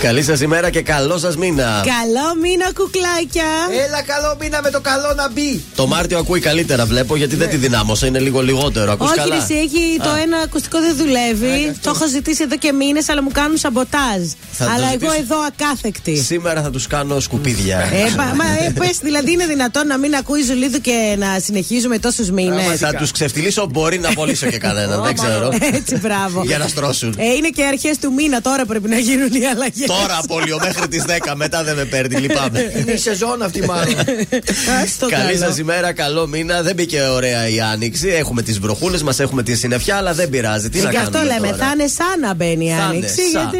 Καλή σας ημέρα και καλό σας μήνα. Καλό μήνα, κουκλάκια. Έλα, καλό μήνα με το καλό να μπει. Το Μάρτιο ακούει καλύτερα, βλέπω, γιατί δεν ναι. τη δυνάμωσα. Είναι λίγο λιγότερο. Ακούς Όχι, καλά; Εσύ, έχει το ένα ακουστικό δεν δουλεύει. το έχω ζητήσει εδώ και μήνες, αλλά μου κάνουν σαμποτάζ. αλλά εγώ εδώ ακάθεκτη. Σήμερα θα τους κάνω σκουπίδια. ε, μα, ε, πες, δηλαδή είναι δυνατόν να μην ακούει Ζουλίδου και να συνεχίζουμε τόσους μήνες; Θα τους ξεφτυλίσω, μπορεί να απολύσω και κανέναν. δεν ξέρω. Έτσι, μπράβο. Για να στρώσουν. Ε, είναι και αρχές του μήνα, τώρα πρέπει να γίνουν οι αλλαγές. Τώρα απόλυο μέχρι τις 10, μετά δεν με παίρνει, λυπάμαι. Είναι η σεζόν αυτή μάλλον. Καλή σας ημέρα, καλό μήνα. Δεν μπήκε ωραία η άνοιξη. Έχουμε τις βροχούλες μας, έχουμε τη συννεφιά, αλλά δεν πειράζει. Τι να κάνουμε. Γι' αυτό λέμε, θα είναι σαν να μπαίνει η άνοιξη. Γιατί.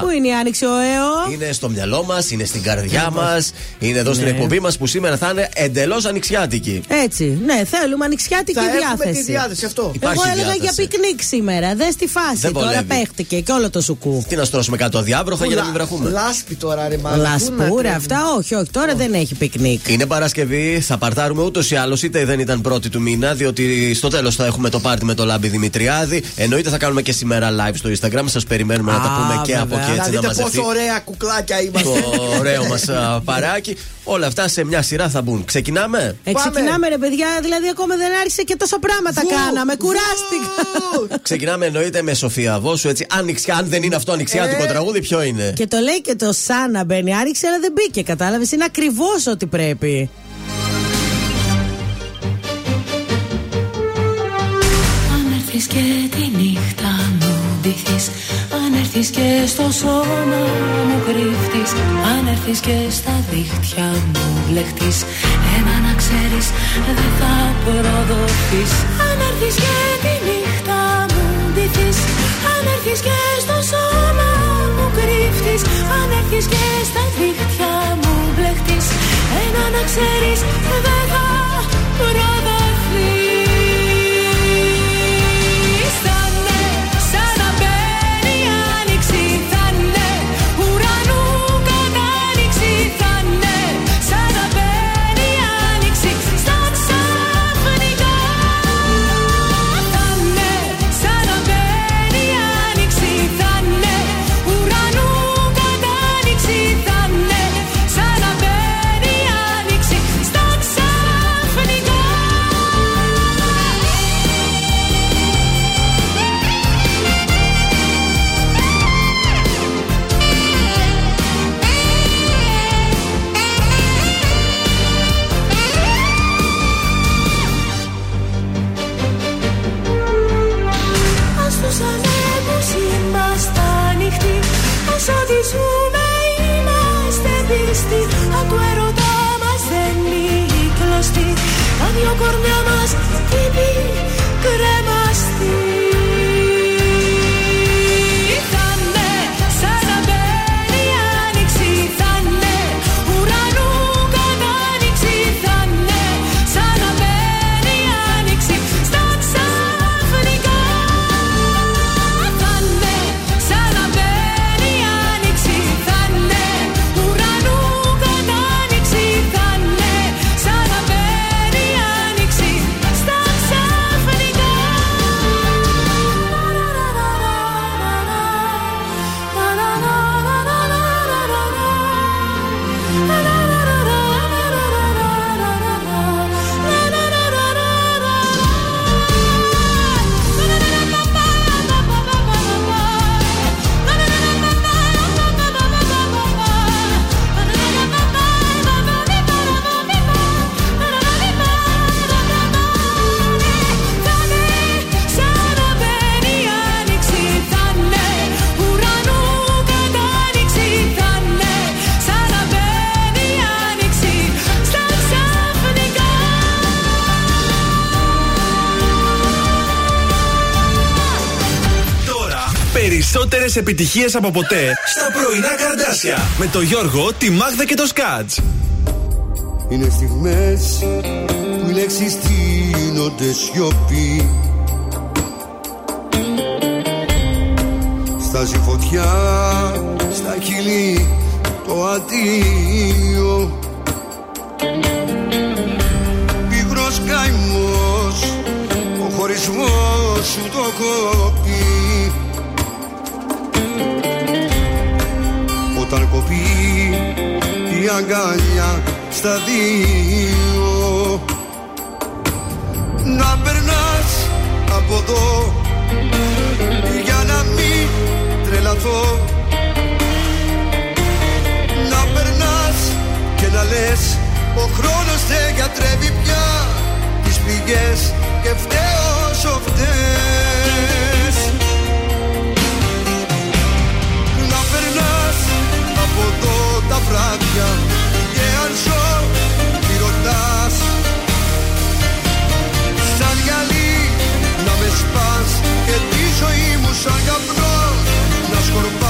Πού είναι η άνοιξη, ο ΑΕΟ. Είναι στο μυαλό μας, είναι στην καρδιά μας, είναι εδώ στην ναι. εκπομπή μας που σήμερα θα είναι εντελώς ανοιξιάτικη. Έτσι. Ναι, θέλουμε ανοιξιάτικη διάθεση. τη διάθεση αυτό. Εγώ έλεγα για πικνίκ σήμερα. Δες στη φάση. Τώρα παίχτηκε και όλο το ΣουΚου. Τι να στρώσουμε κάτω διάβροχα για να μην βραχούμε έχουμε. Λάσπη τώρα, ρε μάλλον. Λασπούρα, αυτά όχι, όχι. Τώρα δεν έχει πικνίκ. Είναι Παρασκευή, θα παρτάρουμε ούτως ή άλλως, είτε δεν ήταν πρώτη του μήνα, διότι στο τέλος θα έχουμε το πάρτι με το Λάμπη Δημητριάδη. Εννοείται θα κάνουμε και σήμερα live στο Instagram. Σας περιμένουμε να τα πούμε και από εκεί έτσι να μαζευτεί. Πόσο ωραία κουκλάκια είμαστε. Το ωραίο μας παράκι. Όλα αυτά σε μια σειρά θα μπουν. Ξεκινάμε; Ε, ξεκινάμε, ρε παιδιά. Δηλαδή, ακόμα δεν άρχισε και τόσο πράγματα κάναμε. Κουράστηκα. ξεκινάμε εννοείται με Σοφία Βόσου. Έτσι, αν δεν είναι αυτό ανοιξιάτικο ε. τραγούδι, ποιο είναι; Και το λέει και το Σάνα μπαίνει. Άριξε, αλλά δεν μπήκε. Κατάλαβες. Είναι ακριβώς ό,τι πρέπει. Αν έρθεις και τη νύχτα μου ντυθείς Αν έρθεις και στο σώμα μου κρύφτεις Αν έρθεις και στα δίχτυα μου βλεχτείς Ένα να ξέρεις δεν θα προδοθείς Αν έρθεις και τη νύχτα μου ντυθείς Αν έρθεις και στο σώμα μου κρύφτεις Αν έρθεις και στα δίχτυα μου μπλεχτείς Ένα να ξέρεις δεν θα προδοθείς δυο κορμιά περισσότερε επιτυχίες από ποτέ στα πρωινά καρδάσια. Με το Γιώργο, τη Μάγδα και το Σκάτ. Είναι στιγμές που οι λέξεις στείνονται σιωπή. Στάζει φωτιά στα χείλη το αντίο. Πίγρος καημός, ο σου το έχω Όταν κοπεί η αγκαλιά στα δύο. Να περνάς από εδώ για να μην τρελαθώ. Να περνάς και να λες ο χρόνος δεν γιατρεύει πια τις πληγές και φταίω όσο φταίς τα βράδια και αν ζω μη ρωτάς. Σαν γυαλί να με σπάς και τη ζωή μου σαν καπνό να σκορπάς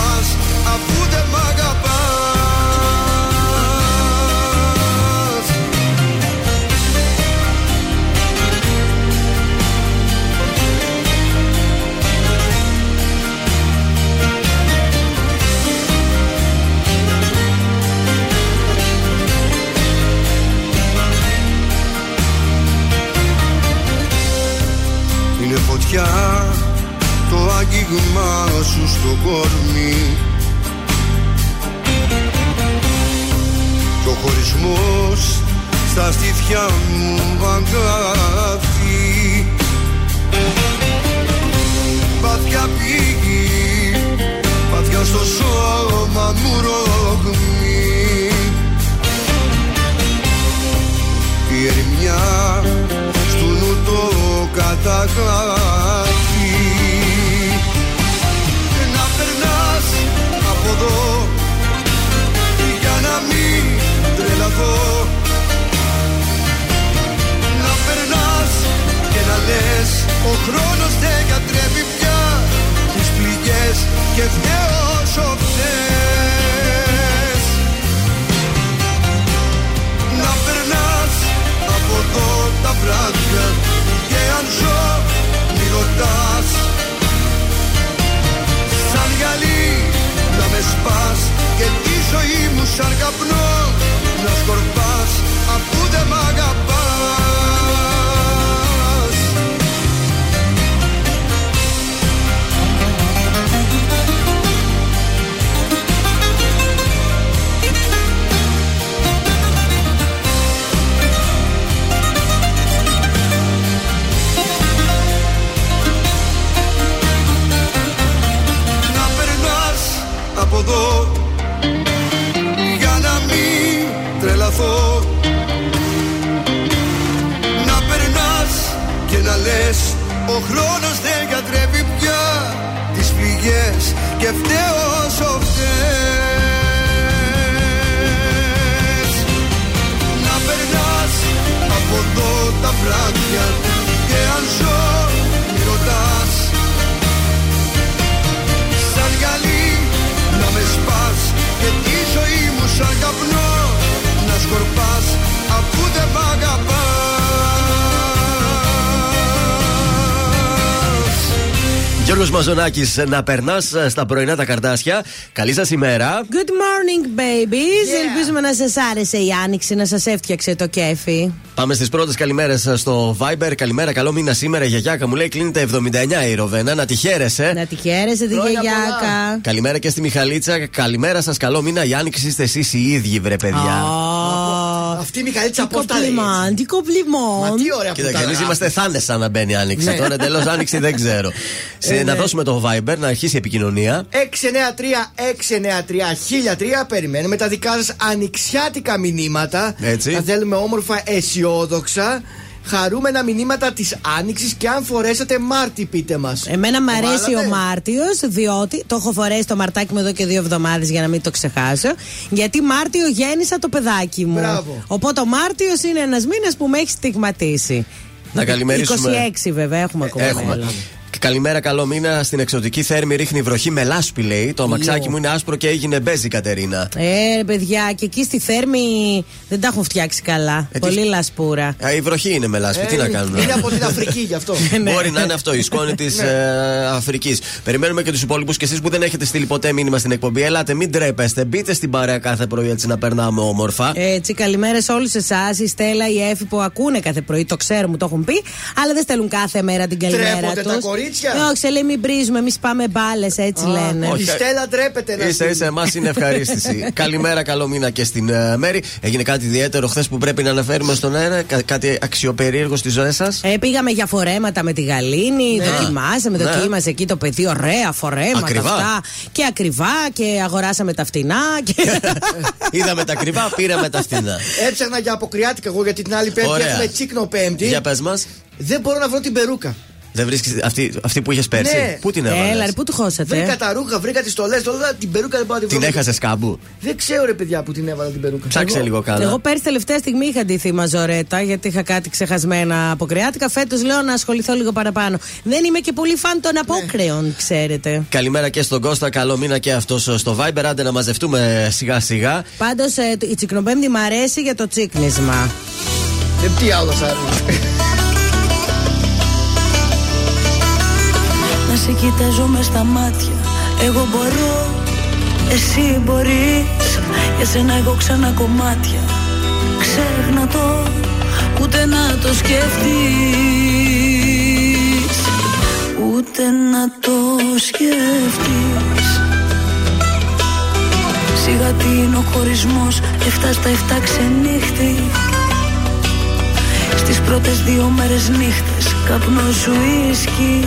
Είναι φωτιά το άγγιγμα σου στο κορμί. Και ο χωρισμός στα στήθια μου αγκάθι Πάθια πήγη, πάθια στο σώμα μου ρογμή Η ερημιά στου νου το καταγράφει. Να περνάς από εδώ για να μην τρελαθώ. Να περνάς και να λες ο χρόνος δεν γιατρεύει πια τις πληγές και φταίω όσο φταίς Να περνάς από εδώ τα βράδια σαν καπνό να σκορπάς αφού δεν μ' αγαπάς. Να περνάς από εδώ ο χρόνος δεν γιατρεύει πια τις πληγές και φταίω όσο φταίς. Να περνάς από εδώ τα βράδια και αν ζω μη ρωτάς. Σαν γυαλί να με σπάς και τη ζωή μου σαν καπνό να σκορπάς Γιώργος Μαζονάκης να περνάς στα πρωινά τα καρτάσια. Καλή σας ημέρα. Good morning, babies. Ελπίζουμε να σας άρεσε η άνοιξη, να σας έφτιαξε το κέφι. Πάμε στις πρώτες καλημέρες στο Viber. Καλημέρα, καλό μήνα σήμερα. Η γιαγιάκα μου λέει κλείνεται 79 η Ροβένα. Να τη χαίρεσαι. Να τη χαίρεσαι τη γιαγιάκα. Καλημέρα και στη Μιχαλίτσα. Καλημέρα σας, καλό μήνα. Η άνοιξη είστε εσείς οι ίδιοι, βρε παιδιά. Αυτή η Μιχαλίτσα Τι πώ τα λέει. κομπλιμάν, τι κομπλιμόν. Μα τι ωραία που Κοίτα, τα και εμείς γράφει. είμαστε θάνε σαν να μπαίνει η άνοιξη. Ναι. Τώρα εντελώς άνοιξη δεν ξέρω. Σε- Ε, να ναι. δώσουμε το Viber, να αρχίσει η επικοινωνία. 693-693-1003 Περιμένουμε τα δικά σας ανοιξιάτικα μηνύματα. Έτσι. Θα θέλουμε όμορφα αισιόδοξα. Χαρούμενα μηνύματα της άνοιξης και αν φορέσατε Μάρτι, πείτε μας. Εμένα μου αρέσει ο Μάρτιος, διότι το έχω φορέσει το μαρτάκι μου εδώ και δύο εβδομάδες για να μην το ξεχάσω. Γιατί Μάρτιο γέννησα το παιδάκι μου. Μπράβο. Οπότε ο Μάρτιος είναι ένας μήνας που με έχει στιγματίσει. Να καλημερίσουμε. 26 βέβαια, έχουμε ακόμα. Έχουμε. Μέλλον. Καλημέρα, καλό μήνα. Στην εξωτική θέρμη ρίχνει βροχή με λάσπη, λέει. Το αμαξάκι μου είναι άσπρο και έγινε μπέζι, Κατερίνα. Ε, παιδιά, και εκεί στη θέρμη δεν τα έχουν φτιάξει καλά. Ε, Πολύ τι- λασπούρα. Α, η βροχή είναι με λάσπη, τι να κάνουμε; Είναι από την Αφρική γι' αυτό. Μπορεί να είναι αυτό, η σκόνη της ε, Αφρικής. Περιμένουμε και τους υπόλοιπους και εσείς που δεν έχετε στείλει ποτέ μήνυμα στην εκπομπή. Ελάτε, μην τρέπεστε. Μπείτε στην παρέα κάθε πρωί έτσι να περνάμε όμορφα. Έτσι, καλημέρα σε όλους εσάς. Η Στέλλα, η Εφη που ακούνε κάθε πρωί, το ξέρουμε, το έχουν πει, αλλά δεν στέλνουν κάθε μέρα την καλημέρα Τρέπονται τους. Τα κορίτσια; όχι, σε λέει μην μπρίζουμε, εμείς πάμε μπάλες, έτσι λένε. όχι. Η Στέλλα ντρέπεται να Είστε, στείλει. είστε, εμάς είναι ευχαρίστηση. Καλημέρα, καλό μήνα και στην ε, Μέρη. Έγινε κάτι ιδιαίτερο χθες που πρέπει να αναφέρουμε στον αέρα, κα- κάτι αξιοπερίεργο στι ζωέ σας. Ε, πήγαμε για φορέματα με τη Γαλήνη, δοκιμάσαμε, Ναι. δοκίμασε εκεί το παιδί, ωραία φορέματα Ακριβά. αυτά. Και ακριβά και αγοράσαμε τα φτηνά. Και... Είδαμε τα κρυβά, πήραμε τα φθηνά. Έψαχνα για αποκριάτικα εγώ γιατί την άλλη Πέμπτη Ωραία. έχουμε τσίκνο Πέμπτη. Για πες μας, Δεν μπορώ να βρω την περούκα. Δεν βρίσκεις αυτή, αυτή που είχες πέρσι; Ναι. Πού την έβαλε. Έλα, ρε, πού του χώσατε. Βρήκα τα ρούχα, βρήκα τις στολές, όλα την περούκα δεν μπορώ να την βρω. Την έχασες κάμπου; Δεν ξέρω ρε παιδιά που την έβαλα την περούκα. Ψάξε Εγώ. λίγο καλά. Εγώ πέρσι τελευταία στιγμή είχα ντυθεί μαζορέτα γιατί είχα κάτι ξεχασμένα από κρεάτικα. Φέτος λέω να ασχοληθώ λίγο παραπάνω. Δεν είμαι και πολύ φαν Ναι. των απόκρεων, ξέρετε. Καλημέρα και στον Κώστα, καλό μήνα και αυτός στο Viber. Άντε να μαζευτούμε σιγά σιγά. Πάντως η τσικνοπέμπτη μ' αρέσει για το τσίκνισμα. Ε, τι άλλο σ' άρεσε. Να σε κοιτάζω μες στα μάτια. Εγώ μπορώ, εσύ μπορείς. Για σένα εγώ ξανά κομμάτια. Ξέχνα το, ούτε να το σκεφτείς Ούτε να το σκεφτείς Σιγά τι είναι ο χωρισμός Εφτά στα εφτά ξενύχτη. Στις πρώτες δύο μέρες νύχτες Καπνός σου ίσκι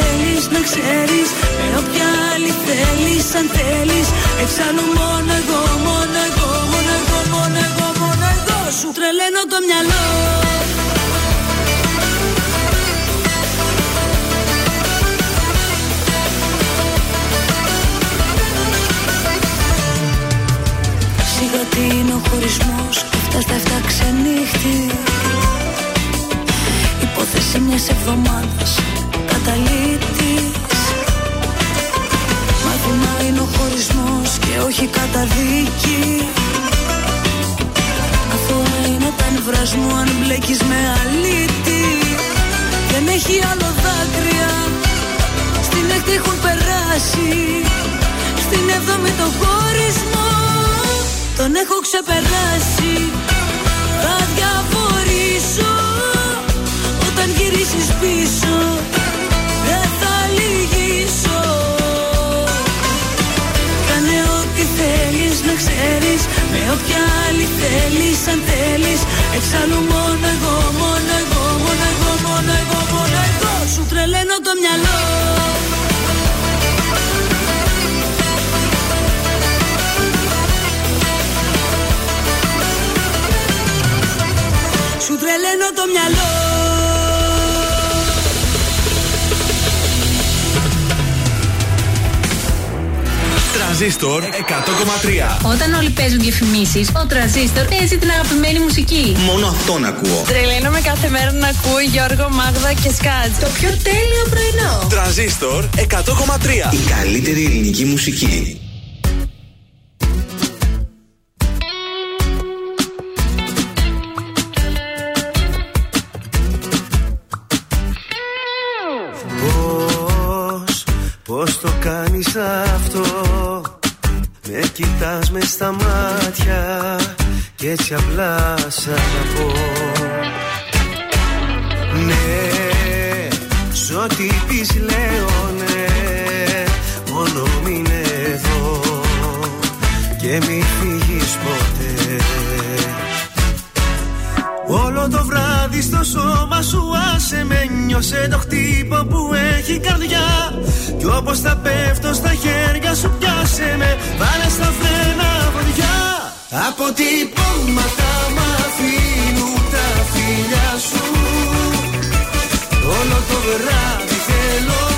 θέλεις να ξέρεις Με όποια άλλη θέλεις αν θέλεις. Εξάλλου μόνο εγώ, μόνο εγώ, μόνο εγώ, μόνο εγώ, μόνο εγώ Σου τρελαίνω το μυαλό. Σιγά τι είναι ο χωρισμός Εφτά στα εφτά ξενύχτη. Υπόθεση μιας εβδομάδας Καταλήτης. Μάθημα είναι ο χωρισμός Και όχι καταδίκη. Αθώα είναι τα νευράς μου Αν μπλέκεις με αλήτη. Δεν έχει άλλο δάκρυα. Στην έκτη έχουν περάσει. Στην έβδομη το χωρισμό. Τον έχω ξεπεράσει. Θα διαφορήσω Όταν γυρίσεις πίσω να ξέρεις Με όποια άλλη θέλεις αν θέλεις. Εξάλλου μόνο εγώ, μόνο εγώ, μόνο εγώ, μόνο εγώ, μόνο εγώ. Σου τρελαίνω το μυαλό. Σου τρελαίνω το μυαλό Τρανζίστορ 100,3. Όταν όλοι παίζουν διαφημίσει, ο τραζίστορ παίζει την αγαπημένη μουσική. Μόνο αυτόν ακούω. Τρελαίνομαι κάθε μέρα να ακούω Γιώργο, Μάγδα και Σκάτ. Το πιο τέλειο πρωινό. Τρανζίστορ 100,3. Η καλύτερη ελληνική μουσική. Κάνεις αυτό; Με κοιτάς μες στα μάτια Κι έτσι απλά σ' αγαπώ. Ναι, σ' ό,τι πεις λέω ναι Μόνο μείνε εδώ Και μη φύγεις ποτέ Όλο το βράδυ βράδυ στο σώμα σου άσε με νιώσε το χτύπο που έχει καρδιά. Κι όπως θα πέφτω στα χέρια σου πιάσε με Βάλε στα φρένα βοδιά Αποτυπώματα μ' αφήνουν τα φίλια σου. Όλο το βράδυ θέλω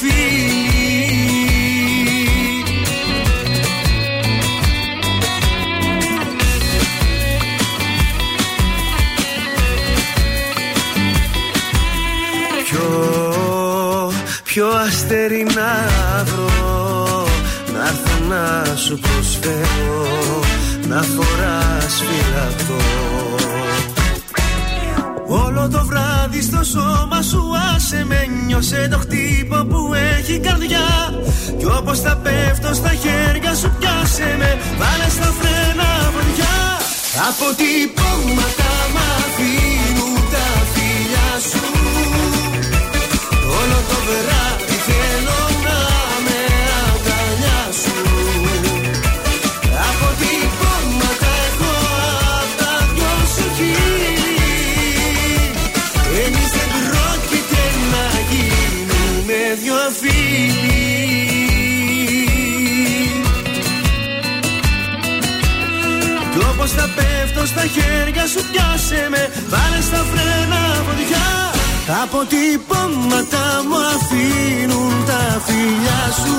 φίλοι Ποιο, ποιο αστέρι να βρω Να έρθω να σου προσφέρω Να φοράς φυλακτό Όλο το βράδυ στο σώμα σου άσε με Νιώσε το χτύπο που έχει καρδιά. Κι όπως θα πέφτω στα χέρια σου πιάσε με Βάλε στα φρένα βοδιά Αποτυπώματα μ' στα χέρια σου πιάσε με. Βάλε στα φρένα βοδιά Αποτυπώματα μου αφήνουν τα φιλιά σου.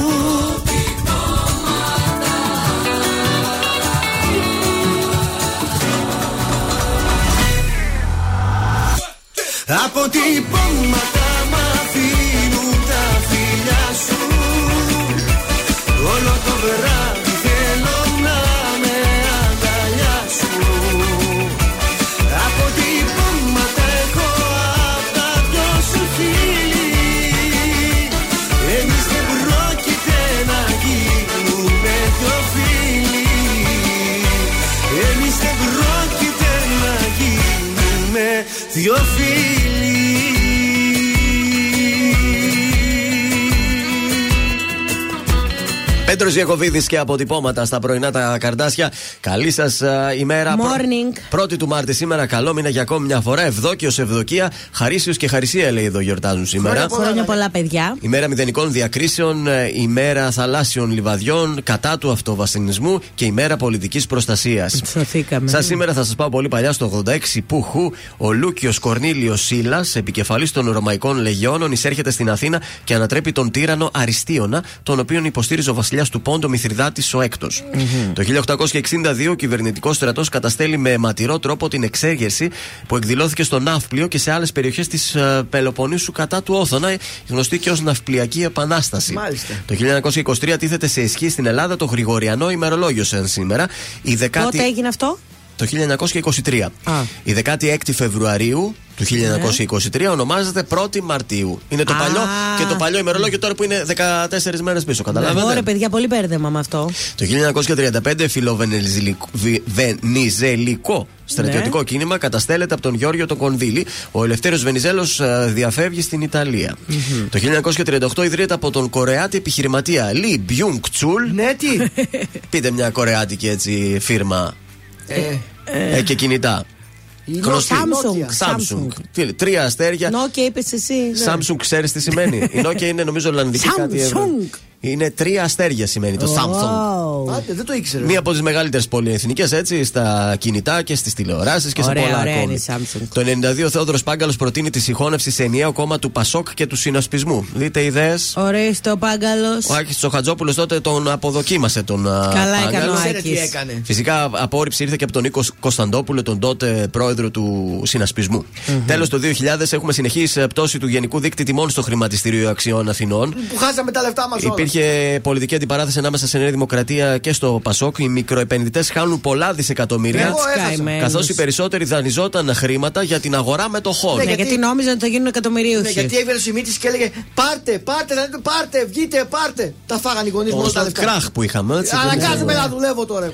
Αποτυπώματα Πέτρος Γιακοβίδης και αποτυπώματα στα πρωινά τα καρντάσια. Καλή σας ημέρα. Morning. Πρώτη του Μάρτη σήμερα. Καλό μήνα για ακόμη μια φορά. Ευδόκιος, ευδοκία. Χαρίσιος και χαρισία λέει εδώ γιορτάζουν σήμερα. Χρόνια πολλά, παιδιά. Ημέρα μηδενικών διακρίσεων, ε, ημέρα θαλάσσιων λιβαδιών, κατά του αυτοτραυματισμού και ημέρα πολιτικής προστασίας. Σωθήκαμε. Σαν σήμερα θα σας πάω πολύ παλιά στο 86 π.Χ. ο Λούκιος Κορνήλιος Σύλλας, επικεφαλής των Ρωμαϊκών Λεγιώνων, εισέρχεται στην Αθήνα και ανατρέπει τον τύραννο Αριστίωνα, τον οποίον υποστήριζε ο βασιλιάς του Πόντου Μιθριδάτης ο έκτος Το 1862 ο κυβερνητικός στρατός καταστέλει με αιματηρό τρόπο την εξέγερση που εκδηλώθηκε στο Ναύπλιο και σε άλλες περιοχές της Πελοποννήσου κατά του Όθωνα, γνωστή και ως Ναυπλιακή Επανάσταση. Μάλιστα. Το 1923 τίθεται σε ισχύ στην Ελλάδα το Γρηγοριανό ημερολόγιο σαν σήμερα. Η δεκάτη... Πότε έγινε αυτό; Το 1923. Η 16η Φεβρουαρίου του 1923 ονομάζεται 1η Μαρτίου. Είναι το Α. παλιό και το παλιό ημερολόγιο τώρα που είναι 14 μέρες πίσω. Καταλάβατε; Ωραία, παιδιά, πολύ μπέρδεμα με αυτό. Το 1935 φιλοβενιζελικό στρατιωτικό Ναι. κίνημα καταστέλλεται από τον Γιώργιο τον Κονδύλη. Ο Ελευθέριος Βενιζέλος ε, διαφεύγει στην ιταλια Το 1938 ιδρύεται από τον Κορεάτη επιχειρηματία Λι Μπιούγκ Τσούλ. Ναι, τι; Πείτε μια κορεάτικη έτσι φίρμα Ε, ε, και κινητά. Γνωστή. Samsung. Samsung. Τι λέει, Τρία αστέρια. Νόκια είπες εσύ. ναι. Samsung ξέρεις τι σημαίνει. Η Nokia είναι νομίζω Ολλανδική κάτι. ευρώ. Samsung. Είναι τρία αστέρια σημαίνει το Samsung. Άντε, δεν το ήξερα. Μία από τις μεγαλύτερες πολυεθνικές έτσι στα κινητά και στις τηλεοράσεις και Ωραία, σε πολλά ωραία ακόμη. είναι η Samsung. Το 92 ο Θεόδωρος Πάγκαλος προτείνει τη συγχώνευση σε ενιαίο κόμμα του Πασόκ και του συνασπισμού. Δείτε ιδέες. Ορίστε ο Πάγκαλος. Ο Άκης Τσοχατζόπουλος τότε τον αποδοκίμασε τον α, Καλά έκανε Πάγκαλος. ο Ξέρετε τι Άκης. έκανε. Φυσικά απόρριψη ήρθε και από τον Νίκο Κωνσταντόπουλο, τον τότε πρόεδρο του συνασπισμού. Τέλος το 2000 έχουμε συνεχή πτώση του γενικού δίκτυ τιμών στο χρηματιστήριο αξιών Αθηνών. Που χάσαμε τα λεφτά μας όλα. Υπήρχε πολιτική αντιπαράθεση ανάμεσα σε Νέα Δημοκρατία και στο Πασόκ. Οι μικροεπενδυτές χάνουν πολλά δισεκατομμύρια. Εγώ έχασα. Καημένους. Καθώς οι περισσότεροι δανειζόταν χρήματα για την αγορά μετοχών. Ναι, γιατί- γιατί νόμιζαν ότι θα γίνουν Ναι, εκατομμυρίουχοι. γιατί έβγαινε ο Σιμίτης και έλεγε Πάρτε, πάρτε, δηλαδή, πάρτε, βγείτε, πάρτε. Τα φάγανε οι γονείς μου όλα τα Το λεφτά. κράχ που είχαμε. Έτσι, δεν Αναγκάζομαι ξέρω. να δουλεύω τώρα.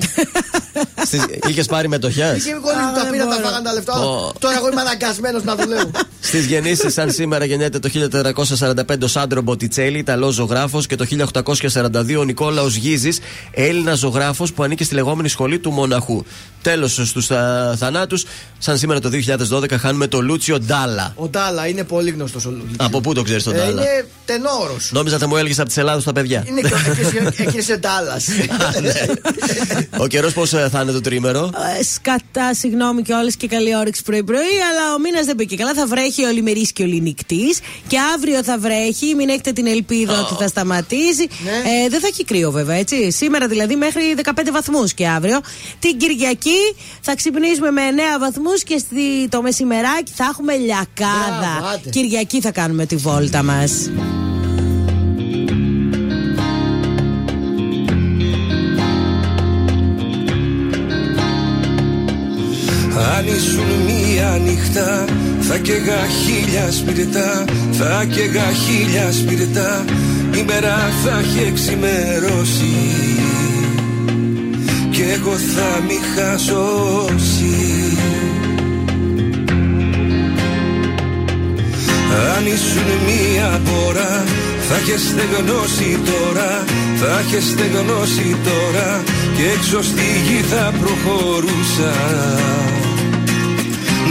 Είχες πάρει μετοχές; Είχε εγώ λίγο τα πήρα, τα φάγανε τα λεφτά. Τώρα εγώ είμαι αναγκασμένος να δουλεύω. Στις γεννήσεις, σαν σήμερα γεννιέται το 1445 ο Σάντρο Μποτιτσέλη, Ιταλός ζωγράφος, και το 1842 ο Νικόλαος Γίζης, Έλληνας ζωγράφος που ανήκει στη λεγόμενη σχολή του Μοναχού. Τέλος στους θανάτους, σαν σήμερα το 2012 χάνουμε το Λούτσιο Ντάλα. Ο Ντάλα είναι πολύ γνωστός ο Λούτσιος. Από πού το ξέρεις τον Ε, Ντάλα; είναι τενόρος. Νόμιζα θα μου έλεγες από τη Ελλάδα στα παιδιά. Είναι και εκεί σε Ντάλλα. Ο καιρός πώς θα είναι το τρίμερο; Ε, Σκατά, συγγνώμη κιόλας και καλή όρεξη πρωί-πρωί, αλλά ο μήνας δεν πήγε καλά. Θα βρέχει ολημερή και ολινικτή. Και αύριο θα βρέχει, μην έχετε την ελπίδα ότι θα σταματήσει. Ε, δεν θα έχει κρύο βέβαια, έτσι. Σήμερα δηλαδή μέχρι 15 βαθμούς και αύριο. Την Κυριακή θα ξυπνήσουμε με 9 βαθμούς και στη, το μεσημεράκι θα έχουμε λιακάδα. Μπράβο, άντε. Κυριακή θα κάνουμε τη βόλτα μας. Αν ήσουν μία νύχτα θα καίγα χίλια σπιρτά Θα καίγα χίλια σπιρτά Η μέρα θα έχει εξημερώσει. Κι εγώ θα μη χασώσει. Αν ήσουν μία πόρα θα είχες στεγνώσει τώρα Θα είχες στεγνώσει τώρα. Και έξω στη γη θα προχωρούσα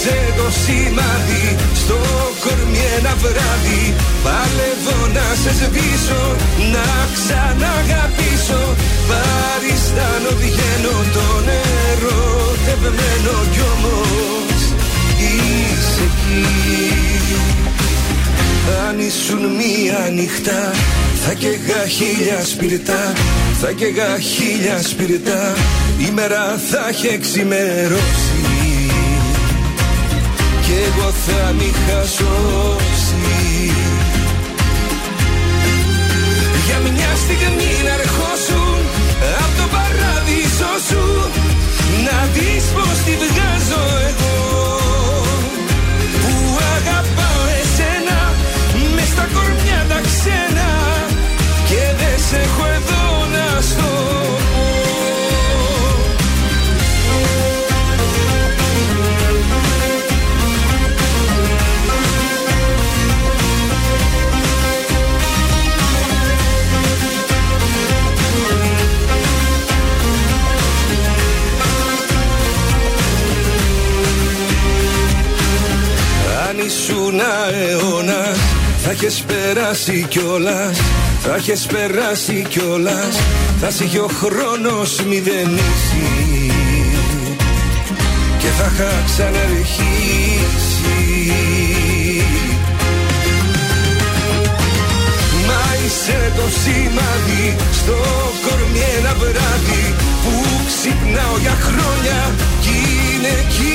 Είσαι το σημάδι στο κορμί ένα βράδυ. Παλεύω να σε σβήσω, να ξαναγαπήσω. Παριστάνω βγαίνω το νερό τευμένο κι όμως είσαι εκεί. Αν ήσουν μία νύχτα θα καίγα χίλια σπιρτά Θα καίγα χίλια σπιρτά Η μέρα θα έχει εξημερώσει Κι εγώ θα μη χασώσει Για μια στιγμή ήσουν αιώνα θα έχεις περάσει κιόλας. Θα έχεις περάσει κιόλας. Θα σε είχε ο χρόνος μηδενίσει Και θα είχα ξαναρχίσει Μα είσαι το σημάδι στο κορμί ένα βράδυ Που ξυπνάω για χρόνια κι είναι εκεί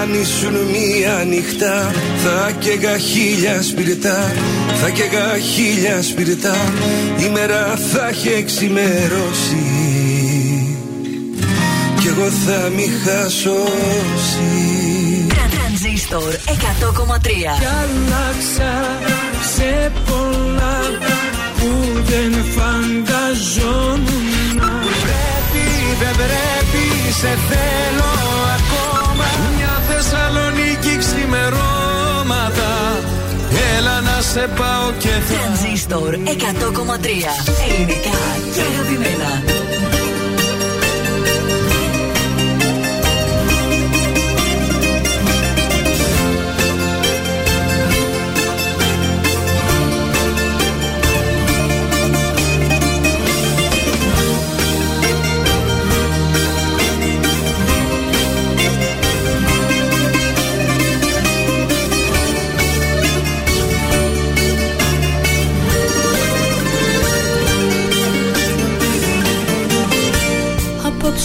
αν ήσουν μία νύχτα θα καίγα χίλια σπιρτά Θα καίγα χίλια σπιρτά. Η μέρα θα έχει εξημερώσει Κι εγώ θα μη χασώσει. Τρανζίστορ 100,3 Κι άλλαξα σε πολλά που δεν φανταζόμουν. Πρέπει, δεν πρέπει, σε θέλω ακόμα. Μια Θεσσαλονίκη ξημερώματα. Έλα να σε πάω και θα Τρανζίστορ 100,3 Ελληνικά και αγαπημένα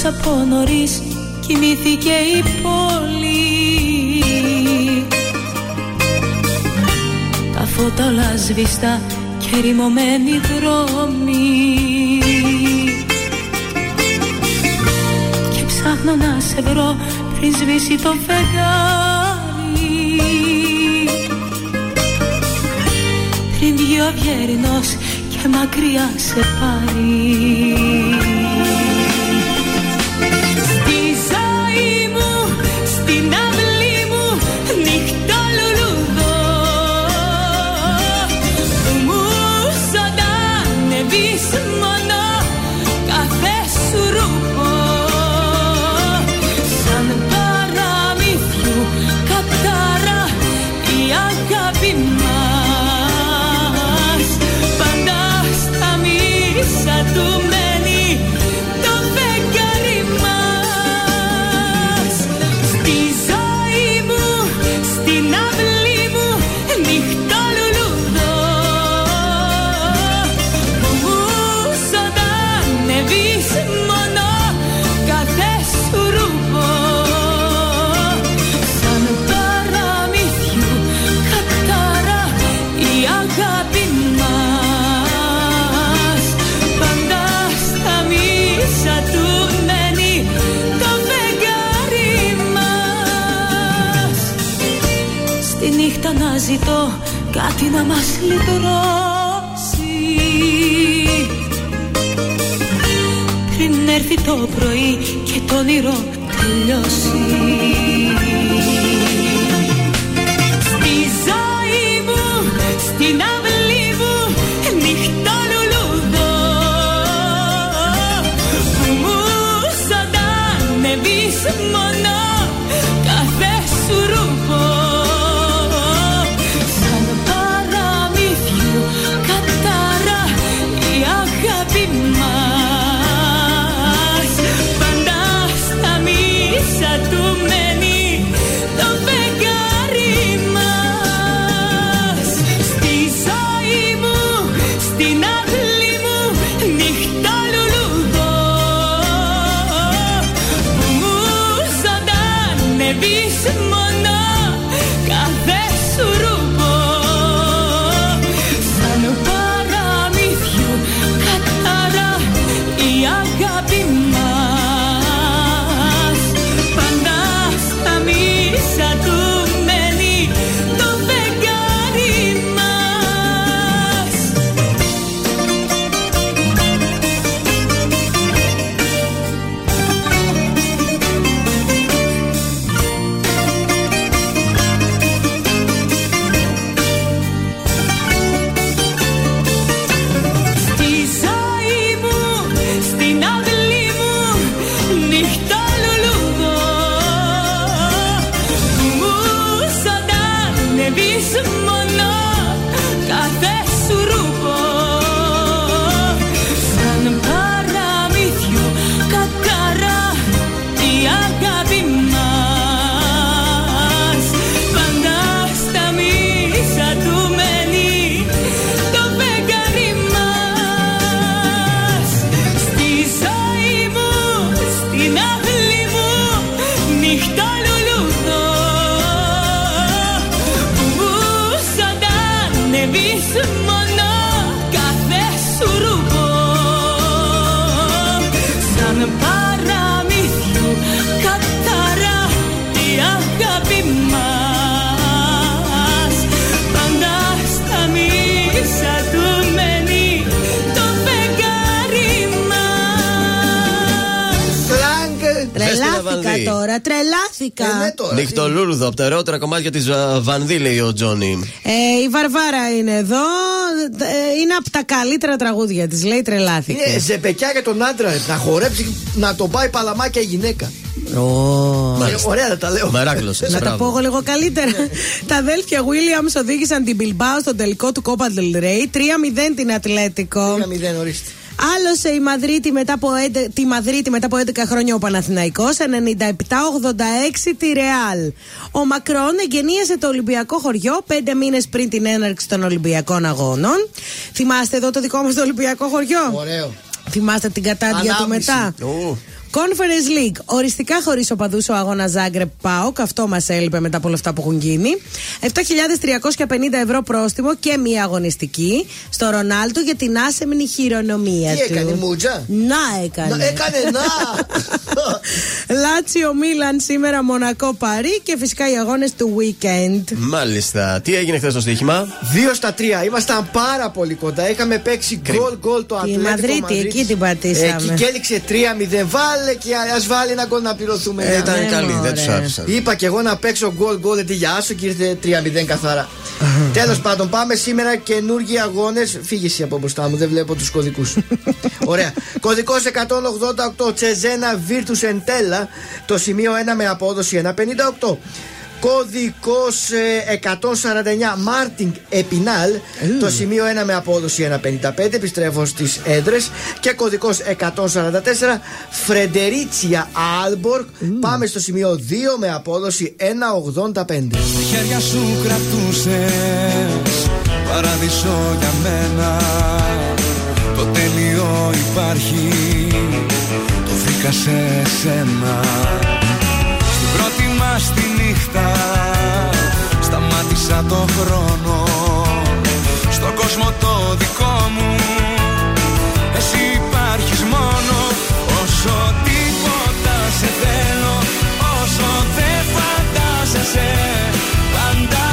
Απόψε από νωρίς κοιμήθηκε η πόλη. Τα φώτα όλα σβηστά και ρημωμένοι δρόμοι. Και ψάχνω να σε βρω πριν σβήσει το φεγγάρι. Πριν βγει ο αυγερινός και μακριά σε πάρει ζητώ κάτι να μας λυτρώσει. Πριν έρθει το πρωί και το όνειρο τελειώσει. Στη ζωή μου, στην αυλή μου, νυχτό λουλούδο που μου ζωντανεύεις μόνο τρελάθηκα. Ε, ναι, τώρα. Νυχτολούρδο, από τα ερώτερα κομμάτια της Βανδί, λέει ο Τζόνι. Ε, η Βαρβάρα είναι εδώ. Ε, είναι από τα καλύτερα τραγούδια της. Λέει τρελάθηκες. Είναι ζεπεκιά για τον άντρα. ρε. Να χορέψει, να τον πάει παλαμάκια η γυναίκα. Ω. Ε, Ωραία δεν τα λέω. Μεράκλωσε. Να τα πω εγώ λίγο καλύτερα. τα αδέλφια Williams οδήγησαν την Bilbao στο τελικό του Copa del Rey. 3-0 την Ατλέτικο. 1-0, ορίστε. Άλλωσε η Μαδρίτη μετά από, έντε- τη Μαδρίτη μετά από 11 χρόνια ο Παναθηναϊκός 97-86 τη Ρεάλ. Ο Μακρόν εγκαινίασε το Ολυμπιακό χωριό πέντε μήνες πριν την έναρξη των Ολυμπιακών Αγώνων. Θυμάστε εδώ το δικό μας το Ολυμπιακό χωριό; Ωραίο. Θυμάστε την κατάντια του Ανάμνηση. μετά; Ου. Conference League. Οριστικά χωρίς οπαδού ο αγώνα Ζάγκρεπ Πάοκ. Αυτό μας έλειπε μετά από όλα αυτά που έχουν γίνει. 7.350 ευρώ πρόστιμο και μία αγωνιστική στο Ρονάλτο για την άσεμνη χειρονομία Τι του. έκανε, Μούτζα; Να έκανε. Να, έκανε να! Λάτσιο Μίλαν σήμερα Μονακό Παρί και φυσικά οι αγώνες του weekend. Μάλιστα. Τι έγινε χθες στο στοίχημα; 2 στα 3. Ήμασταν πάρα πολύ κοντά. Είχαμε παίξει γκολ γκολ το Τη Ατλέτικο Μαδρίτη, Μαδρίτης. εκεί την πατήσαμε. Εκεί και έληξε 3-0. Βάλε και ας βάλει ένα γκολ να πληρωθούμε. Ε, Ναι, ήταν ναι. καλή, δεν ωραία. τους άφησαν. Είπα και εγώ να παίξω γκολ γκολ γιατί για άσο και ήρθε 3-0 καθαρά. Τέλος πάντων, πάμε σήμερα καινούργιοι αγώνες. Φύγε εσύ από μπροστά μου, δεν βλέπω τους κωδικούς. Ωραία. Κωδικός 188 Cesena Virtus Entella. Το σημείο 1 με απόδοση 1,58. Κωδικό 149 Μαρτίγκ Επινάλ. Το σημείο 1 με απόδοση 1,55. Επιστρέφω στις έδρες. Και κωδικό 144 Φρεντερίτσια Άλμπορκ. Πάμε στο σημείο 2 με απόδοση 1,85. Στα χέρια σου κρατούσες Παράδεισο για μένα Το τέλειο υπάρχει Το βρήκα σε σένα Στην πρώτη μας τη νύχτα. Σταμάτησα το χρόνο Στον κόσμο το δικό μου. Εσύ υπάρχεις μόνο. Όσο τίποτα σε θέλω Όσο δεν φαντάζεσαι Πάντα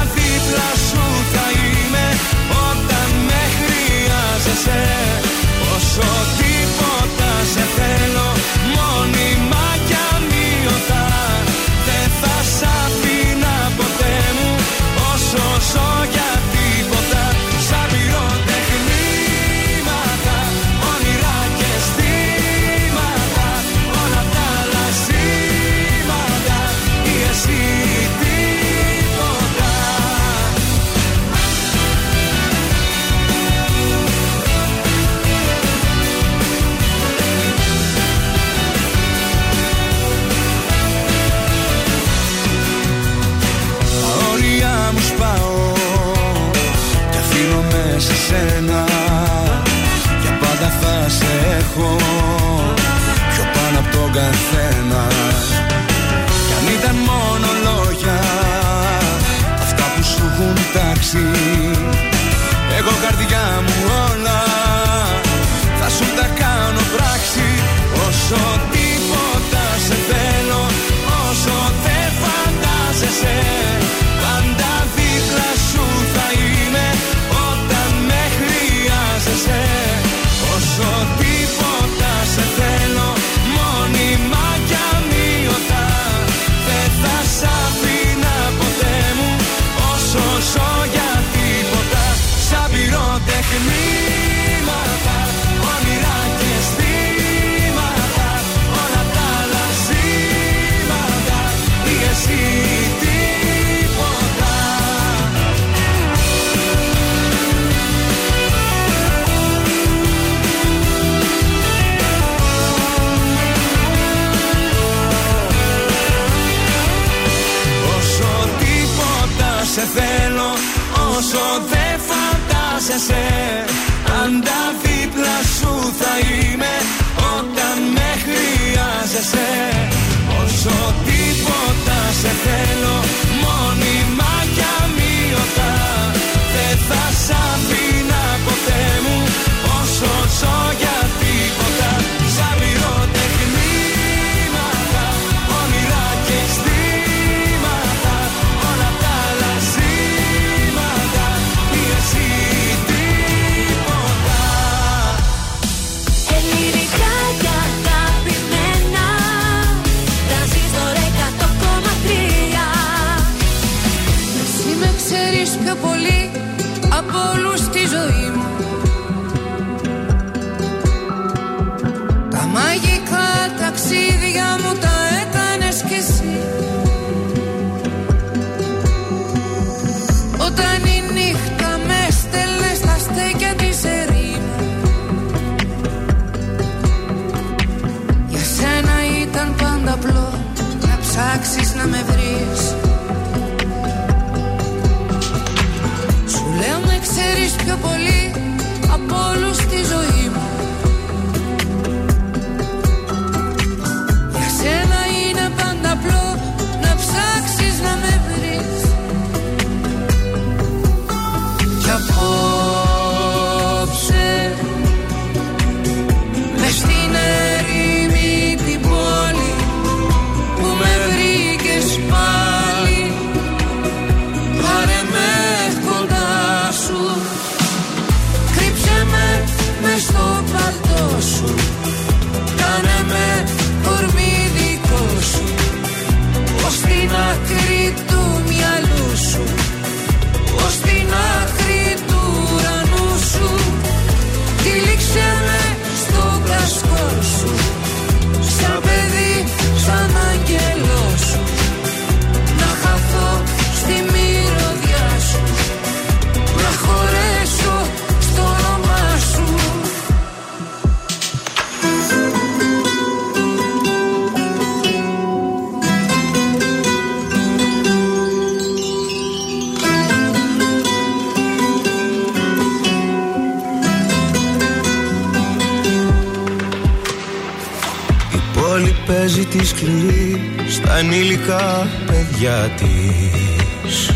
παιδιά της.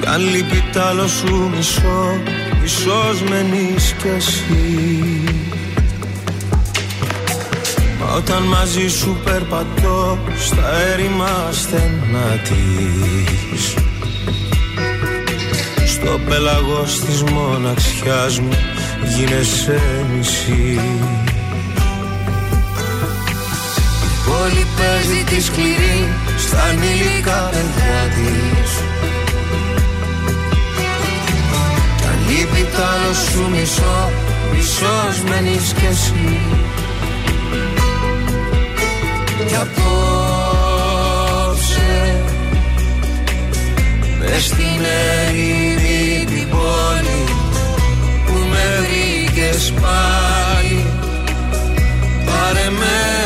Κι αν λείπει τ' άλλο σου μισό, μισός μένεις κι εσύ. Μα όταν μαζί σου περπατώ στα έρημα στενά της. Στο πέλαγος της μοναξιάς μου γίνεσαι μισή Η πόλη παίζει τη σκληρή στα ανήλικα παιδιά της. Κι αν λείπει τ' άλλο σου μισό, μισός μένεις κι εσύ. Κι απόψε Μες στην ερήμη την πόλη που με βρήκες πάλι. Πάρε με κοντά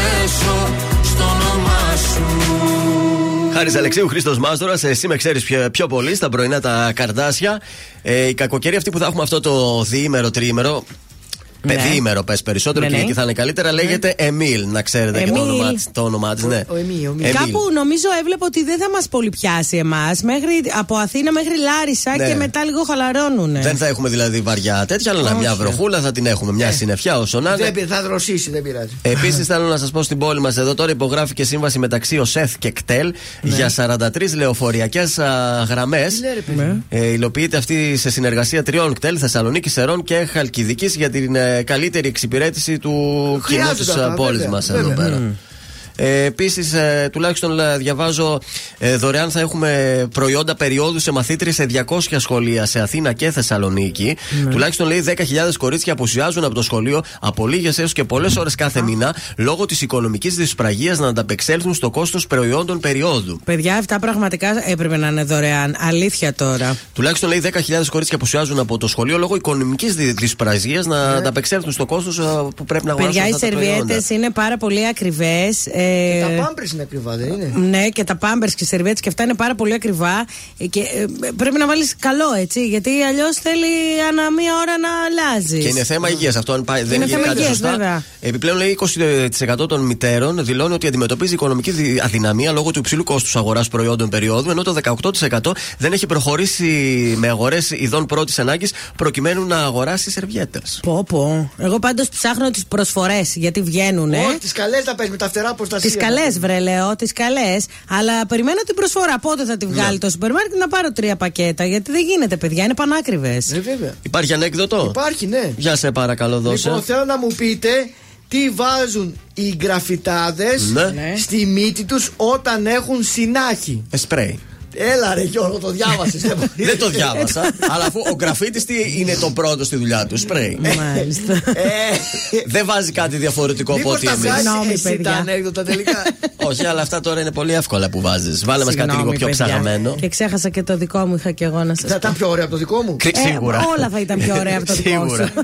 Να χωρέσω στο όνομά σου Χάρης Αλεξίου Χρήστος Μάστορα, εσύ με ξέρεις πιο, πιο πολύ στα πρωινά τα καρδάσια. Ε, η κακοκαιρία αυτή που θα έχουμε αυτό το διήμερο, τριήμερο. Ναι. Πεδίημερο, πες περισσότερο Ναι, και ναι. εκεί θα είναι καλύτερα. Λέγεται Εμίλ, να ξέρετε και το Εμίλ. όνομά της- το όνομά της. Ναι. Ο Εμίλ, ο Εμίλ. Εμίλ. Κάπου νομίζω έβλεπα ότι δεν θα μας πολυπιάσει εμάς. Από Αθήνα μέχρι Λάρισα Ναι. και μετά λίγο χαλαρώνουν. Δεν θα έχουμε δηλαδή βαριά τέτοια, αλλά μια βροχούλα θα την έχουμε. Μια συννεφιά όσο να είναι. Δεν πει- θα δροσίσει, δεν πειράζει. Επίσης, θέλω να σας πω στην πόλη μας εδώ τώρα υπογράφει και σύμβαση μεταξύ ΟΣΕΘ και ΚΤΕΛ για 43 λεωφοριακές γραμμές. Ναι, ρε παιδί. Ε, υλοποιείται αυτή σε συνεργασία τριών κτέλ, Θεσσαλονίκης, Σερών και Χαλκιδικής για την ε, καλύτερη εξυπηρέτηση του κοινού Χρειάζονται της αυτά, πόλης βέβαια, μας εδώ βέβαια. πέρα. Ε, Επίσης, τουλάχιστον ε, διαβάζω ε, δωρεάν θα έχουμε προϊόντα περίοδου σε μαθήτριες σε 200 σχολεία σε Αθήνα και Θεσσαλονίκη. Τουλάχιστον λέει 10.000 κορίτσια απουσιάζουν από το σχολείο από λίγες έως και πολλές ώρες κάθε μήνα λόγω της οικονομικής δυσπραγίας να ανταπεξέλθουν στο κόστος προϊόντων περίοδου. Παιδιά, αυτά πραγματικά έπρεπε να είναι δωρεάν. Αλήθεια τώρα. Τουλάχιστον λέει 10.000 κορίτσια απουσιάζουν από το σχολείο λόγω οικονομικής δυσπραζία να ανταπεξέλθουν στο κόστος που πρέπει να αγοράσουν. Παιδιά, οι αυτά τα προϊόντα. σερβιέτες είναι πάρα πολύ ακριβές. Ε, Τα πάμπρε είναι ακριβά, δεν είναι; Ναι, και τα πάμπερ και οι σερβιέτε και αυτά είναι πάρα πολύ ακριβά. Ε, Και ε, πρέπει να βάλεις καλό, έτσι. Γιατί αλλιώς θέλει ανά μία ώρα να αλλάζεις. Και είναι θέμα υγείας αυτό, αν πάει, δεν Είναι είναι θέμα κάτι υγείας, σωστά. βέβαια. Επιπλέον, λέει 20% των μητέρων δηλώνει ότι αντιμετωπίζει οικονομική δι- αδυναμία λόγω του υψηλού κόστους αγοράς προϊόντων περίοδου, ενώ το 18% δεν έχει προχωρήσει με αγορές ειδών πρώτης ανάγκης προκειμένου να αγοράσει σερβιέτες. Πω, πω. Εγώ πάντως ψάχνω τις προσφορές γιατί βγαίνουν. Όχι, τις καλές να παίζει με τα φτερά προστασία. Τις καλές, βρε, λέω, τις καλές. Αλλά περιμένω την προσφορά. Πότε θα τη βγάλει το σούπερ μάρκετ να πάρω τρία πακέτα. Γιατί δεν γίνεται, παιδιά, είναι πανάκριβες. Ε, βέβαια. Υπάρχει ανέκδοτο; Υπάρχει, ναι. Για σε παρακαλώ, δώσε. Λοιπόν, θέλω να μου πείτε τι βάζουν οι γραφιτάδες Ναι. στη μύτη τους όταν έχουν συνάχη. Ε, σπρέι. Έλα ρε Γιώργο, το διάβασες. δεν μπορεί. Δεν το διάβασα. αλλά αφού ο γραφίτης τι είναι το πρώτο στη δουλειά του, σπρέι. Μάλιστα. Ε, Δεν βάζει κάτι διαφορετικό από Μήπως ό,τι τα εμείς. βγάζει Συγγνώμη, εσύ παιδιά. τα ανέκδοτα τελικά; Όχι, αλλά αυτά τώρα είναι πολύ εύκολα που βάζεις. Βάλε μας κάτι Συγγνώμη, λίγο πιο παιδιά. ψαγμένο. Και ξέχασα και το δικό μου, είχα και εγώ να σας Θα ήταν πιο ωραίο από το δικό μου. Κρι- Σίγουρα. όλα θα ήταν πιο ωραία από το δικό Σίγουρα.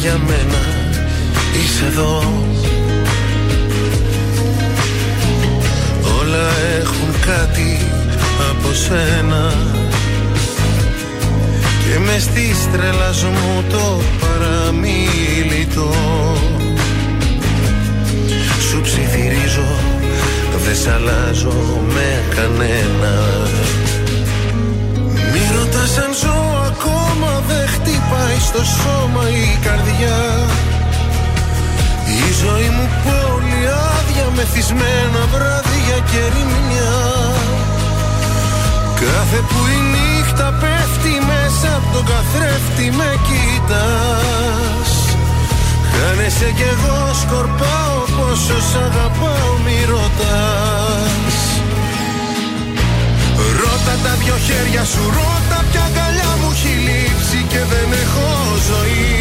για μένα. Είσαι εδώ. Όλα έχουν κάτι από σένα. Και με στη τρέλας μου το παραμίλητο. Σου ψιθυρίζω δεν σ' αλλάζω με κανένα. Μη ρωτάς αν ζω ακόμα Δεν χτυπάει στο σώμα η καρδιά. Η ζωή μου πόλη άδεια Μεθυσμένα βράδια και ρημιά Κάθε που η νύχτα πέφτει μέσα από τον καθρέφτη με κοιτάς. Χάνεσαι κι εγώ σκορπάω πόσο σ' αγαπάω μη ρωτάς. Ρώτα τα δυο χέρια σου ρώτα ποια αγκαλιά μου έχει λείψει και δεν έχω ζωή.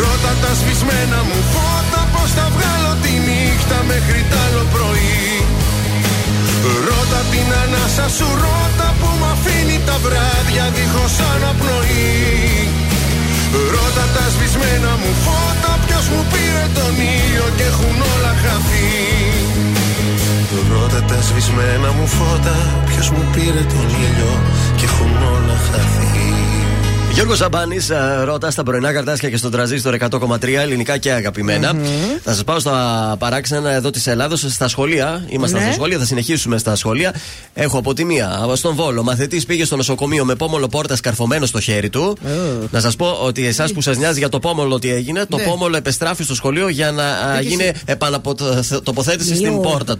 Ρώτα τα σβησμένα μου φώτα πως θα βγάλω τη νύχτα μέχρι τ' άλλο πρωί. Ρώτα την ανάσα σου ρώτα που μ' αφήνει τα βράδια δίχως αναπνοή. Ρώτα τα σβησμένα μου φώτα Ποιος μου πήρε τον ήλιο και έχουν όλα χαθεί. Ρώτα τα σβησμένα μου φώτα Ποιος μου πήρε τον ήλιο και έχουν όλα χαθεί Γιώργος Σαμπάνη, ρώτα στα πρωινά καρτάσια και στον τραζίστρο 100,3 ελληνικά και αγαπημενα Θα σας πάω στα παράξενα εδώ της Ελλάδος, στα σχολεία. Είμαστε Ναι. στα σχολεία, θα συνεχίσουμε στα σχολεία. Έχω από τη μία, από στον Βόλο. Μαθητής πήγε στο νοσοκομείο με πόμολο πόρτα καρφωμένο στο χέρι του. Να σας πω ότι εσάς που σας νοιάζει για το πόμολο τι έγινε, το Ναι. πόμολο επεστράφει στο σχολείο για να α, γίνει επανατοποθέτηση στην Ιού. πόρτα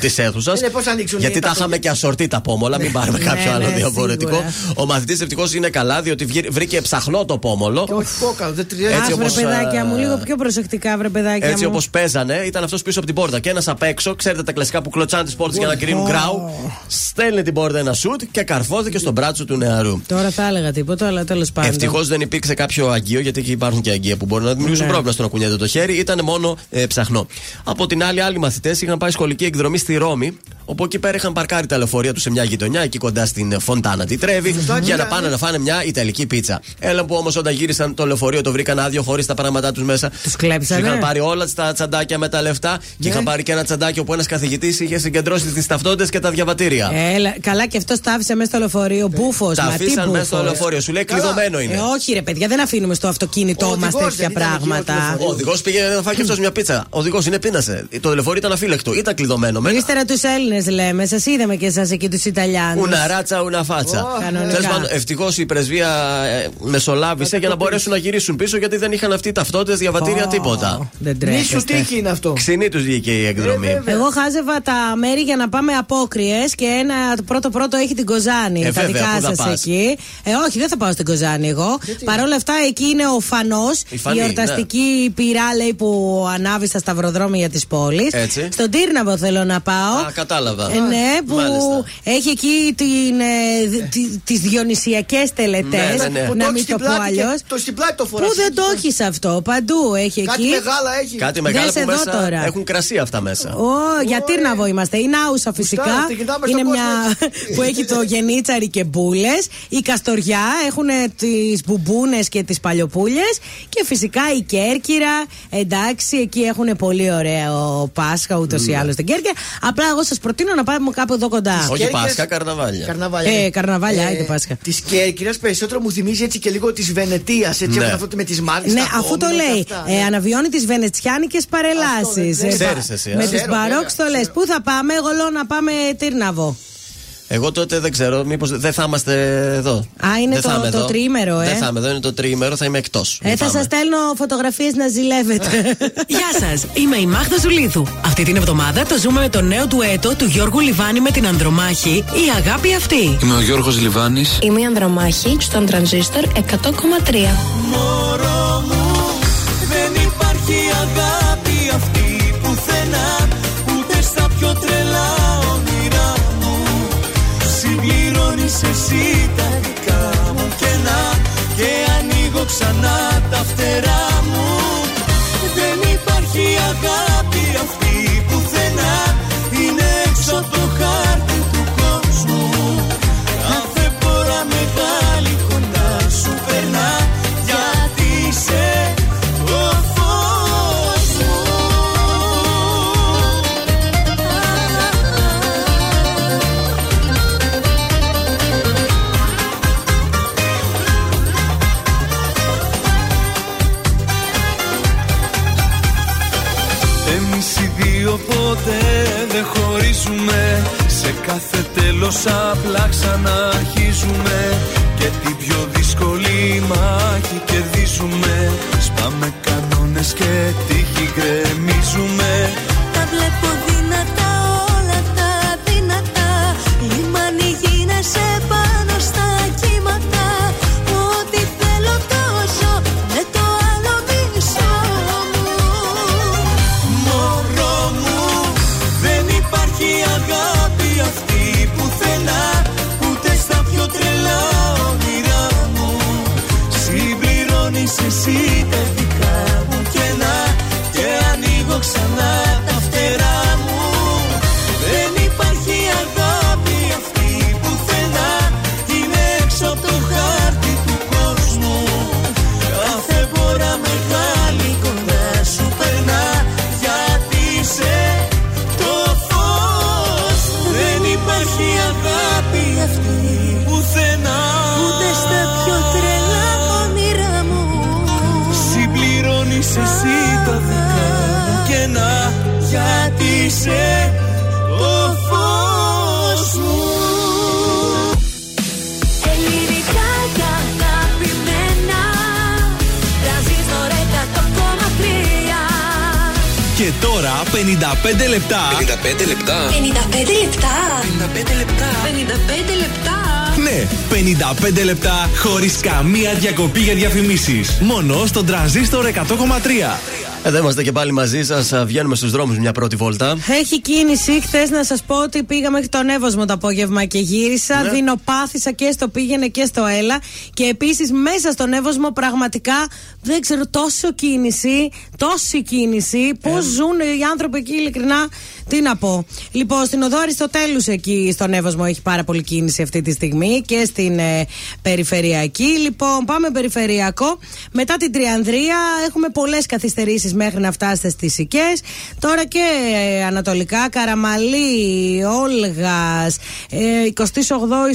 της αίθουσας. Ε, ναι, πώς θα ανοίξουν Γιατί τα τα είχαμε και ασορτή τα πόμολα, μην πάρουμε κάποιο Ναι, άλλο ναι, διαφορετικό. σίγουρα. Ο μαθητής ευτυχώς είναι καλά, διότι βγει- βρήκε ψαχνό το πόμολο. Και όχι κόκαλο, δεν τριάζει. Έτσι Αχ, βρε όπως, παιδάκια α, μου, λίγο πιο προσεκτικά, βρε παιδάκια Έτσι μου. όπως παίζανε, ήταν αυτός πίσω από την πόρτα. Και ένας απ' έξω, ξέρετε τα κλασικά που κλωτσάνε τις πόρτες για να κρίνουν γκράου. Στέλνει την πόρτα ένα σουτ και καρφώθηκε στο μπράτσο του νεαρού. Τώρα θα έλεγα τίποτα, αλλά τέλος πάντων. Ευτυχώς δεν υπήρξε κάποιο αγγείο, γιατί εκεί υπάρχουν και αγγεία που μπορούν να δημιουργήσουν Ναι. πρόβλημα στο να κουνιέται το χέρι. Ήταν μόνο ε, ψαχνό. Από την άλλη, άλλοι μαθητές είχαν πάει σχολική εκδρομή στη Ρώμη, όπου εκεί πέρα είχαν παρκάρει τα λεωφορεία τους σε μια γειτονιά, εκεί κοντά στην ε, Φοντάνα τη Τρέβη, για να κοίτα. πάνε να φάνε μια Ιταλική πίτσα. Έλα που όμως όταν γύρισαν το λεωφορείο το βρήκαν άδειο χωρίς τα πράγματά τους μέσα. Τους κλέψανε. Είχαν πάρει όλα τα τσαντάκια με τα λεφτά και είχαν πάρει και ένα τσαντάκι όπου ένας καθηγητής είχε συγκεντρώσει τις ταυτότητες και τα διαβατήρια. Έλα, καλά και αυτό τα άφησε μέσα στο λεωφορείο. Μπούφος. τα αφήσαν μέσα στο λεωφορείο. Σου λέει κλειδωμένο είναι. Ε, όχι, ρε παιδιά, δεν αφήνουμε στο Ο αυτοκίνητό μας οδηγός τέτοια δεν ήταν εκεί, πράγματα. όχι Ο οδηγός πήγε να φάει και αυτός μια πίτσα. Ο οδηγός είναι πείνασε. Το λεωφορείο ήταν αφύλεκτο. Ήταν κλειδωμένο. Με Ύστερα τους Έλληνες λέμε, σας είδαμε και εσάς εκεί τους Ιταλιάνους. Ούνα ράτσα, ούνα φάτσα. Κανονικά. Τέλος πάντων, ευτυχώς η πρεσβεία ε, μεσολάβησε για να μπορέσουν να γυρίσουν πίσω γιατί δεν είχαν αυτοί ταυτότητες, διαβατήρια, τίποτα. Δεν Μη σου τρέπεστε. τύχει είναι αυτό. Ξινή τους βγήκε η εκδρομή. Ε, βέβαια. Εγώ χάζευα τα μέρη για να πάμε απόκριες και ένα πρώτο-πρώτο έχει την Κοζάνη. Ε, τα βέβαια, δικά πού θα σας πας; εκεί. Ε, όχι, δεν θα πάω στην Κοζάνη εγώ. Παρ' όλα αυτά, εκεί είναι ο φανός, Η η, φανή, ναι. εορταστική πυρά λέει, που ανάβει στα σταυροδρόμια τη πόλη. Έτσι. Στον Τύρναβο θέλω να πάω. Α, κατάλαβα. Ε, ναι, που Μάλιστα. έχει εκεί την, ε, δι- τη- τις διονυσιακές τελετές Ναι, ναι, ναι, Που να το μην έχεις το στην πω πλάτη και αλλιώς. Το στην πλάτη το φοράς. Πού δεν το έχεις αυτό, παντού έχει Κάτι εκεί. μεγάλα έχεις. Κάτι μεγάλο Δες που εδώ μέσα τώρα. έχουν κρασί αυτά μέσα. Ω, για Τύρναβο είμαστε. Είναι άουσα φυσικά. Γουστάρω, τη κοιτάμε Είναι στον μια που έχει το γενίτσαρι και μπούλες. Η Καστοριά έχουν τις μπουμπούνες και τις παλιοπούλες. Και φυσικά η Κέρκυρα. Εντάξει, εκεί έχουν πολύ ωραίο Πάσχα ούτως ή άλλως στην Κέρκυρα. Απλά εγώ σας προτείνω να πάμε κάπου εδώ κοντά. Όχι Κέρκυρας- Πάσχα, καρναβάλια. Καρναβάλια. Ε, καρναβάλια, είναι Πάσχα. Τη Κέρκυρα περισσότερο μου θυμίζει έτσι και λίγο της Βενετίας. Έτσι Ναι. ναι. αυτό με τις μάρκε. Ναι, αφού το λέει. Ε, αναβιώνει τις βενετσιάνικες παρελάσεις. Αυτό, δεν- Ξέρεις εσύ, ε. Με τις Ξέρω, μπαρόκ βέβαια, στολέ. Πού θα πάμε, εγώ λέω να πάμε Τύρναβο. Εγώ τότε δεν ξέρω, μήπως δεν θα είμαστε εδώ. Α, είναι Δεν το- θα είμαι το εδώ. τριήμερο, ε. Δεν θα είμαι εδώ, είναι το τριήμερο, θα είμαι εκτός. Ε, θα σας στέλνω φωτογραφίες να ζηλεύετε. Γεια σας, είμαι η Μάγδα Ζουλίδου. Αυτή την εβδομάδα το ζούμε με το νέο του έτο του Γιώργου Λιβάνη με την Ανδρομάχη, η αγάπη αυτή. Είμαι ο Γιώργος Λιβάνης. Είμαι η Ανδρομάχη στον τρανζίστορ 100,3. Μωρό μου εσύ τα δικά μου κενά Και ανοίγω ξανά τα φτερά οι δύο ποτέ δεν χωρίζουμε. Σε κάθε τέλος απλά ξαναρχίζουμε. Και την πιο δύσκολη μάχη κερδίζουμε. Σπάμε κανόνες και τύχη γκρεμίζουμε. Τα βλέπω δυνατά όλα τα δυνατά. Λιμάνι γίνεσαι πάνω necesites. 55 λεπτά. 55 λεπτά. 55 λεπτά 55 λεπτά. 55 λεπτά Ναι, 55 λεπτά χωρίς καμία διακοπή για διαφημίσεις. Μόνο στον τραζίστορ 100,3. Εδώ είμαστε και πάλι μαζί σας. Βγαίνουμε στους δρόμους μια πρώτη βόλτα. Έχει κίνηση. Χθες να σας πω ότι πήγα μέχρι τον Εύωσμο το απόγευμα και γύρισα. Ναι. Δεινοπάθησα και στο πήγαινε και στο έλα. Και επίσης μέσα στον Εύωσμο πραγματικά δεν ξέρω τόσο κίνηση, τόση κίνηση. Πώς ζουν οι άνθρωποι εκεί, ειλικρινά, τι να πω. Λοιπόν, στην οδό Αριστοτέλους εκεί στον Εύωσμο έχει πάρα πολύ κίνηση αυτή τη στιγμή και στην ε, περιφερειακή. Λοιπόν, πάμε περιφερειακό. Μετά την Τριανδρία έχουμε πολλές καθυστερήσεις μέχρι να φτάσετε στις Σικέ. Τώρα και ε, ανατολικά, Καραμαλή, Όλγας, ε, 28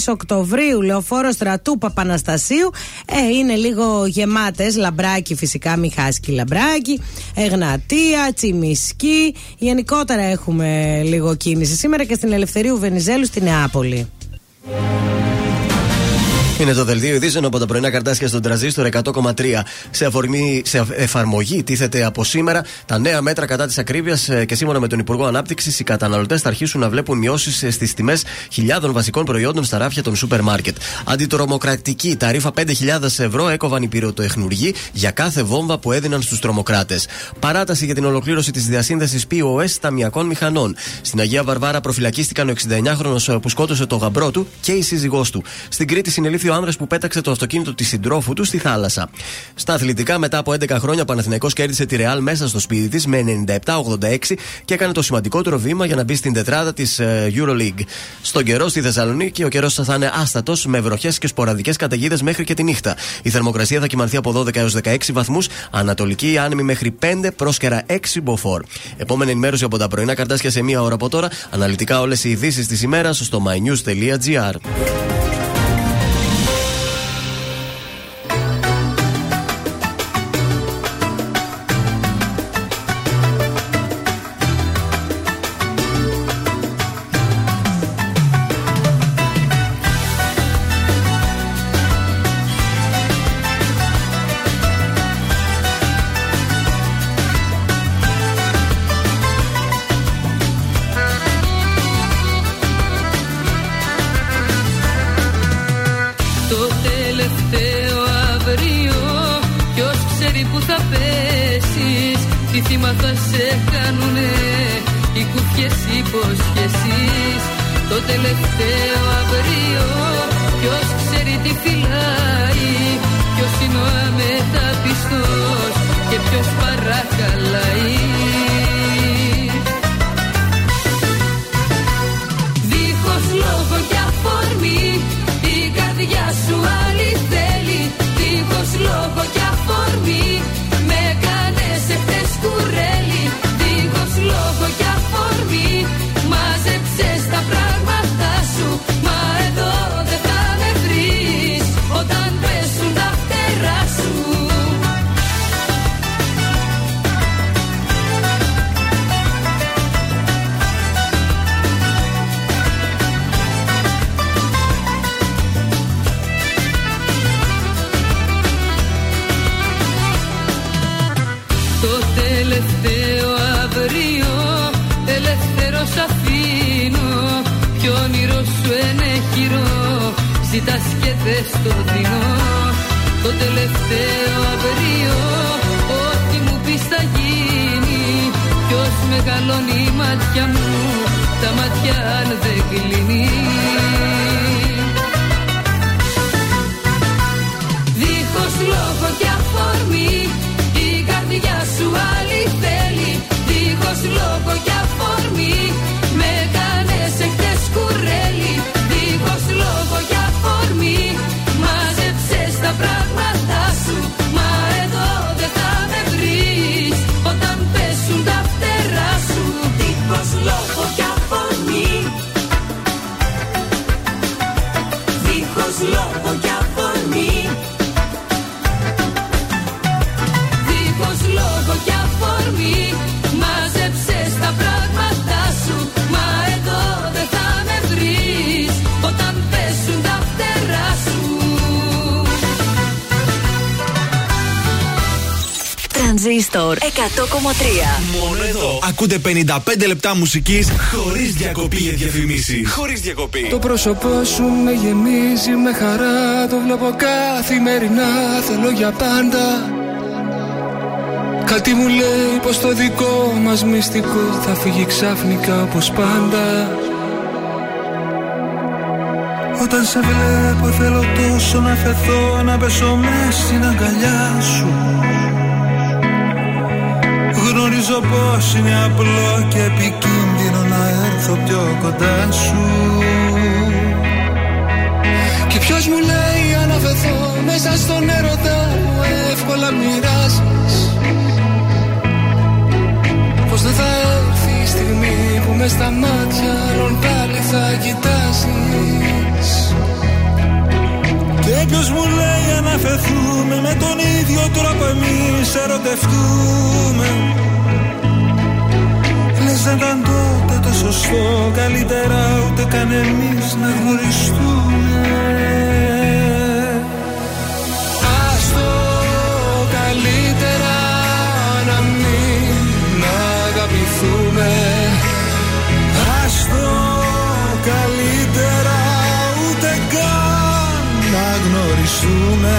Οκτωβρίου, Λεωφόρο Στρατού, Παπαναστασίου. Ε, είναι λίγο γεμάτες. Λαμπράκι φυσικά, μη χάσει και λαμπράκι. Εγνατία, Τσιμισκή. Γενικότερα έχουμε λίγο κίνηση σήμερα και στην Ελευθερίου Βενιζέλου στη Νεάπολη. Είναι το δελτίο ειδήσεων από τα πρωινά καρτάσια στον τραζίστορ 100,3. Σε, αφορμή, σε εφαρμογή τίθεται από σήμερα τα νέα μέτρα κατά της ακρίβειας και σύμφωνα με τον Υπουργό Ανάπτυξης, οι καταναλωτές θα αρχίσουν να βλέπουν μειώσεις στις τιμές χιλιάδων βασικών προϊόντων στα ράφια των σούπερ μάρκετ. Αντιτρομοκρατική ταρήφα 5.000 ευρώ έκοβαν οι πυροτοεχνουργοί για κάθε βόμβα που έδιναν στους τρομοκράτες. Παράταση για την ολοκλήρωση της διασύνδεσης POS ταμιακών μηχανών. Στην Αγία Βαρβάρα προφυλακίστηκαν ο 69χρονο που σκότωσε το γαμπρό του και η σύζυγός του. Στην Κρήτη συνελήφθη ο άνδρας που πέταξε το αυτοκίνητο της συντρόφου του στη θάλασσα. Στα αθλητικά, μετά από 11 χρόνια, ο Παναθηναϊκός κέρδισε τη Ρεάλ μέσα στο σπίτι της με 97-86 και έκανε το σημαντικότερο βήμα για να μπει στην τετράδα της Euroleague. Στον καιρό στη Θεσσαλονίκη, ο καιρός θα είναι άστατος με βροχές και σποραδικές καταιγίδες μέχρι και τη νύχτα. Η θερμοκρασία θα κοιμανθεί από 12 έως 16 βαθμούς, ανατολική άνεμη μέχρι 5, πρόσκαιρα 6 μποφόρ. Επόμενη ενημέρωση από τα πρωινά καρτάσια σε μία ώρα από τώρα. Αναλυτικά όλες οι ειδήσεις της ημέρας στο mynews.gr. τελευταίο αύριο ελεύθερος αφήνω Κι όνειρο σου ενέχειρο Ζητάς και θες το δίνω. Το τελευταίο αύριο Ό,τι μου πεις θα γίνει Ποιος μεγαλώνει η μάτια μου Τα μάτια αν δεν κλείνει λόγο Τρανζίστορ 100,3. Μόνο εδώ. Ακούτε 55 λεπτά μουσικής χωρίς διακοπή για διαφημίσεις. Χωρίς διακοπή. Το πρόσωπό σου με γεμίζει με χαρά. Το βλέπω καθημερινά, θέλω για πάντα. Κάτι μου λέει πως το δικό μας μυστικό Θα φύγει ξαφνικά όπως πάντα. Όταν σε βλέπω θέλω τόσο να φεθώ Να πέσω μέσα στην αγκαλιά σου Γνωρίζω πως είναι απλό και επικίνδυνο να έρθω πιο κοντά σου. Και ποιος μου λέει αν αφαιθώ μέσα στον έρωτα μου εύκολα μοιράζεις. Πως δεν θα έρθει η στιγμή που μες στα μάτια άλλων πάλι θα κοιτάζεις. Και ποιος μου λέει αν αφαιθούμε με τον ίδιο τρόπο εμείς ερωτευτούμε. Λες δεν ήταν τότε το σωστό Καλύτερα ούτε καν εμείς να γνωριστούμε. Ας το καλύτερα να μην αγαπηθούμε. Ας το καλύτερα ούτε καν να γνωριστούμε.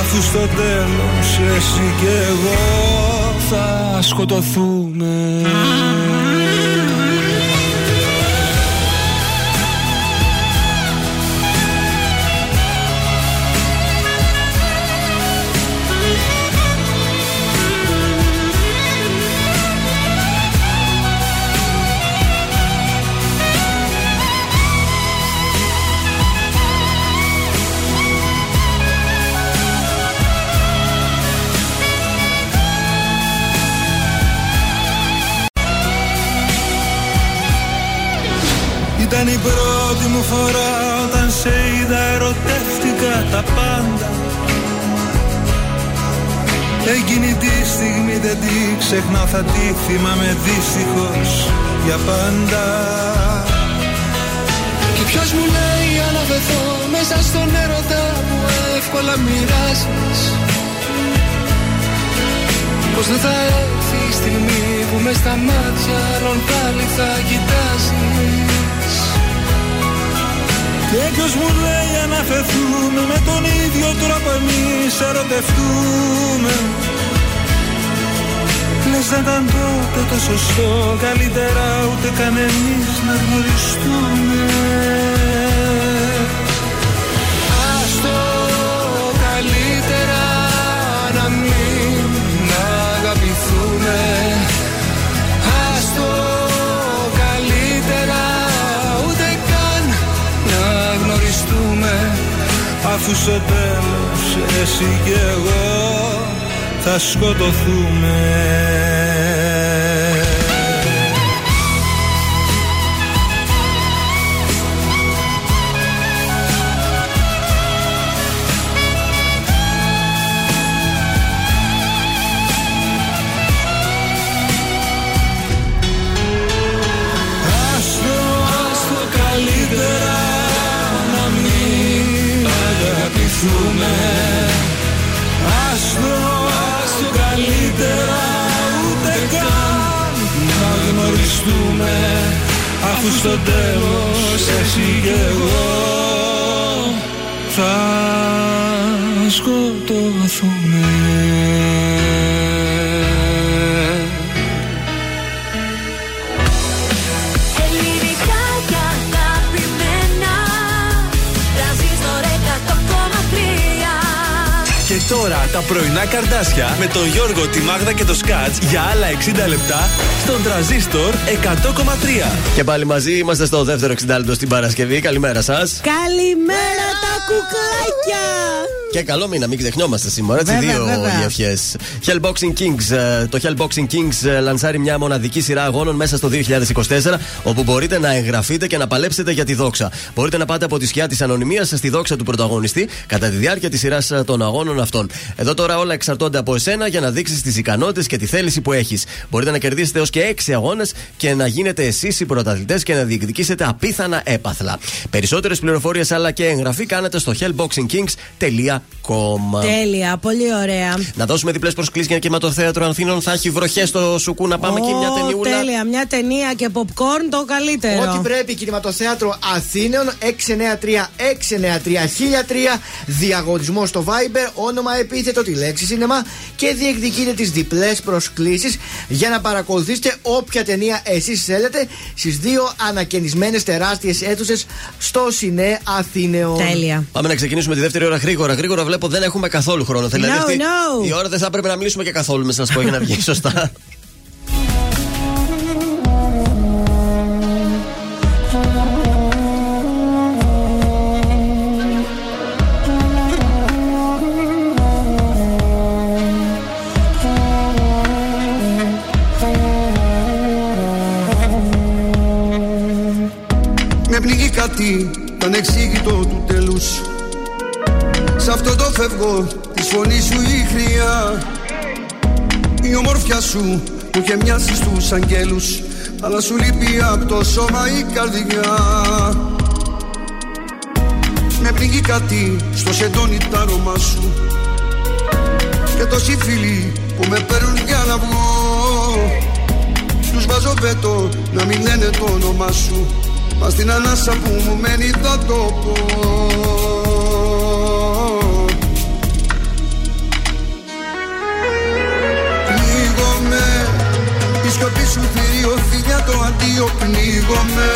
Αφού στο τέλος εσύ και εγώ θα σκοτωθούμε Ήταν η πρώτη μου φορά όταν σε είδα ερωτεύτηκα τα πάντα. Εκείνη τη στιγμή δεν τη ξεχνάω θα τη θυμάμαι δυστυχώς για πάντα. Και ποιος μου λέει αναβεθώ μέσα στον έρωτα που εύκολα μοιράζεις. Πως δεν θα έρθει η στιγμή που με στα μάτια άλλων πάλι θα κοιτάζεις Και ποιος μου λέει αναφεθούμε με τον ίδιο τρόπο εμείς ερωτευτούμε. Λες δεν ήταν τότε το σωστό Καλύτερα ούτε καν εμείς να γνωριστούμε Αφού στο τέλος εσύ και εγώ θα σκοτωθούμε Αφού στο τέλος εσύ και εγώ θα σκοτωθούμε πρωινά καρδάσια με τον Γιώργο, τη Μάγδα και το Σκάτς για άλλα 60 λεπτά στον τραζίστορ 100,3. Και πάλι μαζί είμαστε στο δεύτερο 60 λεπτό στην Παρασκευή. Καλημέρα σας. Καλημέρα τα κουκλάκια! Και καλό μήνα, μην ξεχνιόμαστε σήμερα. Έτσι, Βέβαια, δύο βέβαια. ευχέ. Hellboxing Kings. ε, Το Hellboxing Kings ε, λανσάρει μια μοναδική σειρά αγώνων μέσα στο 2024, όπου μπορείτε να εγγραφείτε και να παλέψετε για τη δόξα. Μπορείτε να πάτε από τη σκιά της ανωνυμίας στη δόξα του πρωταγωνιστή κατά τη διάρκεια της σειράς των αγώνων αυτών. Εδώ τώρα όλα εξαρτώνται από εσένα για να δείξεις τις ικανότητες και τη θέληση που έχεις. Μπορείτε να κερδίσετε έως και 6 αγώνες και να γίνετε εσείς οι πρωταθλητές και να διεκδικήσετε απίθανα έπαθλα. Περισσότερες πληροφορίες αλλά και εγγραφή κάνετε στο hellboxingkings.com. Τέλεια, πολύ ωραία. Να δώσουμε διπλές προσκλήσεις για και με το θέατρο Ανθήνων. Θα έχει βροχές στο Σουκού να πάμε εκεί μια Ω, ταινιούλα. Τέλεια, μια ταινία και popcorn το καλύτερο. Ό,τι πρέπει, κινηματοθέατρο Αθήνεων 693-693-1003. Διαγωνισμό στο Viber, όνομα επίθετο, τη λέξη σίνεμα και διεκδικείτε τις διπλές προσκλήσεις για να παρακολουθήσετε όποια ταινία εσείς θέλετε στις δύο ανακαινισμένες τεράστιες αίθουσες στο Σινέ Αθήνεων. Τέλεια. Πάμε να ξεκινήσουμε τη δεύτερη ώρα γρήγορα. Γρήγορα βλέπω δεν έχουμε καθόλου χρόνο. Δηλαδή No, αυτή no. η ώρα δεν θα έπρεπε να μιλήσουμε και καθόλου, μες σας πω, για να βγει σωστά. Με πνίγει κάτι το ανεξήγητο του τέλους Σ' αυτό το φεύγω τη φωνή σου η χρειά. Η ομορφιά σου που είχε μοιάσει στους αγγέλους Αλλά σου λείπει από το σώμα η καρδιά. Με πνίγει κάτι στο σεντόνι τ' άρωμά σου. Και τόσοι φίλοι που με παίρνουν για να βγω. Τους βάζω βέτο να μην λένε το όνομά σου. Μα στην ανάσα που μου μένει θα το πω σου θηριωθεί για το αντίο Πνίγομαι.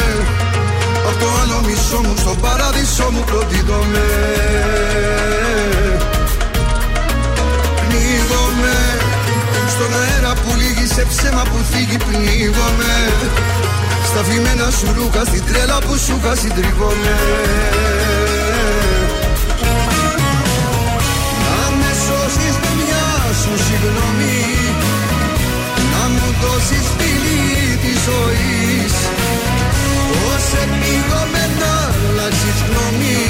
Απ' το άλλο μισό μου στο παράδεισο μου προδίδομαι Πνίγομαι Στον αέρα που λύγει σε ψέμα που φύγει Πνίγομαι. Στα φημένα σου ρούχα Στην τρέλα που σου είχα συντριβόμαι Να με σώσεις με μια σου συγγνώμη ζωής. Ως επίγομαι να αλλάξεις γνώμη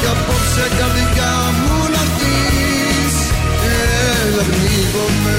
Κι απόψε καρδιά μου να δεις Έλα πνίγομαι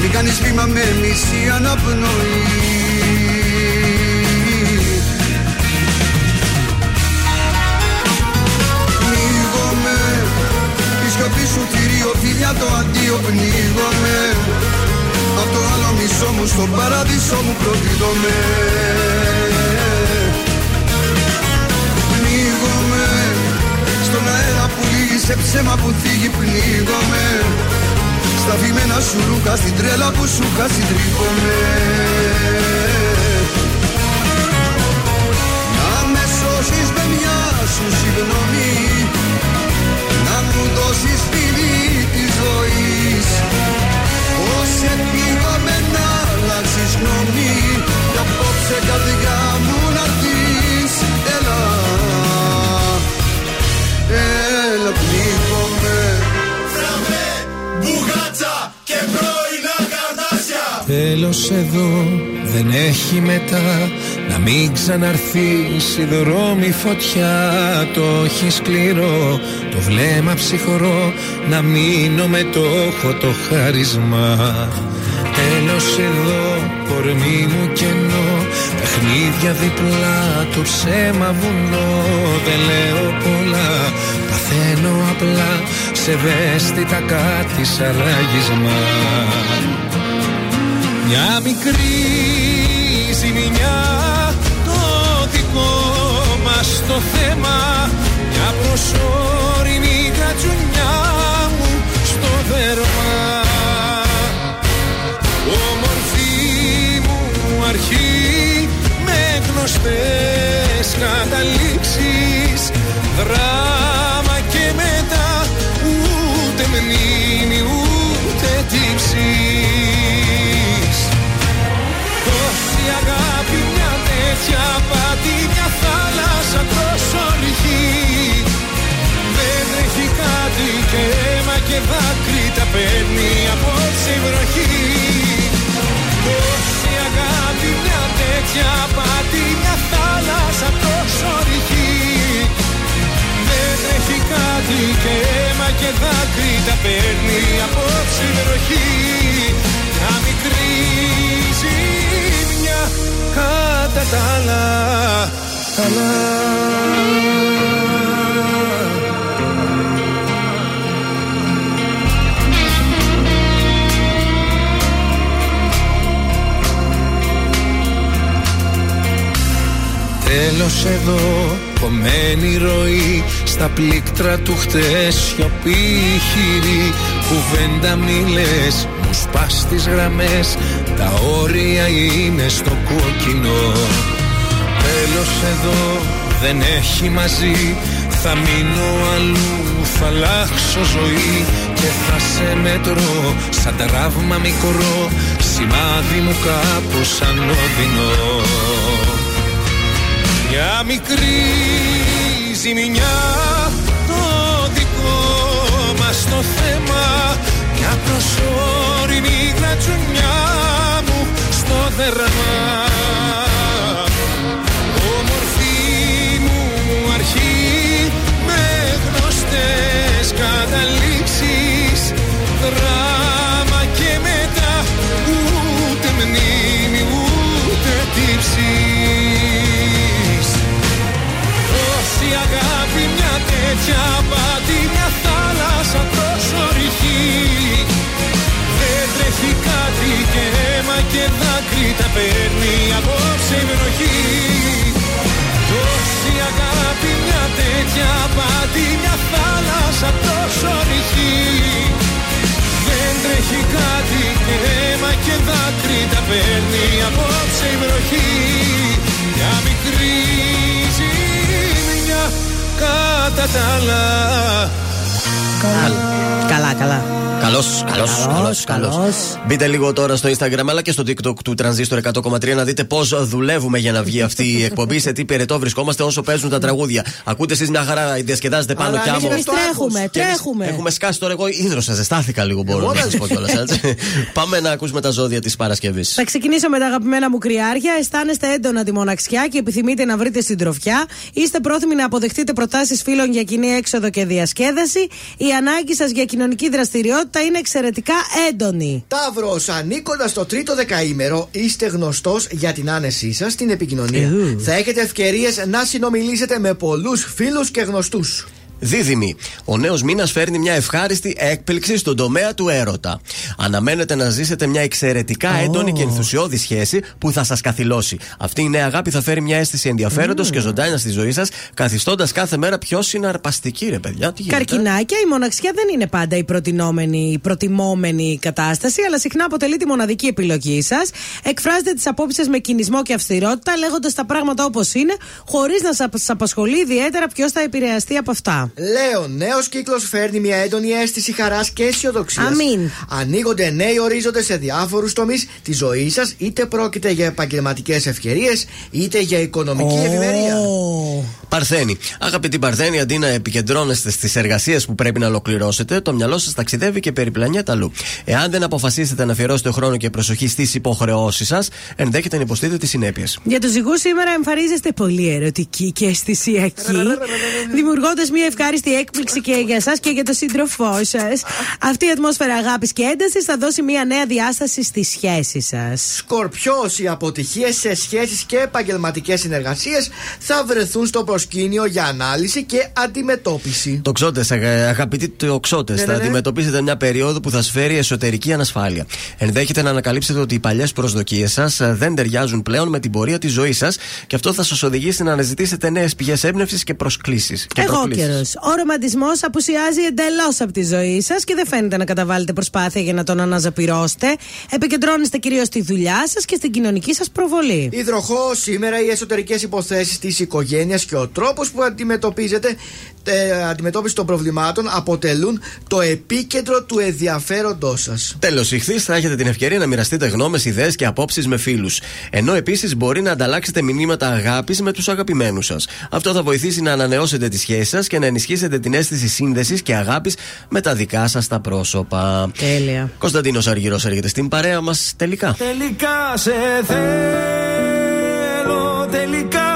Μην κάνεις βήμα με μισή αναπνοή. Πνίγομαι Η σιωπή σου θηρίο φιλιά το αντίο πνίγομαι. Απ' το άλλο μισό μου στον παράδεισο μου προδίδομαι Πνίγομαι Στον αέρα που λύγει σε ψέμα που θίγει πνίγομαι Στα φημένα σου ρούχα στην τρέλα που σου είχα συντρίβομαι Να με σώσεις με μια σου συγγνώμη Να μου δώσεις φιλί της ζωής. Πώς επίγαμε να αλλάξεις γνώμη Κι απόψε καρδιά μου να Τέλος εδώ δεν έχει μετά Να μην ξαναρθείς η δρόμη φωτιά; Το έχει σκληρό, το βλέμμα ψυχρό Να μείνω με το έχω το χάρισμα. Τέλος εδώ, κορμί μου κενό Παιχνίδια διπλά, το ψέμα βουνό. Δεν λέω πολλά, παθαίνω απλά Σε ευαίσθητα κάτι σαν ράγισμα μια μικρή ζημιά το δικό μας το θέμα. Μια προσωρινή κατσουνιά μου στο δέρμα. Όμορφη μου αρχή με γνωστές καταλήξεις. Δράμα και μετά ούτε μνήμη ούτε τύψεις Τόση αγάπη μια τέτοια πάτη μια θάλασσα τόσο λυχή Δεν έχει κάτι και αίμα και δάκρυ τα παίρνει απόψε η βροχή. Τόση αγάπη μια τέτοια πάτη μια θάλασσα τόσο λυχή Δεν έχει κάτι και αίμα και δάκρυ τα παίρνει απόψε η βροχή. Μια μικρή ζημιά κατά τα άλλα. Καλά. Τέλος εδώ, κομμένη ροή Στα πλήκτρα του χτες σιωπή χειρή. Κουβέντα μη λες, μου σπάς τις γραμμές Τα όρια είναι στο κόκκινο. Τέλος εδώ, δεν έχει μαζί. Θα μείνω αλλού, θα αλλάξω ζωή Και θα σε μετρώ, σαν τραύμα μικρό Σημάδι μου κάπως ανώδυνο. Μια μικρή ζημιά το δικό μας το θέμα. Μια προσωρινή γρατζουνιά μου στο δέρμα Όμορφη μου αρχή με γνωστές καταλήξεις. Δράμα και μετά ούτε μνήμη ούτε τύψεις. Όση αγάπη μια τέτοια πάτη μια θάλασσα τόσο ρηχή αλλάζει κάτι και αίμα και δάκρυ τα παίρνει απόψε η βροχή. Τόση αγάπη μια τέτοια απάτη μια θάλασσα τόσο ρηχή Δεν τρέχει κάτι και αίμα και δάκρυ τα παίρνει απόψε η βροχή. Μια μικρή ζημιά κατά τα άλλα. Καλά, καλά. Καλώς, καλώς, Καλός, καλώς. καλός. Μπείτε λίγο τώρα στο Instagram αλλά και στο TikTok του Transistor 100,3 να δείτε πώς δουλεύουμε για να βγει αυτή η εκπομπή, σε τι περαιτό βρισκόμαστε όσο παίζουν τα τραγούδια. Ακούτε εσείς μια χαρά, διασκεδάζετε πάνω Αλλά κι άμμο. εμείς Τρέχουμε, Και εμείς τρέχουμε. Έχουμε σκάσει τώρα. Εγώ ίδρωσα, ζεστάθηκα λίγο μπορώ Εγώ να δεν- σας πω κιόλας. Πάμε να ακούσουμε τα ζώδια της Παρασκευής. Θα ξεκινήσω με τα αγαπημένα μου κρυάρια. Αισθάνεστε έντονα τη μοναξιά και επιθυμείτε να βρείτε συντροφιά. Είστε πρόθυμοι να αποδεχτείτε προτάσεις φίλων για κοινή έξοδο και διασκέδαση. Η ανάγκη σας για κοινωνική δραστηριότητα είναι εξαιρετικά έντονη. Ταύρος, ανήκοντας στο τρίτο δεκαήμερο, είστε γνωστός για την άνεσή σας στην επικοινωνία. Θα έχετε ευκαιρίες να συνομιλήσετε με πολλούς φίλους και γνωστούς. Δίδυμη. Ο νέος μήνας φέρνει μια ευχάριστη έκπληξη στον τομέα του έρωτα. Αναμένετε να ζήσετε μια εξαιρετικά έντονη και ενθουσιώδη σχέση που θα σας καθυλώσει. Αυτή η νέα αγάπη θα φέρει μια αίσθηση ενδιαφέροντος και ζωντάνια στη ζωή σας, καθιστώντας κάθε μέρα πιο συναρπαστική, ρε παιδιά. Τι γίνεται. Καρκινάκια, η μοναξιά δεν είναι πάντα η προτινόμενη, η προτιμόμενη κατάσταση, αλλά συχνά αποτελεί τη μοναδική επιλογή σας. Εκφράζετε τις απόψεις σας με κινησμό και αυστηρότητα, λέγοντας τα πράγματα όπως είναι, χωρίς να σας απασχολεί ιδιαίτερα ποιος θα επηρεαστεί από αυτά. Λέω, νέος κύκλος φέρνει μια έντονη αίσθηση χαράς και αισιοδοξίας. Αμήν. Ανοίγονται νέοι ορίζοντε σε διάφορους τομείς τη ζωή σας, είτε πρόκειται για επαγγελματικές ευκαιρίες, είτε για οικονομική ευημερία. Παρθένη. Αγαπητοί Παρθένη, αντί να επικεντρώνεστε στις εργασίες που πρέπει να ολοκληρώσετε, το μυαλό σας ταξιδεύει και περιπλανιέται αλλού. Εάν δεν αποφασίσετε να αφιερώσετε χρόνο και προσοχή στις υποχρεώσεις σας, ενδέχεται να υποστείτε τις συνέπειες. Για τους ζυγούς σήμερα εμφανίζεστε πολύ ερωτικοί και αισθησιακοί, δημιουργώντας μια ευχάριστη έκπληξη και για εσά και για τον σύντροφό σας. Αυτή η ατμόσφαιρα αγάπης και έντασης θα δώσει μια νέα διάσταση στη σχέση σας. Σκορπιός, οι αποτυχίες σε σχέσεις και επαγγελματικές συνεργασίες θα βρεθούν στο προσκήνιο για ανάλυση και αντιμετώπιση. Τοξότες, αγαπητοί τοξότες, Ναι, θα ναι, ναι. αντιμετωπίσετε μια περίοδο που θα σα φέρει εσωτερική ανασφάλεια. Ενδέχεται να ανακαλύψετε ότι οι παλιές προσδοκίες σας δεν ταιριάζουν πλέον με την πορεία της ζωής σας και αυτό θα σας οδηγήσει να αναζητήσετε νέες πηγές έμπνευσης και προσκλήσεις. Εγώ καιρός. Ο ρομαντισμός απουσιάζει εντελώς από τη ζωή σας και δεν φαίνεται να καταβάλλετε προσπάθεια για να τον αναζαπυρώσετε. Επικεντρώνεστε κυρίως στη δουλειά σας και στην κοινωνική σας προβολή. Υδροχός, σήμερα οι εσωτερικές υποθέσεις της οικογένειας και ο τρόπος που αντιμετωπίζετε ε, αντιμετώπιση των προβλημάτων αποτελούν το επίκεντρο του ενδιαφέροντός σας. Τέλος, ηχθείς θα έχετε την ευκαιρία να μοιραστείτε γνώμες, ιδέες και απόψεις με φίλους. Ενώ επίσης μπορεί να ανταλλάξετε μηνύματα αγάπης με τους αγαπημένους σας. Αυτό θα βοηθήσει να ανανεώσετε τη σχέση σας και να ενισχύσετε την αίσθηση σύνδεσης και αγάπης με τα δικά σας τα πρόσωπα. Τέλεια. Κωνσταντίνος Αργυρός έρχεται στην παρέα μας τελικά. Τελικά σε θέλω, τελικά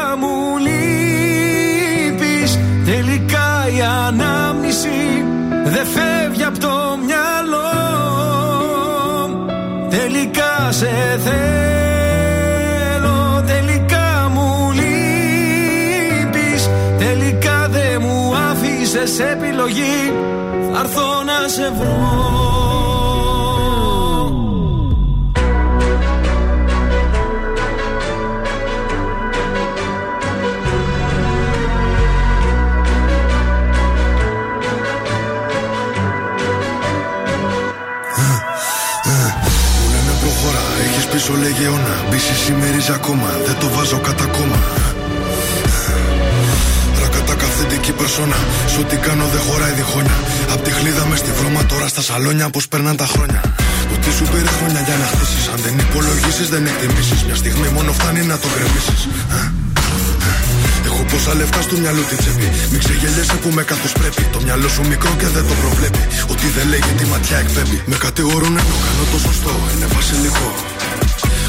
ανάμνηση δεν φεύγει από το μυαλό. Τελικά σε θέλω, τελικά μου λείπεις. Τελικά δεν μου άφησες επιλογή. Θα έρθω να σε βρω έχεις πίσω λεγεώνα Μπίση σημερίζει ακόμα, δεν το βάζω κατά κόμμα Ρακατά καθεντική περσόνα Σ' ό,τι κάνω δεν χωράει διχόνια Απ' τη χλίδα μες στη βρώμα τώρα στα σαλόνια Πως περνάνε τα χρόνια Το τι σου πήρε χρόνια για να χτίσεις Αν δεν υπολογίσεις δεν εκτιμήσεις Μια στιγμή μόνο φτάνει να το γκρεμίσεις Έχω πόσα λεφτά στο μυαλό τη τσέπη. Μην ξεγελιέσαι που με καθώ πρέπει. Το μυαλό σου μικρό και δεν το προβλέπει. Ότι δεν λέγει τη ματιά εκπέμπει. Με κατηγορούν ενώ κάνω το σωστό. Είναι βασιλικό.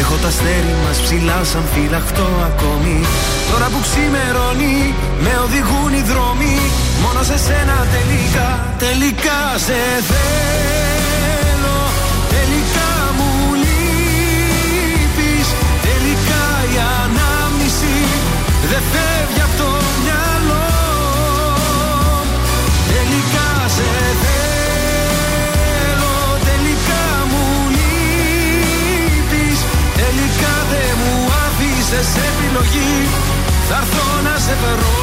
Έχω τα αστέρι μας ψηλά σαν φυλαχτό ακόμη. Τώρα που ξημερώνει, με οδηγούν οι δρόμοι. Μόνο Μόνο σε σένα τελικά, τελικά σε θέλω άφησες επιλογή Θα έρθω να σε βρω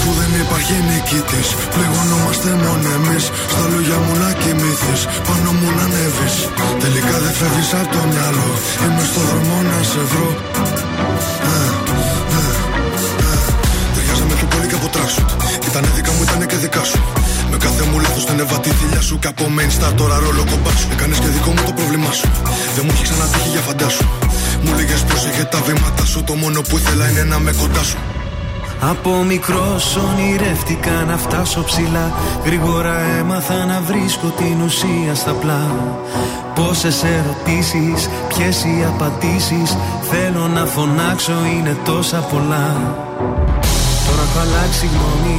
Που δεν υπάρχει νικητής. Πληγωνόμαστε μόνο εμείς. Στα λόγια μου να κοιμηθείς. Πάνω μου να ανέβεις. Τελικά δεν φεύγεις από το μυαλό. Είμαι στο δρόμο να σε βρω. Ε, ε, ε. Ταιριάζαμε πιο πολύ και από τράσου. Ήτανε δικά μου, ήτανε και δικά σου. Με κάθε μου λάθος την έβα τη θηλιά σου. Και από main star τώρα ρόλο κομπάς σου. Έκανες και δικό μου το πρόβλημά σου. Δεν μου έχει ξανατύχει για φαντάσου. Μου λέγες πρόσεχε τα βήματα σου. Το μόνο που ήθελα είναι να με κοντά σου. Από μικρός ονειρεύτηκα να φτάσω ψηλά. Γρήγορα έμαθα να βρίσκω την ουσία στα πλά. Πόσες ερωτήσεις, ποιες οι απαντήσεις. Θέλω να φωνάξω, είναι τόσα πολλά. Τώρα έχω αλλάξει γνώμη,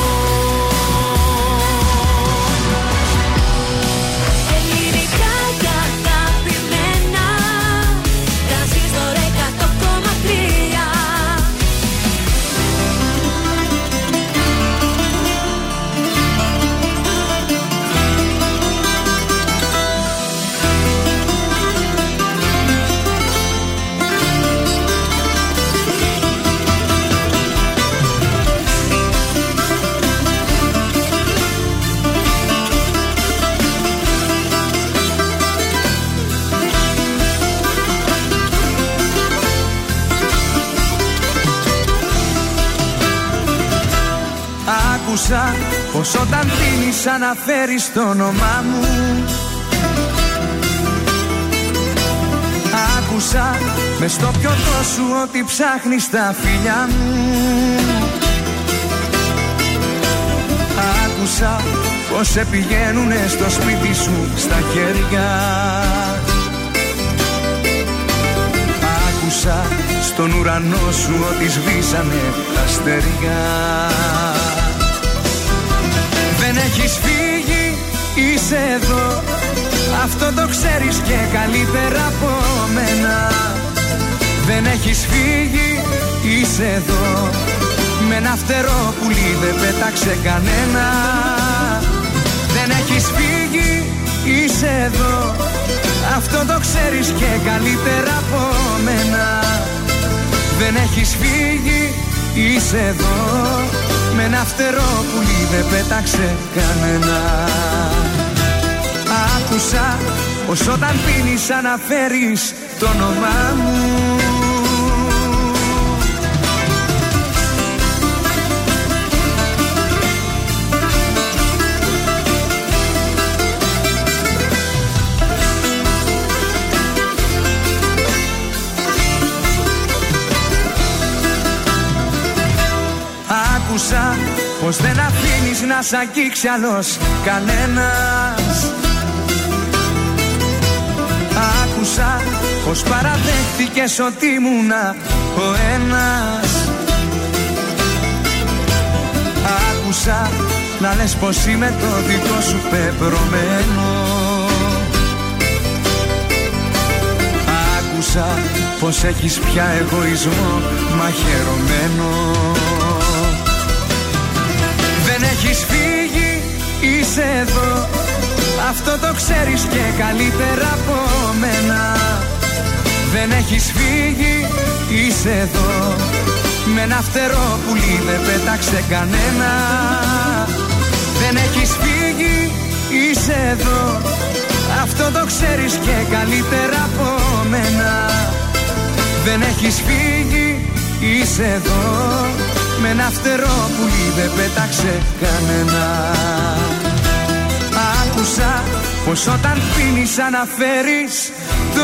Άκουσα πως όταν πίνεις αναφέρεις το όνομά μου. Άκουσα με στο πιωτό σου ότι ψάχνεις τα φιλιά μου. Άκουσα πως σε πηγαίνουνε στο σπίτι σου στα χέρια. Άκουσα στον ουρανό σου ότι σβήσανε τα αστέρια Δεν έχεις φύγει, είσαι εδώ. Αυτό το ξέρεις και καλύτερα από μένα. Δεν έχεις φύγει, είσαι εδώ. Με ένα φτερό πουλί δεν πέταξε κανένα. Δεν έχεις φύγει, είσαι εδώ. Αυτό το ξέρεις και καλύτερα από μένα. Δεν έχεις φύγει, είσαι εδώ Με ένα φτερό πουλί δεν πέταξε κανένα. Άκουσα πως όταν πίνεις αναφέρεις το όνομά μου Άκουσα πως δεν αφήνεις να σ' αγγίξει άλλος κανένας. Άκουσα πως παραδέχτηκες ότι ήμουνα ο ένας. Άκουσα να λες πως είμαι το δικό σου πεπρωμένο. Άκουσα πως έχεις πια εγωισμό μαχαιρωμένο. Δεν έχεις φύγει, είσαι εδώ. Αυτό το ξέρεις και καλύτερα από μένα. Δεν έχεις φύγει, είσαι εδώ. Με ένα φτερό πουλί δεν πέταξε κανένα. Δεν έχεις φύγει, είσαι εδώ. Αυτό το ξέρεις και καλύτερα από μένα. Δεν έχεις φύγει, είσαι εδώ Με ένα φτερό που δεν πέταξε κανένα Άκουσα πως όταν πίνεις αναφέρεις το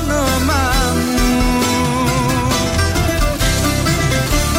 όνομα μου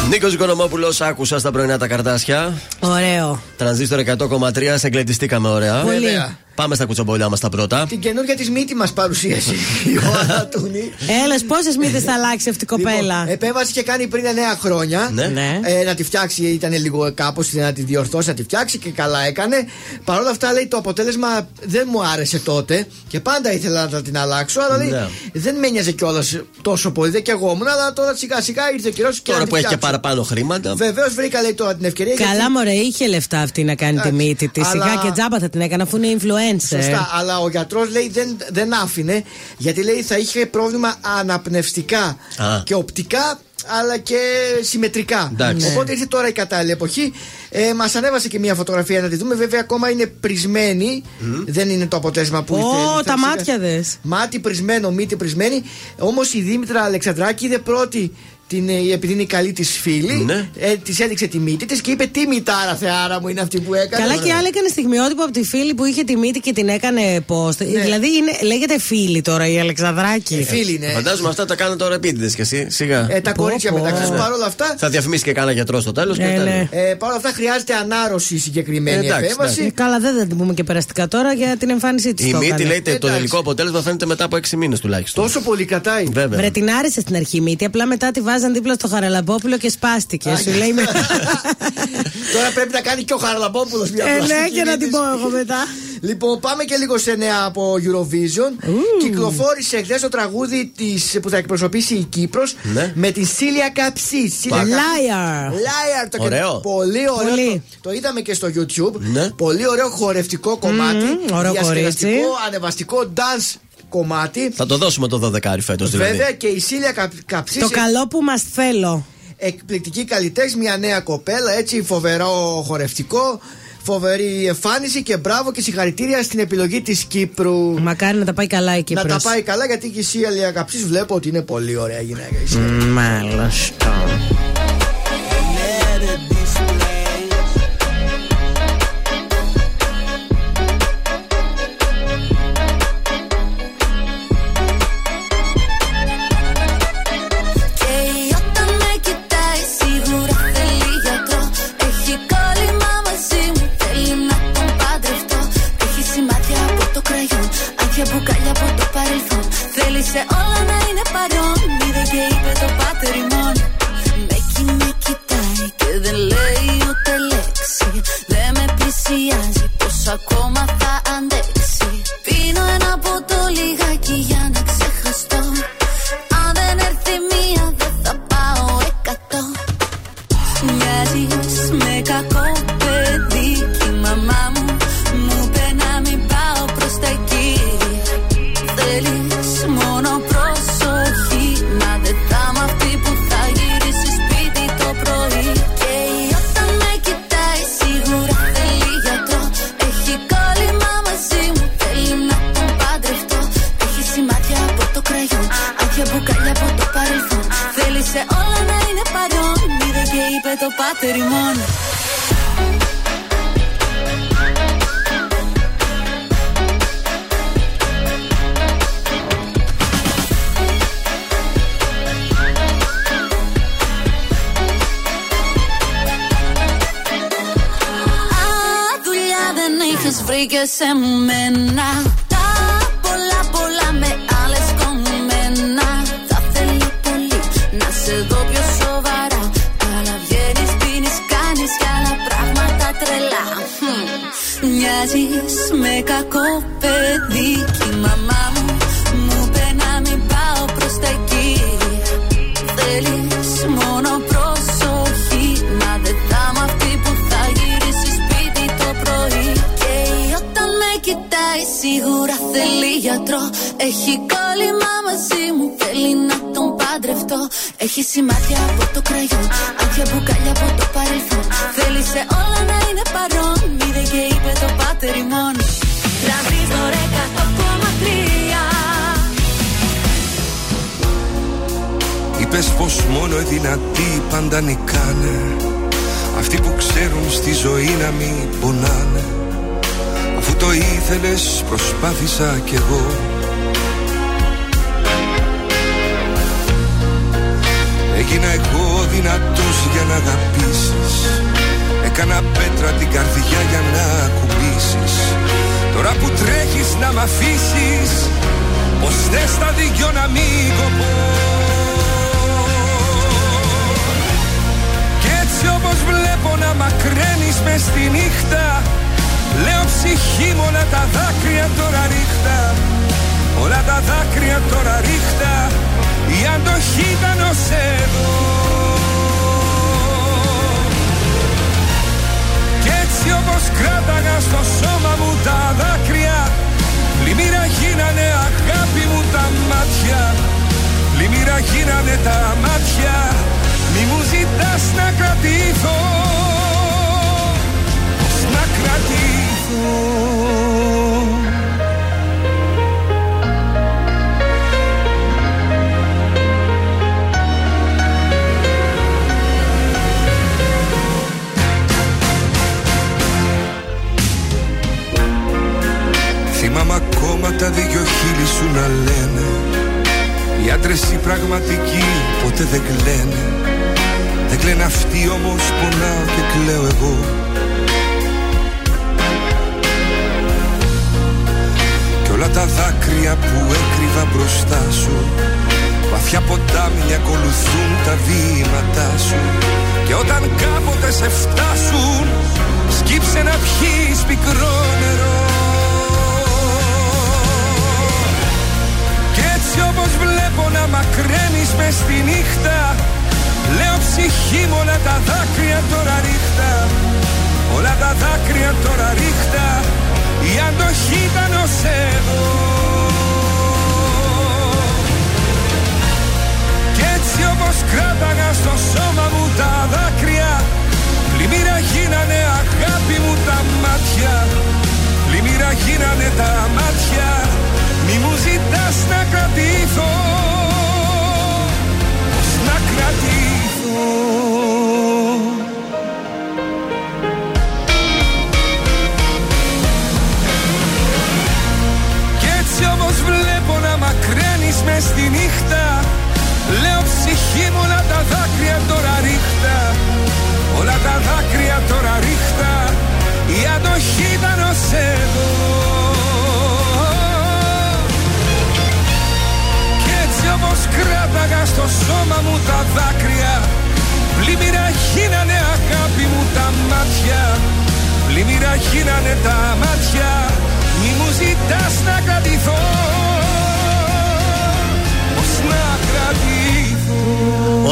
Νίκος Οικονομόπουλος, άκουσα στα πρωινά τα καρτάσια. Ωραίο. Τρανζίστορ 100,3, σε εγκλετιστήκαμε ωραία. Πολύ. Πάμε στα κουτσομπολιά μας τα πρώτα. Την καινούργια της μύτη μας παρουσίασε η Ιωάννα Τούνη. Έλα, πόσες μύτες θα αλλάξει αυτή η κοπέλα; Λοιπόν, επέμβαση είχε κάνει πριν 9 χρόνια. Ναι. Ναι. Ε, να τη φτιάξει, ήταν λίγο κάπως να τη διορθώσει, να τη φτιάξει και καλά έκανε. Παρ' όλα αυτά λέει το αποτέλεσμα δεν μου άρεσε τότε και πάντα ήθελα να την αλλάξω. Αλλά λέει Ναι. δεν με νοιάζε κιόλας τόσο πολύ. Δεν κι εγώ ήμουν, αλλά τώρα σιγά σιγά ήρθε ο καιρός και. Τώρα να που τη έχει και φτιάξω. παραπάνω χρήματα. Βεβαίως βρήκα λέει τώρα την ευκαιρία. Καλά, γιατί- μωρέ, είχε λεφτά αυτή να κάνει τη Εντάξει, μύτη της. Σιγά αλλά- και τζάμπα θα την έκανε αφού είναι influencer. Σωστά, αλλά ο γιατρός λέει δεν, δεν άφηνε γιατί λέει θα είχε πρόβλημα αναπνευστικά Α. και οπτικά αλλά και συμμετρικά. Εντάξει. Οπότε ήρθε τώρα η κατάλληλη εποχή. Ε, Μας ανέβασε και μια φωτογραφία να τη δούμε. Βέβαια, ακόμα είναι πρισμένη. Δεν είναι το αποτέλεσμα που Ω, ήθελε. τα μάτια δες. Μάτι πρισμένο, μύτη πρισμένη. Όμως η Δήμητρα Αλεξανδράκη είδε πρώτη. Την, ε, επειδή είναι η καλή της φίλη, Ναι. ε, της έδειξε τη μύτη της και είπε: Τι μητάρα θεάρα μου είναι αυτή που έκανε. Καλά και η άλλη έκανε στιγμιότυπο από τη φίλη που είχε τη μύτη και την έκανε post. Δηλαδή είναι, λέγεται φίλη τώρα η Αλεξανδράκη. Ναι. Ε, φίλη είναι. Φαντάζομαι αυτά τα κάνουν τώρα επίτηδες κι εσύ. Σιγά. Ε, τα Πω, κορίτσια πω. μεταξύ τους παρόλα αυτά. Θα διαφημίσει και κάνα γιατρό στο τέλος. Ναι, ναι. Ε, Παρ' όλα αυτά χρειάζεται ανάρρωση η συγκεκριμένη Ε, εντάξει, επέμβαση. Ε, καλά, δεν θα την πούμε και περαστικά τώρα για την εμφάνισή της. Η μύτη λέει το Εντάξει. τελικό αποτέλεσμα φαίνεται μετά από 6 μήνες τουλάχιστον. Τόσο πολύ κρατάει. Βέβαια. Βρε την άρεσε στην αρχή η μύτη, απλά μετά τη βάζαν δίπλα στο Χαραλαμπόπουλο και σπάστηκε. Σου λέει με. Τώρα πρέπει να κάνει και ο Χαρλαμπόπουλο μια Ε, ναι, πλαστική και να την μύτη. πω εγώ μετά. Λοιπόν, πάμε και λίγο σε νέα από Eurovision. Κυκλοφόρησε χθες το τραγούδι της, που θα εκπροσωπήσει η Κύπρος Ναι. με την Σίλια Καψή. Σίλια Καψή. Liar. Liar το Ωραίο. Πολύ ωραίο. Πολύ. Το, το είδαμε και στο YouTube. Ναι. Πολύ ωραίο χορευτικό κομμάτι. ωραίο διασκεδαστικό, κορίτσι. ανεβαστικό dance κομμάτι. Θα το δώσουμε το 12 φέτος δηλαδή. Βέβαια και η Σίλια Κα, Καψή. Το καλό που μας θέλω. Εκπληκτική καλλιτέχνη, μια νέα κοπέλα, έτσι φοβερό χορευτικό. Φοβερή εμφάνιση και μπράβο και συγχαρητήρια στην επιλογή της Κύπρου. Μακάρι να τα πάει καλά η Να Κύπρος. τα πάει καλά γιατί και η Σίλια Καψής βλέπω ότι είναι πολύ ωραία γυναίκα. η Σίλια. Μάλιστα. Μάτια. Πλημμύρα γίνανε τα μάτια. Μη μου ζητάς να κρατηθώ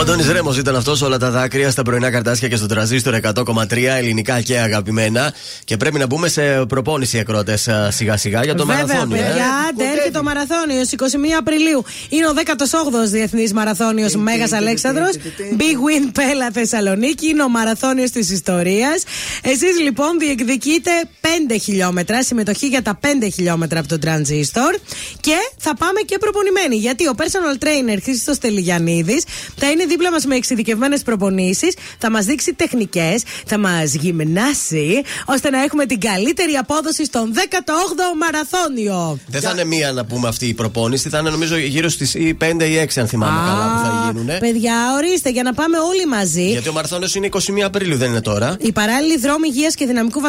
Αντώνης Ρέμος ήταν αυτός, όλα τα δάκρυα στα πρωινά καρτάσια και στο τραζίστρο 100,3 ελληνικά και αγαπημένα. Και πρέπει να μπούμε σε προπόνηση ακρότε σιγά σιγά για το Βέβαια, μαραθώνιο. παιδιά, ε. άντε, έρχεται το μαραθώνιο στις 21 Απριλίου. Είναι ο 18ο Διεθνής Μαραθώνιος Μέγας Αλέξανδρος. Big Win Πέλα Θεσσαλονίκη. Είναι ο μαραθώνιος της ιστορίας. Εσείς λοιπόν διεκδικείτε 5 χιλιόμετρα, συμμετοχή για τα 5 χιλιόμετρα από τον Transistor. Και θα πάμε και προπονημένοι. Γιατί ο personal trainer Χρήστος Τελιγιανίδης θα είναι δίπλα μας με εξειδικευμένες προπονήσεις, θα μας δείξει τεχνικές, θα μας γυμνάσει, ώστε να έχουμε την καλύτερη απόδοση στον 18ο μαραθώνιο. Δεν θα είναι μία να πούμε αυτή η προπόνηση, θα είναι νομίζω γύρω στις 5 ή 6 αν θυμάμαι καλά που θα γίνουν. Παιδιά, ορίστε, για να πάμε όλοι μαζί. Γιατί ο μαραθώνιος είναι 21 Απριλίου, δεν είναι τώρα. Οι παράλληλοι δρόμοι υγείας και δυναμικού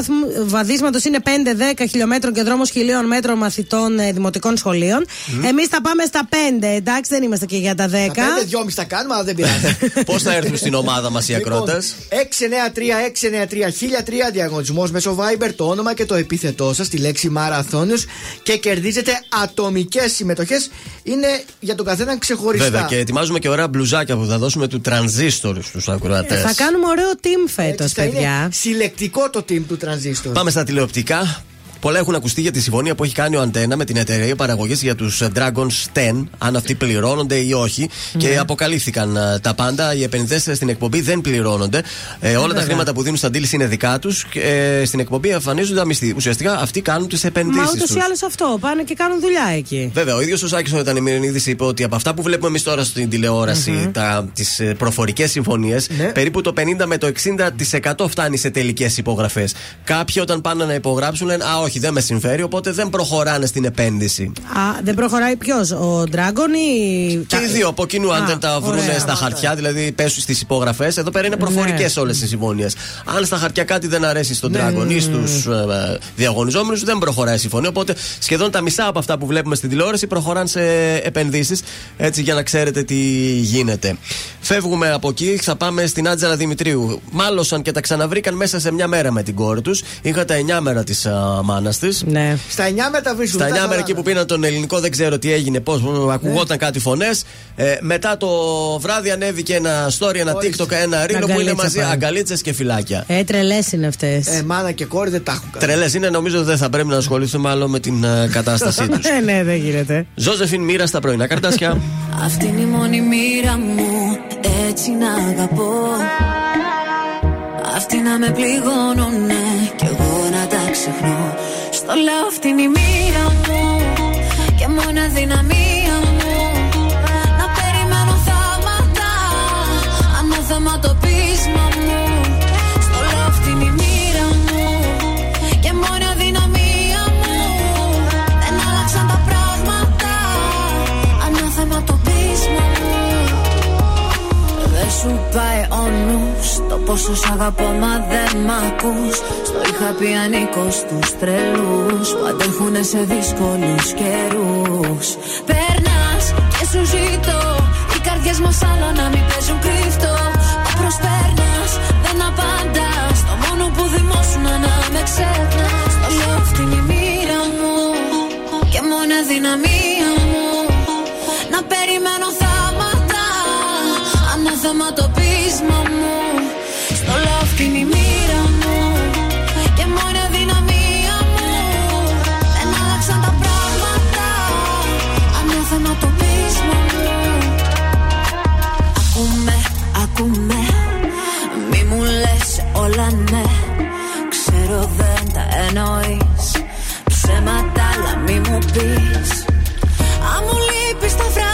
βαδίσματος είναι 5-10 χιλιόμετρων και δρόμος χιλίων μέτρων μαθητών ε, δημοτικών σχολείων. Εμείς θα πάμε στα 5, εντάξει, δεν είμαστε και για τα 10. Τα πέντε, δυόμιση τα κάνουμε, αλλά δεν πειράζει. Πώς θα έρθουν στην ομάδα μας οι ακροτε Λοιπόν, 693-693-1003 διαγωνισμός μέσω Viber, το όνομα και το επίθετό σας, τη λέξη μαραθώνιο και κερδίζετε ατομικές συμμετοχές. Είναι για τον καθέναν ξεχωριστά. Βέβαια, και ετοιμάζουμε και ωραία μπλουζάκια που θα δώσουμε του τρανζίστορ στους ακροατές. Θα κάνουμε ωραίο team φέτος, παιδιά. Είναι συλλεκτικό το team του Transistor. Πάμε στα τηλεοπτικά. Πολλά έχουν ακουστεί για τη συμφωνία που έχει κάνει ο Αντένα με την εταιρεία παραγωγή για τους Dragons 10, αν αυτοί πληρώνονται ή όχι. Και αποκαλύφθηκαν ε, τα πάντα. Οι επενδυτές στην εκπομπή δεν πληρώνονται. Ε, όλα τα βέβαια. χρήματα που δίνουν στα deals είναι δικά τους. Ε, στην εκπομπή εμφανίζονται τα μισθοί. Ουσιαστικά αυτοί κάνουν τις Μα επενδύσει ούτω τους. ή άλλως αυτό. Πάνε και κάνουν δουλειά εκεί. Βέβαια, ο ίδιος ο Σάκης ο Ετανημυρινίδη είπε ότι από αυτά που βλέπουμε εμείς τώρα στην τηλεόραση, τα, τις ε, προφορικές συμφωνίες, περίπου το 50 με το 60% φτάνει σε τελικές υπογραφές. Κάποιοι όταν πάνε να υπογράψουν λένε Α, όχι, δεν με συμφέρει, οπότε δεν προχωράνε στην επένδυση. Α, δεν προχωράει ποιος, ο Dragon ή. Και οι δύο από κοινού, αν Α, δεν τα βρουν ωραία. στα χαρτιά, δηλαδή πέσουν στις υπογραφές, εδώ πέρα είναι προφορικές Ναι. όλες οι συμφωνίες. Αν στα χαρτιά κάτι δεν αρέσει στον Ναι. Dragon ή στους ε, διαγωνιζόμενους, δεν προχωράει η συμφωνία. Οπότε σχεδόν τα μισά από αυτά που βλέπουμε στην τηλεόραση προχωράνε σε επενδύσεις. Έτσι για να ξέρετε τι γίνεται. Φεύγουμε από εκεί, θα πάμε στην Άτζαρα Δημητρίου. Μάλωσαν και τα ξαναβρήκαν μέσα σε μια μέρα με την κόρη τους. Είχα τα 9 μέρα της μάνα της. Ναι. Στα 9 μεταβρίσκουν. Στα 9 μέρα εκεί που πήραν τον ελληνικό, δεν ξέρω τι έγινε, πώς ακουγόταν κάτι φωνές. Ε, μετά το βράδυ ανέβηκε ένα story, ένα TikTok, ένα ρίλο που είναι Αγκαλίτσα μαζί πάλι. αγκαλίτσες και φυλάκια. Ε, τρελές είναι αυτές. Ε, μάνα και κόρη δεν τα έχουν κάνει. Τρελές είναι, νομίζω ότι δεν θα πρέπει να ασχοληθούμε άλλο με την ε, κατάστασή τους. Ε, ναι, δεν γίνεται. Ζώζεφιν μοίρα στα πρωινά καρτάσια. Αυτή είναι η μόνη μοίρα μου Έτσι να αγαπώ Αυτή να με πληγώνουνε Κι εγώ να τα ξεχνώ Στο λέω αυτή είναι η μοίρα μου. Και μόνο αδυναμία μου. Να περιμένω θάματα Ανάθεμα το πείσμα μου. Στο λέω αυτή είναι η μοίρα μου. Και μόνο αδυναμία μου. Δεν άλλαξαν τα πράγματα. Ανάθεμα το πείσμα μου. Δεν σου πάει ο νους Το πόσο σ' αγαπώ μα δεν μ' ακούς. Στο είχα πει ανήκως στους τρελούς. Που αντέχουνε σε δύσκολους καιρούς. Περνάς και σου ζητώ Οι καρδιές μας άλλο να μην παίζουν κρύφτο. Μα προσπέρνας, δεν απαντάς. Το μόνο που δημόσουν να με ξεχνάς. Το λέω αυτή είναι η μοίρα μου. Και μόνο αδυναμία δεν τα εννοείς Ψέματα αλλά μη μου πεις. Αν μου λείπεις τα βράδια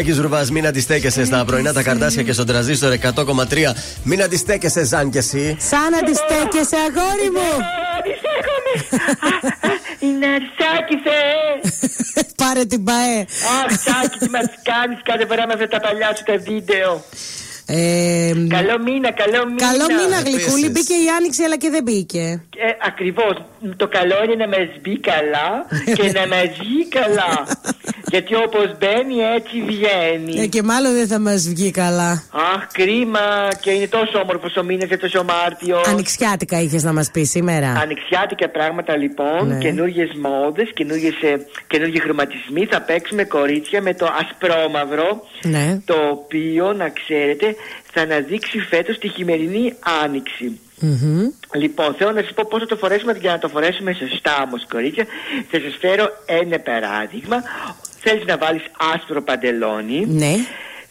Σάκη Ρουβάς, μην αντιστέκεσαι στα πρωινά τα καρτάσια και στον τραζίστορ 100,3. Μην αντιστέκεσαι, Ζαν και εσύ. Σαν αντιστέκεσαι, αγόρι μου. Είναι αρσάκι, Θεέ! Πάρε την ΠαΕ. Αχ, Σάκη, τι μας κάνεις κάθε φορά με αυτά τα παλιά σου τα βίντεο. Ε, Καλό μήνα, καλό μήνα. Καλό μήνα, γλυκούλη. Μπήκε η άνοιξη, αλλά και δεν μπήκε. Ε, ακριβώς. Το καλό είναι να μας μπει καλά και να μας βγει καλά. Γιατί όπως μπαίνει έτσι βγαίνει. Ε, και μάλλον δεν θα μας βγει καλά. Αχ, κρίμα. Και είναι τόσο όμορφος ο μήνας και τόσο Μάρτιος. Ανοιξιάτικα είχες να μας πεις σήμερα. Ανοιξιάτικα πράγματα λοιπόν, Ναι. ναι. καινούριε μόδε, καινούργιοι χρωματισμοί. Θα παίξουμε κορίτσια με το ασπρόμαυρο. Ναι. Το οποίο, να ξέρετε, θα αναδείξει φέτος τη χειμερινή άνοιξη. Μμμ. Λοιπόν, θέλω να σας πω πώ θα το φορέσουμε για να το φορέσουμε σωστά όμως, κορίτσια. Θα σας φέρω ένα παράδειγμα. Θέλεις να βάλεις άσπρο παντελόνι. Ναι.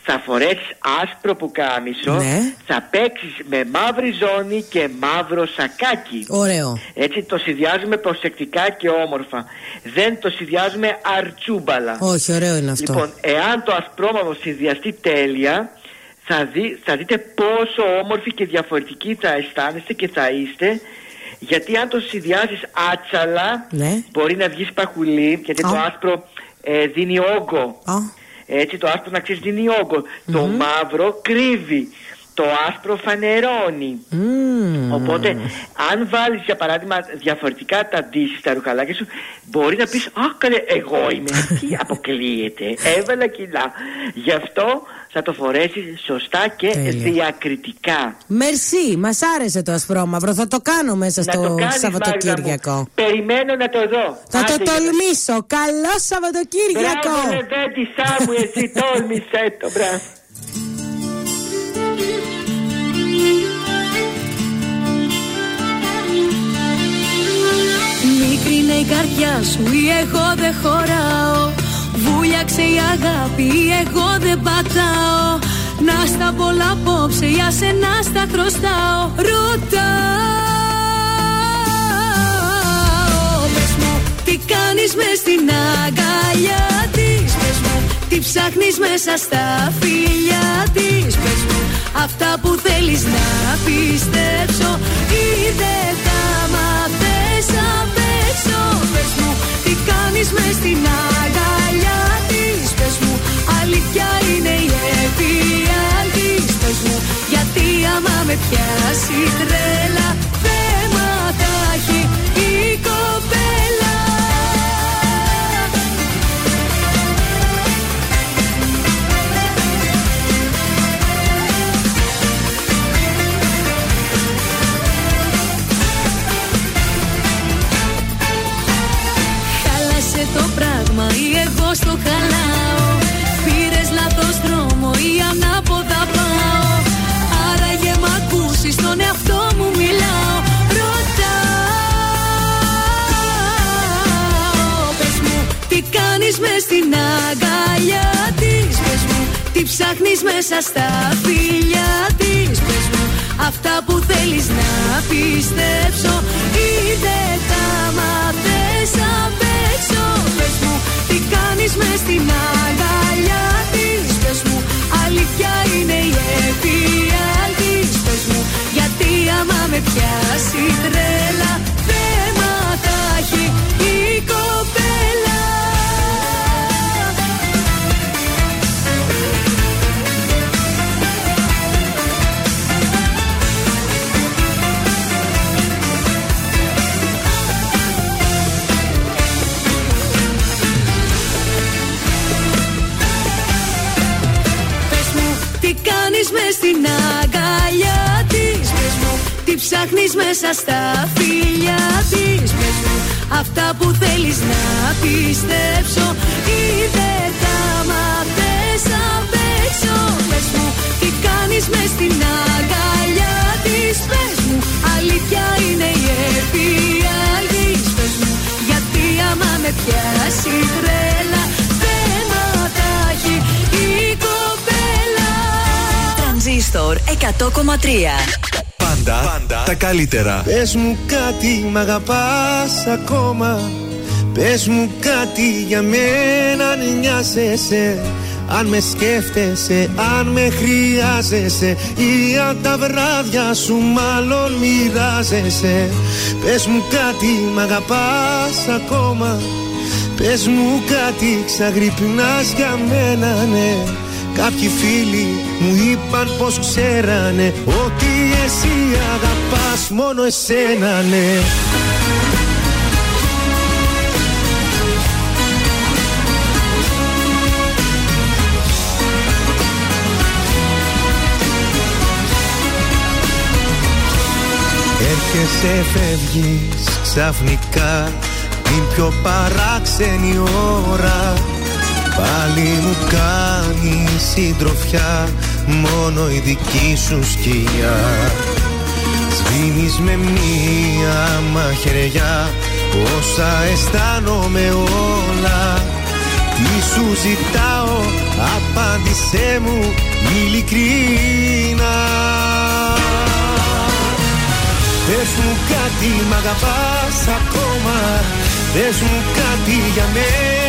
Θα φορέσεις άσπρο πουκάμισο. Ναι. Θα παίξεις με μαύρη ζώνη και μαύρο σακάκι. Ωραίο. Έτσι το συνδυάζουμε προσεκτικά και όμορφα. Δεν το συνδυάζουμε αρτσούμπαλα. Όχι, ωραίο είναι αυτό. Λοιπόν, εάν το ασπρόμαυρο συνδυαστεί τέλεια, θα, δει, θα δείτε πόσο όμορφοι και διαφορετικοί θα αισθάνεστε και θα είστε. Γιατί αν το συνδυάζεις άτσαλα, Ναι. μπορεί να βγεις παχουλή, γιατί το Α. άσπρο ε, δίνει όγκο. Έτσι, το άσπρο να ξέρεις δίνει όγκο. Το μαύρο κρύβει. Το άσπρο φανερώνει. Οπότε, αν βάλεις για παράδειγμα διαφορετικά τα ντύσεις στα ρουχαλάκια σου, μπορεί να πεις Α, καλέ, εγώ είμαι. Τι αποκλείεται. Έβαλα κιλά. Γι' αυτό θα το φορέσεις σωστά και Τέλεια. διακριτικά. Μερσή, μας άρεσε το ασπρόμαυρο. Θα το κάνω μέσα Να στο το κάνεις, Σαββατοκύριακο. Μάγδα μου. Περιμένω να το δω. Θα το Άντε, για- τολμήσω. Καλό Σαββατοκύριακο. Μπράβο, ρε Βέντισά μου, εσύ τόλμησε το, μπράβο. Καρδιά σου ή εγώ δεν χωράω. Βούλιαξε η αγάπη ή εγώ δεν πατάω. Να στα πολλά απόψε για σένα στα χρωστάω. Ρωτάω Πες μου τι κάνεις μες στην αγκαλιά της; Πες μου τι ψάχνεις μέσα στα φιλιά της; Πες μου αυτά που θέλεις να πιστέψω Ή δεν Πες μου τι κάνεις μες στην αγκαλιά της; Πες μου αλήθεια είναι η εφιάλτης Πες μου γιατί άμα με πιάσει τρέλα Θέματα έχει η ψάχνεις μέσα στα φιλιά της. Πες μου αυτά που θέλεις να πιστέψω. Ή δεν τα μαθες απ' έξω. Πες μου τι κάνεις μες στην αγκαλιά της. Πες μου αλήθεια είναι η εφιάλτης Πες μου γιατί άμα με πιάσει τρέλα Θέματα έχει η κοπέλα ψάχνεις μέσα στα φιλιά της. Πες μου αυτά που θέλεις να πιστέψω Ή δεν τα μαθες απ' έξω. Πες μου τι κάνεις μες στην αγκαλιά της. Πες μου αλήθεια είναι η εφιάλτης Πες μου γιατί άμα με πιάσει τρέλα Θέματα έχει η κοπέλα. Τρανζίστορ 100,3. Πάντα, πάντα τα καλύτερα. Πες μου κάτι μ' αγαπάς ακόμα. Πες μου κάτι για μένα αν νοιάζεσαι. Αν με σκέφτεσαι, αν με χρειάζεσαι. Ή αν τα βράδια σου μάλλον μοιράζεσαι. Πες μου κάτι μ' αγαπάς ακόμα. Πες μου κάτι ξαγρυπνάς για μένα ναι. Κάποιοι φίλοι μου είπαν πως ξέρανε Ότι εσύ αγαπάς μόνο εσένα ναι. Έρχεσαι φεύγεις ξαφνικά Την πιο παράξενη ώρα Πάλι μου κάνει συντροφιά Μόνο η δική σου σκιά. Σβήνεις με μία μαχαιριά Όσα αισθάνομαι όλα. Τι σου ζητάω Απάντησέ μου ειλικρίνα. Πες μου κάτι μ' αγαπάς ακόμα. Πες μου κάτι για μένα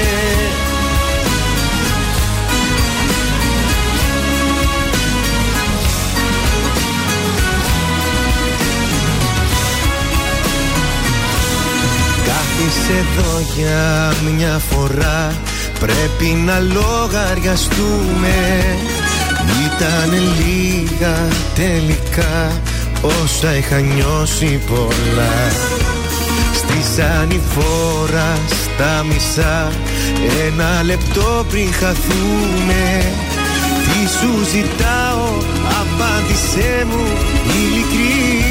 Κάθισε εδώ για μια φορά Πρέπει να λογαριαστούμε. Ήτανε λίγα τελικά Όσα είχα νιώσει πολλά. Στη ανηφόρα στα μισά Ένα λεπτό πριν χαθούμε. Τι σου ζητάω Απάντησέ μου ειλικρίνα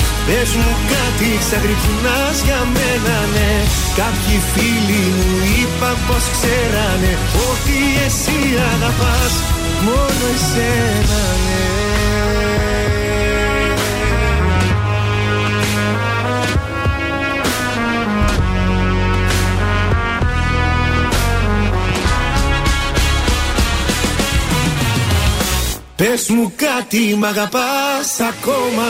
Πες μου κάτι ξαγρυπνάς για μένα ναι. Κάποιοι φίλοι μου είπαν πως ξέρανε Ότι εσύ αγαπάς μόνο εσένα ναι. Πες μου κάτι μ' αγαπάς ακόμα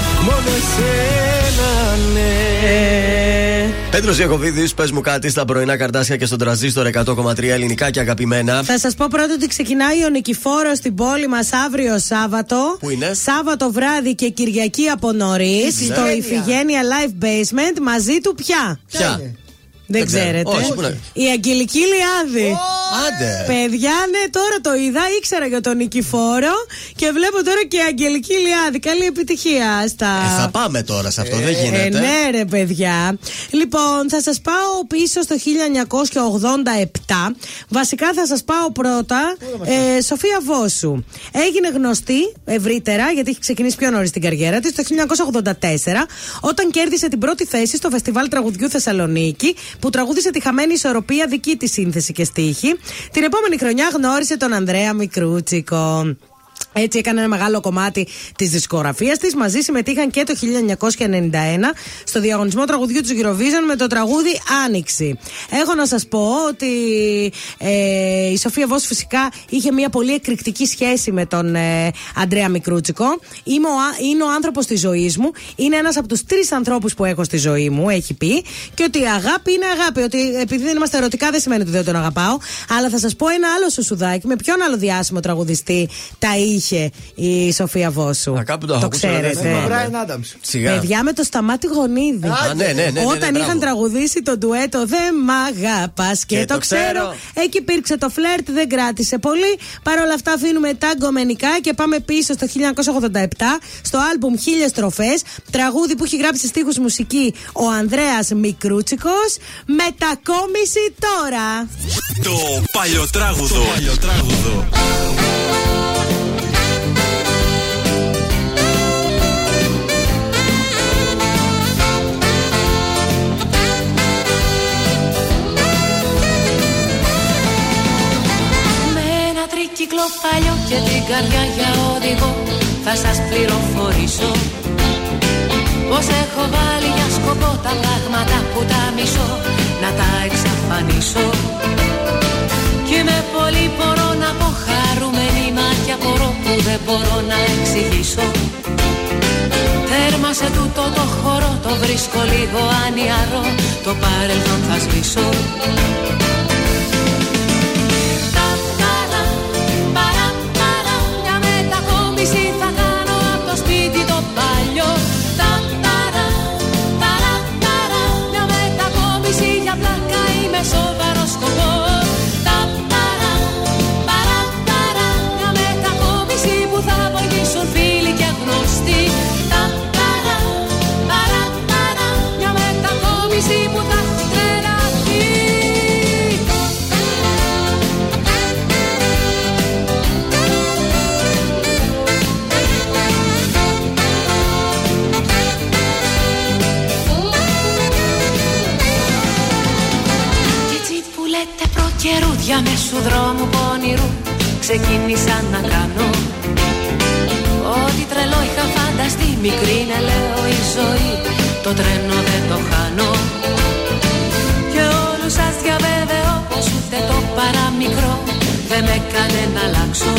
Μόνο εσένα ναι Πέτρος Ιακοβίδη, πες μου κάτι στα πρωινά καρτάσια και στον τραζίστορ 100,3 ελληνικά και αγαπημένα. Θα σας πω πρώτα ότι ξεκινάει ο νικηφόρος στην πόλη μας αύριο Σάββατο. Πού είναι; Σάββατο βράδυ και Κυριακή από νωρίς. Ναι. Στο Ιφηγένεια Live Basement μαζί του πια. Ποια; Δεν Δεν ξέρω. ξέρετε. Όχι, πού να- Η Αγγελική Λιάδη. Άντε. Παιδιά, ναι, τώρα το είδα. Ήξερα για τον Νικηφόρο και βλέπω τώρα και Αγγελική Λιάδη. Καλή επιτυχία στα. Ε, θα πάμε τώρα σε αυτό, δεν γίνεται. Ε, ναι, ρε παιδιά. Λοιπόν, θα σας πάω πίσω στο 1987. Βασικά θα σας πάω πρώτα. Ε, Σοφία Βόσου. Έγινε γνωστή ευρύτερα, γιατί έχει ξεκινήσει πιο νωρίς την καριέρα της, το 1984, όταν κέρδισε την πρώτη θέση στο Φεστιβάλ Τραγουδιού Θεσσαλονίκη, που τραγούδισε τη χαμένη ισορροπία δική της σύνθεση και στίχη. Την επόμενη χρονιά γνώρισε τον Ανδρέα Μικρούτσικο. Έτσι έκανε ένα μεγάλο κομμάτι της δισκογραφίας της. Μαζί συμμετείχαν και το 1991 στο διαγωνισμό τραγουδιού του Eurovision με το τραγούδι Άνοιξη. Έχω να σας πω ότι ε, η Σοφία Βός φυσικά είχε μια πολύ εκρηκτική σχέση με τον ε, Αντρέα Μικρούτσικο. Είμαι ο, α- είναι ο άνθρωπος της ζωής μου. Είναι ένας από τους τρεις ανθρώπους που έχω στη ζωή μου, έχει πει. Και ότι η αγάπη είναι αγάπη. Ότι επειδή δεν είμαστε ερωτικά δεν σημαίνει ότι δεν τον αγαπάω. Αλλά θα σας πω ένα άλλο σουσουδάκι με ποιον άλλο διάσημο τραγουδιστή τα είχε η Σοφία Βόσου. Α, κάπου το έχω ακούσει, αλλά δεν ξέρετε. θυμάμαι. Brian Adams. Σιγά. Παιδιά με το σταμάτη γονίδι. Α, ναι, ναι, ναι, ναι, Όταν ναι, είχαν μπράβο. τραγουδήσει το ντουέτο Δεν μ' αγαπάς και, Και το το ξέρω. ξέρω. Εκεί υπήρξε το φλερτ, δεν κράτησε πολύ. Παρ' όλα αυτά αφήνουμε τα γκομενικά και πάμε πίσω στο 1987 στο άλμπουμ Χίλιες Τροφές. Τραγούδι που έχει γράψει στίχους μουσική ο Ανδρέας Μικρούτσικος. Μετακόμιση τώρα. Το παλιοτράγουδο. Το παλιοτράγουδο. Ένα τρίκυκλο παλιό και την καρδιά για οδηγό. Θα σας πληροφορήσω Πως έχω βάλει για σκοπό τα πράγματα που τα μισώ. Να τα εξαφανίσω. Κι είμαι πολύ μπορώ να πω χαρούμενη μα και απορώ που δεν μπορώ να εξηγήσω. Τέρμα σε τούτο το χώρο το βρίσκω λίγο ανιαρό. Το παρελθόν θα σβήσω προκαιρού διαμέσου δρόμου πονηρού Ξεκίνησα να κάνω. Ό,τι τρελό είχα φανταστεί Μικρή είναι λέω η ζωή. Το τρένο δεν το χάνω. Και όλους σας διαβεβαιώ Πως ούτε το παραμικρό Δεν με έκανε να αλλάξω.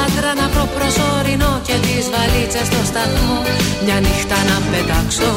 Άντρα να βρω προσωρινό Και τις βαλίτσες στο σταθμό Μια νύχτα να πετάξω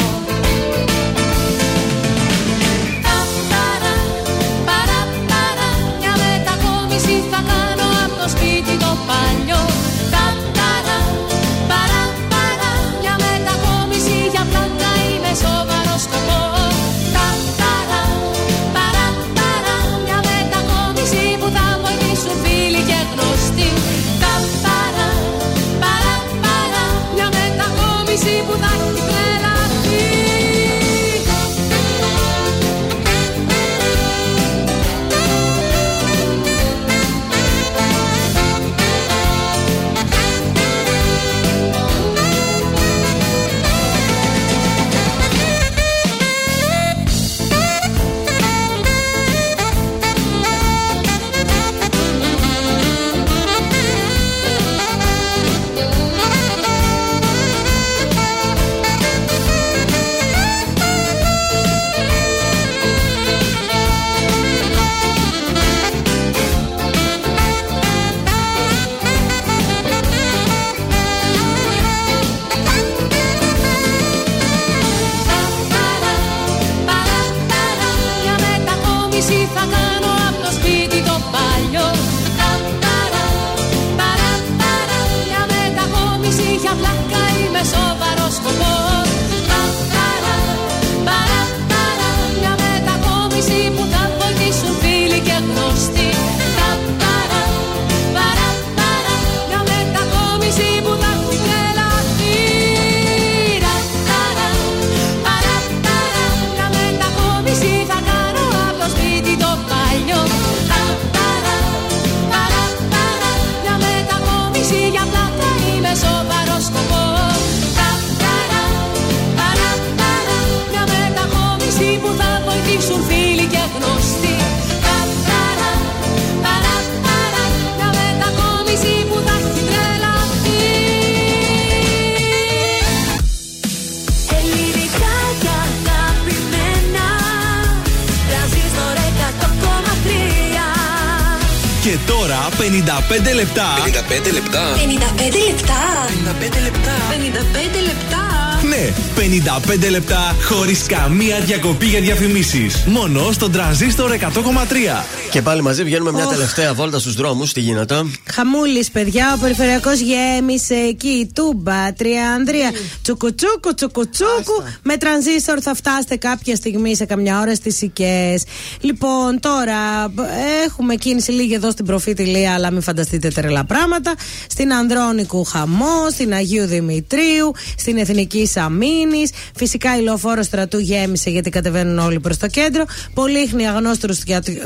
χωρίς καμία διακοπή για διαφημίσεις. Μόνο στον τραζίστορ 100,3. Και πάλι μαζί βγαίνουμε μια Οχ. τελευταία βόλτα στους δρόμους. Τι γίνεται; Χαμούλης, παιδιά, ο περιφερειακός γέμισε εκεί. Τούμπα, Τριάνδρια, τσουκουτσούκου, τσουκουτσούκου. Με τρανζίστορ θα φτάσετε κάποια στιγμή σε καμιά ώρα στις οικέ. Λοιπόν, τώρα μπ, έχουμε κίνηση λίγη εδώ στην προφήτη Λία, αλλά μην φανταστείτε τρελά πράγματα. Στην Ανδρώνικου χαμό, στην Αγίου Δημητρίου, στην Εθνική Σαμίνη. Φυσικά η λεωφόρο στρατού γέμισε γιατί κατεβαίνουν όλοι προς το κέντρο. Πολύχνη αγνώστρους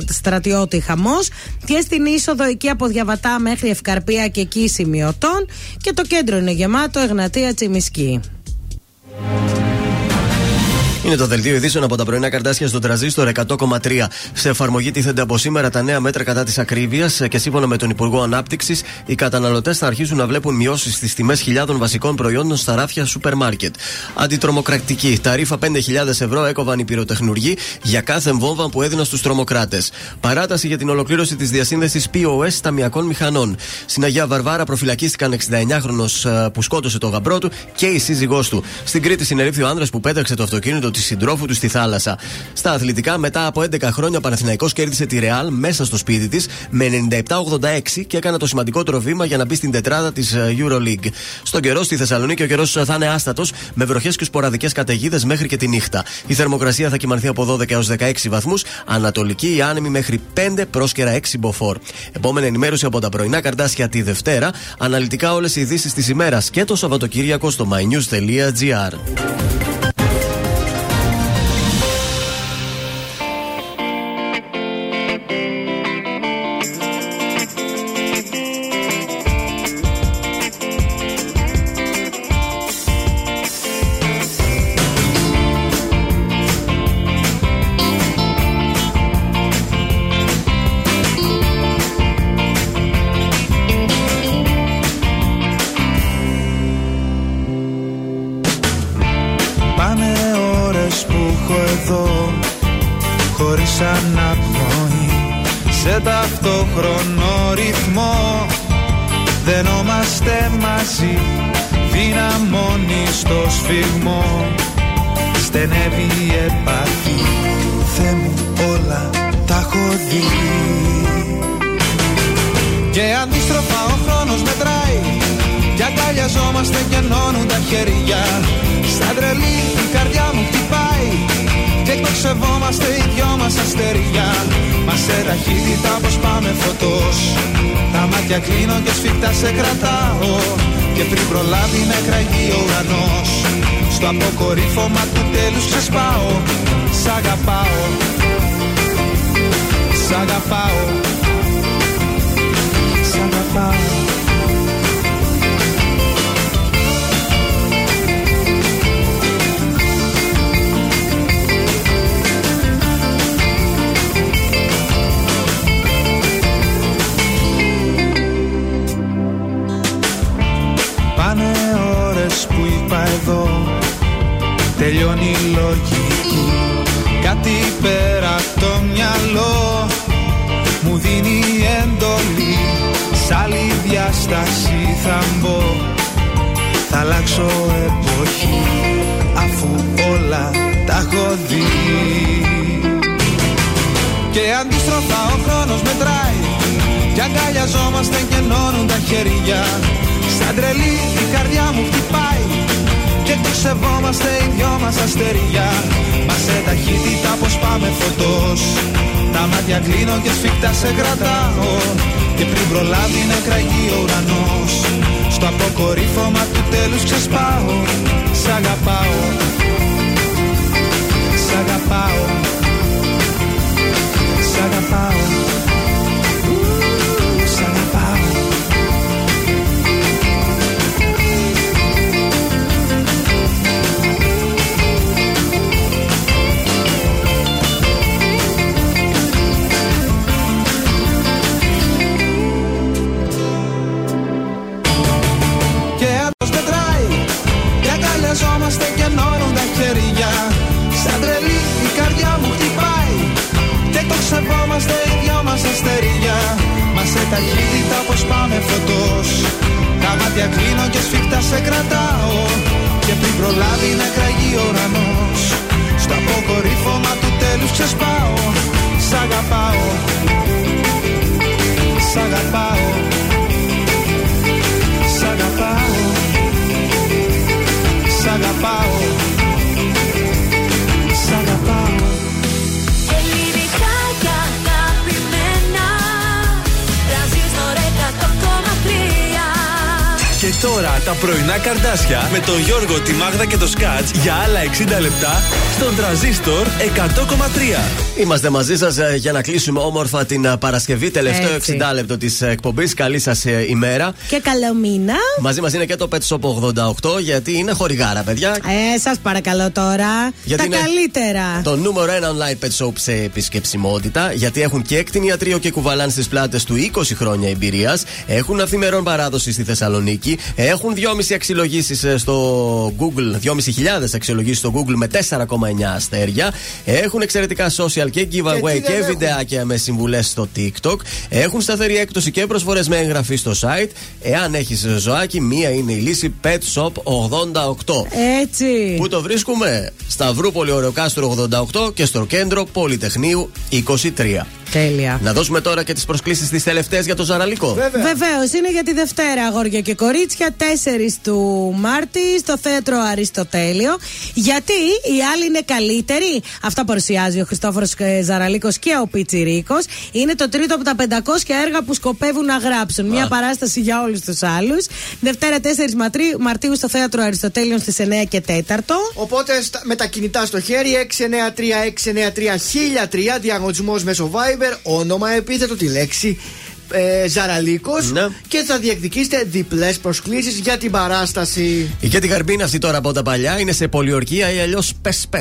στρατιώτη χαμός. Και στην είσοδο εκεί από Διαβατά μέχρι Ευκαρπία και εκεί σημειωτών. Και το κέντρο είναι γεμάτο, Εγνατία Τσιμισκή. Είναι το δελτίο ειδήσεων από τα πρωινά καρτάσια στο τραζίστορ 100,3. Σε εφαρμογή τίθενται από σήμερα τα νέα μέτρα κατά της ακρίβειας και σύμφωνα με τον Υπουργό Ανάπτυξης, οι καταναλωτές θα αρχίσουν να βλέπουν μειώσεις στις τιμές χιλιάδων βασικών προϊόντων στα ράφια σούπερ μάρκετ. Αντιτρομοκρατική. Ταρίφα 5.000 ευρώ έκοβαν οι πυροτεχνουργοί για κάθε βόμβα που έδιναν στους τρομοκράτες. Παράταση για την ολοκλήρωση της διασύνδεσης POS ταμιακών μηχανών. Στην Αγία Βαρβάρα προφυλακίστηκαν 69χρονο που σκότωσε το γαμπρό του και η σύζυγός του. Στην Κρήτη συνερήφθη ο άνδρας που πέταξε το αυτοκίνητο τη συντρόφου του στη θάλασσα. Στα αθλητικά, μετά από 11 χρόνια, ο Παναθηναϊκός κέρδισε τη Ρεάλ μέσα στο σπίτι της με 97-86 και έκανε το σημαντικότερο βήμα για να μπει στην τετράδα της Euroleague. Στον καιρό στη Θεσσαλονίκη ο καιρός θα είναι άστατος με βροχές και σποραδικές καταιγίδες μέχρι και τη νύχτα. Η θερμοκρασία θα κυμανθεί από 12 έως 16 βαθμούς, ανατολική ή άνεμη μέχρι 5 πρόσκαιρα 6 μποφόρ. Επόμενη ενημέρωση από τα πρωινά καρτάσια τη Δευτέρα, αναλυτικά όλες οι ειδήσεις της ημέρας και το Σαββατοκύριακο στο mynews.gr. ενώνουν τα χέρια. Σαν τρελή η καρδιά μου χτυπάει Και εκτοξευόμαστε οι δυο μας αστεριά Μας σε ταχύτητα πως πάμε φωτός. Τα μάτια κλείνω και σφιχτά σε κρατάω Και πριν προλάβει να κραγεί ο ουρανός. Στο αποκορύφωμα του τέλους ξεσπάω. Σ' αγαπάω. Σ' αγαπάω. Σ' αγαπάω Τελειώνει η λογική. Κάτι πέρα απ' το μυαλό Μου δίνει εντολή Σ' άλλη διάσταση θα μπω. Θα αλλάξω εποχή Αφού όλα τα έχω δει. Και αντίστροφα ο χρόνος μετράει Κι αγκαλιαζόμαστε και ενώνουν τα χέρια. Σαν τρελή η καρδιά μου χτυπάει Και το σεβόμαστε οι δυο μας αστεριά. Μας σε ταχύτητα πως πάμε φωτός. Τα μάτια κλείνω και σφιχτά σε κρατάω. Και πριν προλάβει να κραγεί ο ουρανός Στο αποκορύφωμα του τέλους ξεσπάω. Σ' αγαπάω. Σ' αγαπάω. Σ' αγαπάω μάτια κλείνω και σφιχτά σε κρατάω. Και πριν προλάβει να κραγεί ουρανός Στο αποκορύφωμα του τέλους ξεσπάω. Σ' αγαπάω. Σ' αγαπάω. Σ' αγαπάω. Σ' αγαπάω. Τα πρωινά καρδάσια με τον Γιώργο, τη Μάγδα και το Σκάτς για άλλα 60 λεπτά στον τραζίστορ 100,3. Είμαστε μαζί σας για να κλείσουμε όμορφα την ε, Παρασκευή, τελευταίο Έτσι. 60 λεπτό της εκπομπής. Καλή σας ημέρα. Και καλό μήνα. Μαζί μας είναι και το Pet Shop 88 γιατί είναι χορηγάρα, παιδιά. Ε, σας παρακαλώ τώρα. Γιατί τα είναι καλύτερα. Το νούμερο 1 online pet shop σε επισκεψιμότητα, γιατί έχουν και κτηνιατρίο και κουβαλάν στις πλάτες του 20 χρόνια εμπειρίας, έχουν αυθημερών παράδοση στη Θεσσαλονίκη, έχουν 2,5 αξιολογήσεις στο Google, 2.500 αξιολογήσεις στο Google με 4,9 αστέρια, έχουν εξαιρετικά social και giveaway Και τι και, δεν έχουν; βιντεάκια με συμβουλές στο TikTok, έχουν σταθερή έκπτωση και προσφορές με εγγραφή στο site. Εάν έχεις ζωάκι, μία είναι η λύση Pet Shop 88. Έτσι. Πού το βρίσκουμε; Σταυρούπολη Ωρεοκάστρο 88 και στο κέντρο Πολυτεχνείου 23. Τέλεια. Να δώσουμε τώρα και τις προσκλήσεις τις τελευταίες για το Ζαραλίκο. Βεβαίως, είναι για τη Δευτέρα, αγόρια και κορίτσια, 4 του Μάρτη, στο θέατρο Αριστοτέλειο. Γιατί οι άλλοι είναι καλύτεροι; Αυτά παρουσιάζει ο Χριστόφορος Ζαραλίκος και ο Πιτσυρίκο. Είναι το τρίτο από τα 500 έργα που σκοπεύουν να γράψουν. Μια παράσταση για όλους τους άλλους. Δευτέρα 4 Ματρί- Μαρτίου στο θέατρο Αριστοτέλειων στις 9 και 4. Οπότε στα- με τα κινητά στο χέρι 693-693-1003 διαγωνισμός μέσω Viber, όνομα επίθετο, τη λέξη ε, Ζαραλίκος Ναι. και θα διεκδικήσετε διπλές προσκλήσεις για την παράσταση. Για την Γαρμπίνα αυτή τώρα από τα παλιά είναι σε πολιορκία ή αλλιώς πε πε.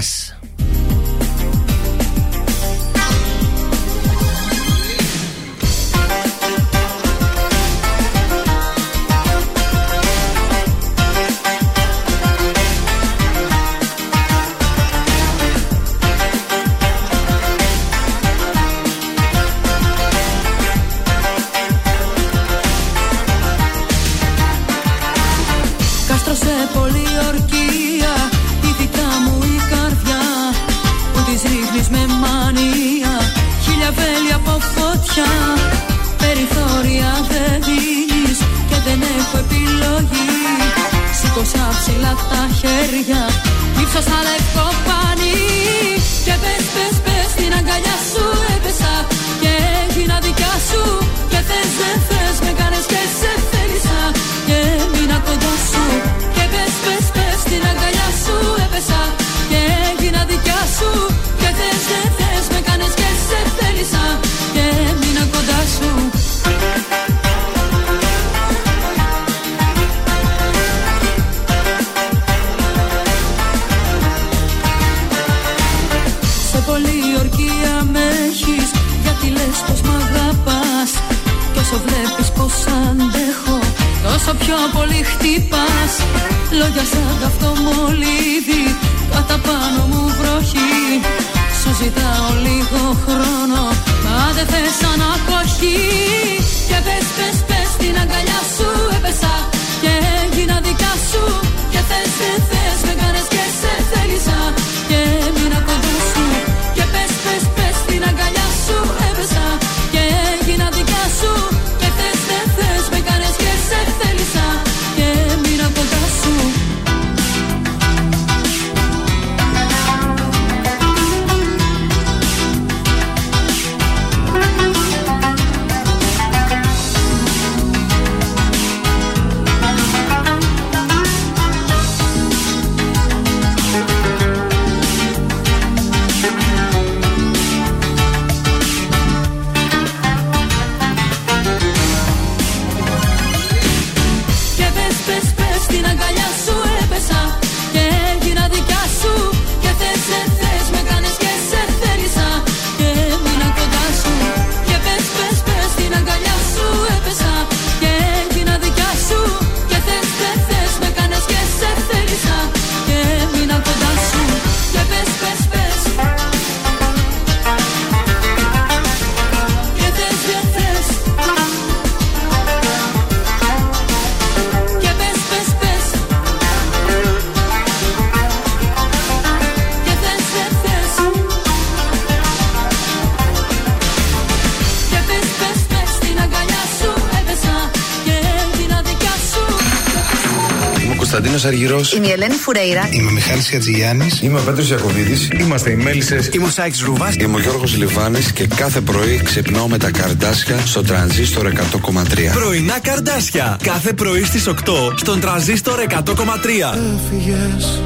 Αργυρός. Είμαι η Ελένη Φουρέιρα. Είμαι ο Μιχάλης Χατζηγιάννης. Είμαι ο Πέτρος Ιακοβίδη. Είμαστε οι Μέλισσες. Είμαι ο Σάιξ Ρούβα. Είμαι ο Γιώργος Λιβάνης και κάθε πρωί ξυπνάω με τα καρδάσια στο τρανζίστορ 100,3. Πρωινά καρδάσια. Κάθε πρωί στις 8 στον τραζίστορ 100,3. Έφυγες,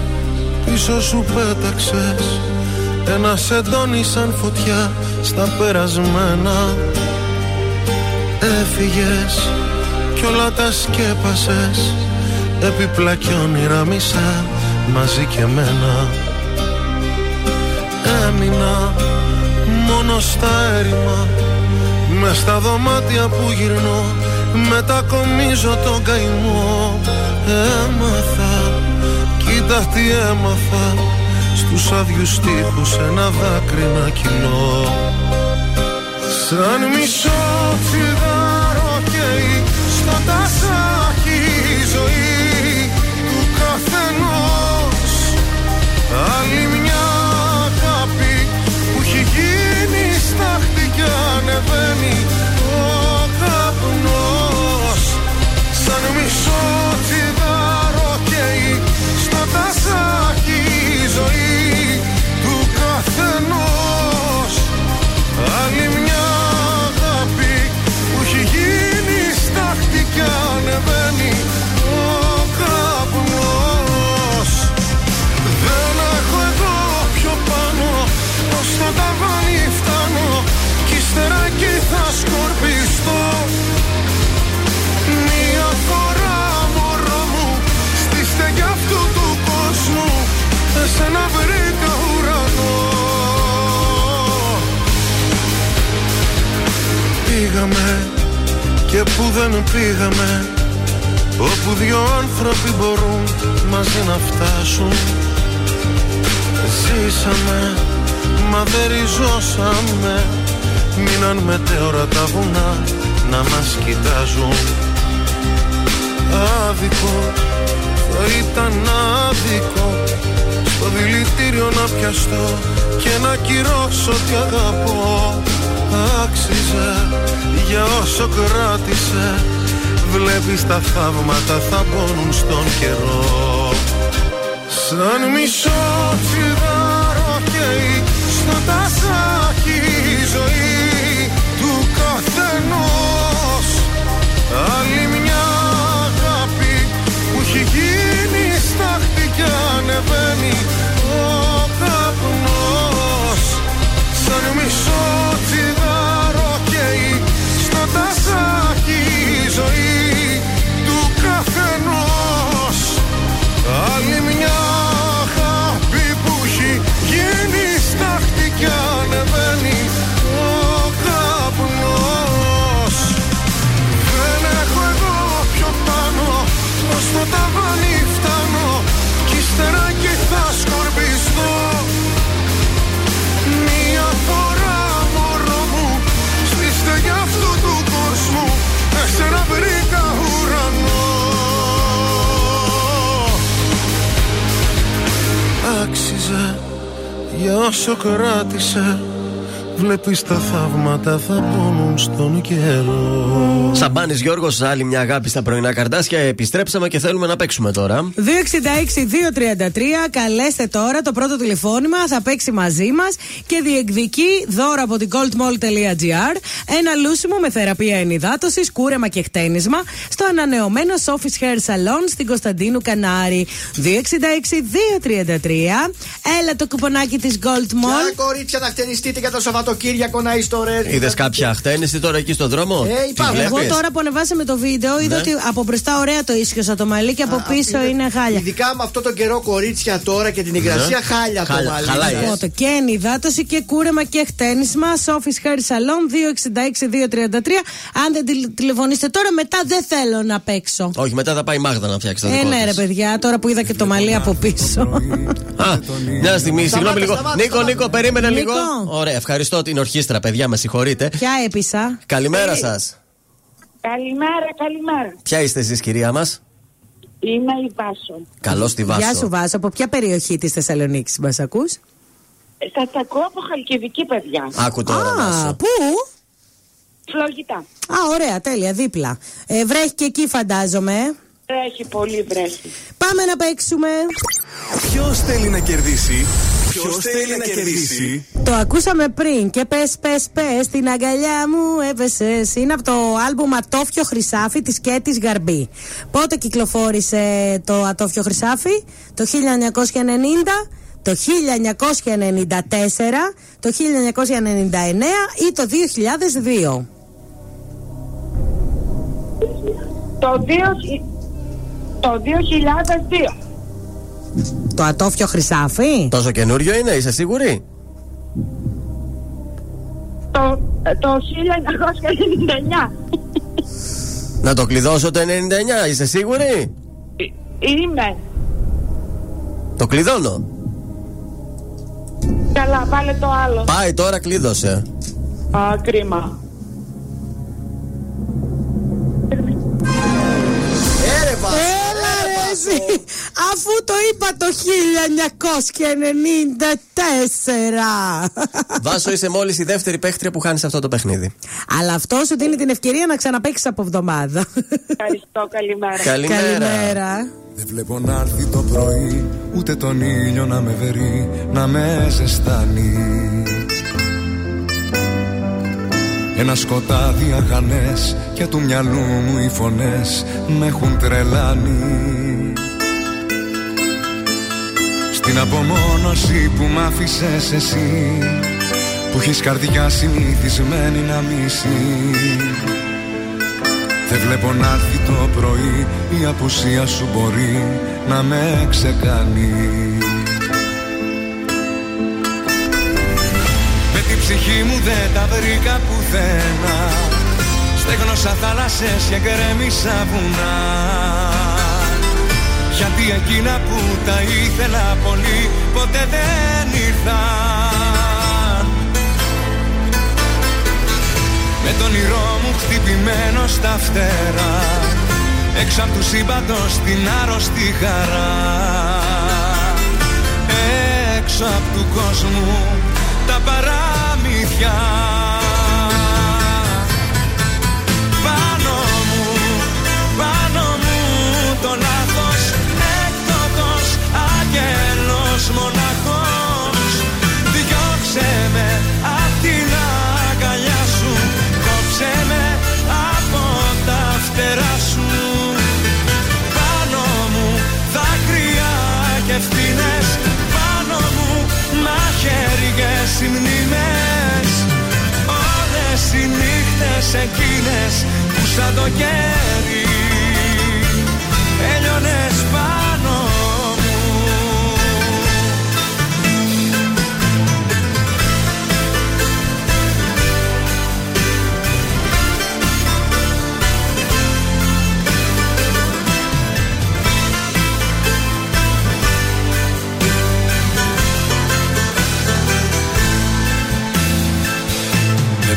πίσω σου πέταξες Ένα σεντόνι σαν φωτιά στα περασμένα Έφυγες κι όλα τα σκέπασες Έπιπλα κι όνειρα μισά μαζί και μένα Έμεινα μόνο στα έρημα μες στα δωμάτια που γυρνώ Μετακομίζω τον καημό. Έμαθα Κοίτα τι έμαθα Στους άδειους τείχους ένα δάκρυ να κυλώ. Σαν μισό τσιγάρο καίει Στο τασάκι Άλλη μια αγάπη που έχει γίνει στάχτη κι ανεβαίνει ο καπνός. Σαν μισό τσιγάρο καίει στο τασάκι η ζωή του καθενός. Άλλη μια αγάπη που έχει γίνει στάχτη κι ανεβαίνει Ως το ταβάνι φτάνω Κι ύστερα εκεί θα σκορπιστώ. Μια φορά μωρό μου Στη στέγη αυτού του κόσμου Εσένα βρήκα ουρανό. Πήγαμε και που δεν πήγαμε Όπου δυο άνθρωποι μπορούν μαζί να φτάσουν. Ζήσαμε, μα δεν ριζώσαμε Μείναν μετέωρα τα βουνά να μας κοιτάζουν. Άδικο, θα ήταν άδικο Στο δηλητήριο να πιαστώ και να κυρώσω τι αγαπώ. Άξιζε για όσο κράτησε. Βλέπεις τα θαύματα θα πόνουν στον καιρό. Σαν μισό τσιγάρο καίει στο τασάκι η ζωή του καθενός. Άλλη μια αγάπη που έχει γίνει στάχτη κι ανεβαίνει ο καπνός. Σαν μισό τσιγάρο καίει στο τασάκι η ζωή του καθενός. Άλλη μια για όσο κράτησε Βλέπεις τα θαύματα θα πόνουν στον καιρό Σαμπάνη Γιώργος, άλλη μια αγάπη στα πρωινά καρτάσια. Επιστρέψαμε και θέλουμε να παίξουμε τώρα. 266-233, καλέστε τώρα το πρώτο τηλεφώνημα, θα παίξει μαζί μας και διεκδικεί δώρα από την goldmall.gr ένα λούσιμο με θεραπεία ενυδάτωσης, κούρεμα και χτένισμα στο ανανεωμένο Office Hair Salon στην Κωνσταντίνου Κανάρη. 266-233, έλα το κουπονάκι της Gold Mall. Για κορίτσια να χτενιστείτε για το Σαββατοκύριακο να είστε ωραίες. Είδες κάποια χτένιστη τώρα εκεί στον δρόμο; Ε, Τι υπάρχουν. Εγώ βλέπεις; τώρα που ανεβάσαμε το βίντεο είδα Ναι. ότι από μπροστά ωραία το ίσχυσα το μαλλί και από πίσω είδε- είναι χάλια. Ειδικά με αυτό τον καιρό κορίτσια τώρα και την υγρασία, χάλια, Ναι. Χάλια, το μαλλί. χαλάει, σας. ε. Οπότε και ενυδάτωση και κούρεμα και χτένισμα. Office Hair Salon 266-233. Αν δεν τηλε- τηλεφωνήσετε τώρα, μετά δεν θέλω να παίξω. Όχι, μετά θα πάει η Μάγδα να φτιάξει τα Ε, δικό ναι, ρε της. παιδιά, τώρα που είδα και το μαλλί από πίσω. Α, μια στιγμή, συγγνώμη λίγο. σταμάτα, Νίκο, σταμάτα. Νίκο, περίμενε Νίκο. λίγο. Ωραία, ευχαριστώ την ορχήστρα, παιδιά, με συγχωρείτε. Ποια έπεισα; Καλημέρα σας. Καλημέρα, καλημέρα. Ποια είστε εσείς, κυρία μας; Είμαι η Βάσο. Καλώς τη βάσο. Γεια σου, Βάσο. Από ποια περιοχή της Θεσσαλονίκης μας ακούς; Ε, Θα τα ακούω από χαλκιδική παιδιά. Άκου τώρα, Α, Βάσο. πού; Φλογητά. Α, ωραία, τέλεια, δίπλα. Ε, βρέχει και εκεί, φαντάζομαι. Έχει πολύ βρέσει. Πάμε να παίξουμε. Ποιος θέλει να κερδίσει. Ποιος θέλει να κερδίσει. Το ακούσαμε πριν και πες, πες, πες, στην αγκαλιά μου έπεσε. Είναι από το άλμπουμ Ατόφιο Χρυσάφι της Κέτης Γαρμπή. Πότε κυκλοφόρησε το Ατόφιο Χρυσάφι, το 1990, το 1994, το 1999 ή το 2002. Το, 2, το 2002. Το Ατόφιο Χρυσάφι; Τόσο καινούριο είναι, είσαι σίγουρη; Το, το 1999. Να το κλειδώσω το 99, είσαι σίγουρη; Είμαι. Το κλειδώνω. Καλά, βάλε το άλλο. Πάει τώρα, κλείδωσε. Α, κρίμα. Έλα ρε εσύ, αφού το είπα το 1994. Βάσο, είσαι μόλις η δεύτερη παίχτρια που χάνεις αυτό το παιχνίδι. Αλλά αυτό σου δίνει την ευκαιρία να ξαναπέξει από εβδομάδα. Ευχαριστώ, καλημέρα. Καλημέρα. Δεν βλέπω να έρθει το πρωί Ούτε τον ήλιο να με βερεί Να με ζεστάνει Ένα σκοτάδι αχανές Και του μυαλού μου οι φωνές Με έχουν τρελάνει Στην απομόνωση που μ' άφησες εσύ Που έχεις καρδιά συνηθισμένη να μισεί δεν βλέπω να έρθει το πρωί Η απουσία σου μπορεί να με ξεκάνει Με την ψυχή μου δεν τα βρήκα πουθένα Στέγνωσα θάλασσες και γκρέμισα βουνά Γιατί εκείνα που τα ήθελα πολύ Ποτέ δεν ήρθαν. Με τον όνειρό μου χτυπημένο στα φτερά Έξω απ' τους σύμπαντος την άρρωστη χαρά. Έξω απ' του κόσμου τα παραμύθια εκείνες που σαν το κέρι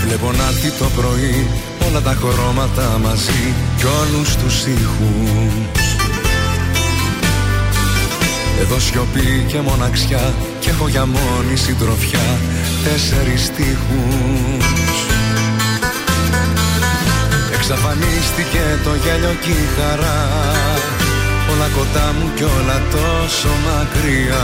βλέπω να έρθει το πρωί όλα τα χρώματα μαζί κι όλους τους ήχους. Εδώ σιωπή και μοναξιά και έχω για μόνη συντροφιά τέσσερις στίχους. Εξαφανίστηκε το γέλιο και η χαρά Όλα κοντά μου κι όλα τόσο μακριά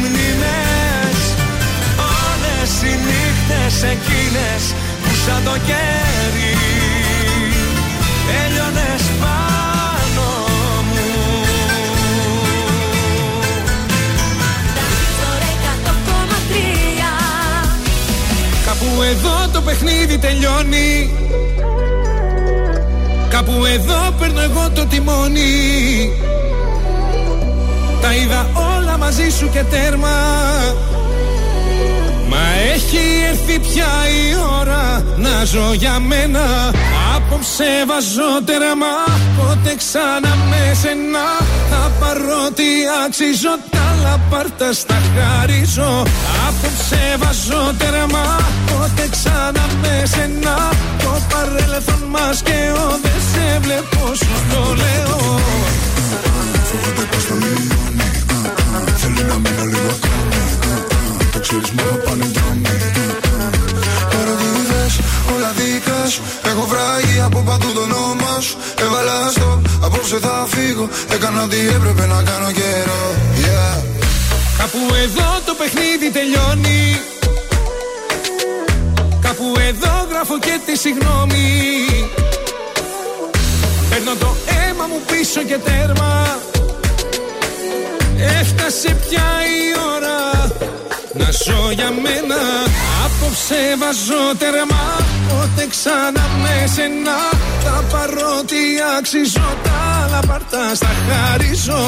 μνήμες. Όλες οι νύχτες εκείνες που σαν το κέρι Έλειωνες πάνω μου. Κάπου εδώ το παιχνίδι τελειώνει. Κάπου εδώ παίρνω εγώ το τιμόνι. Τα είδα όλα μαζί σου και τέρμα. Μα έχει έρθει πια η ώρα να ζω για μένα. Απόψε βάζω τέρμα Πότε ξανά με σένα. Θα πάρω τι αξίζω Τα λαπάρτα στα χαρίζω. Απόψε βάζω τέρμα Πότε ξανά με σένα. Το παρέλθον μας και ο Δεν σε βλέπω σου το λέω. Φοβάται πως θα λιώνει ξέρεις μόνο πάνε δρόμοι Τώρα τι θες, όλα δικά σου. Έχω βράγει από παντού το όνομα σου. Έβαλα στο, απόψε θα φύγω. Έκανα ό,τι έπρεπε να κάνω καιρό. Yeah. Κάπου εδώ το παιχνίδι τελειώνει. Κάπου εδώ γράφω και τη συγγνώμη. Παίρνω το αίμα μου πίσω και τέρμα. Έφτασε πια η ώρα να ζω για μένα Απόψε βάζω τέρμα. Πότε ξανά με σένα Τα παρότι αξίζω. Τα λαπαρτά στα χαρίζω.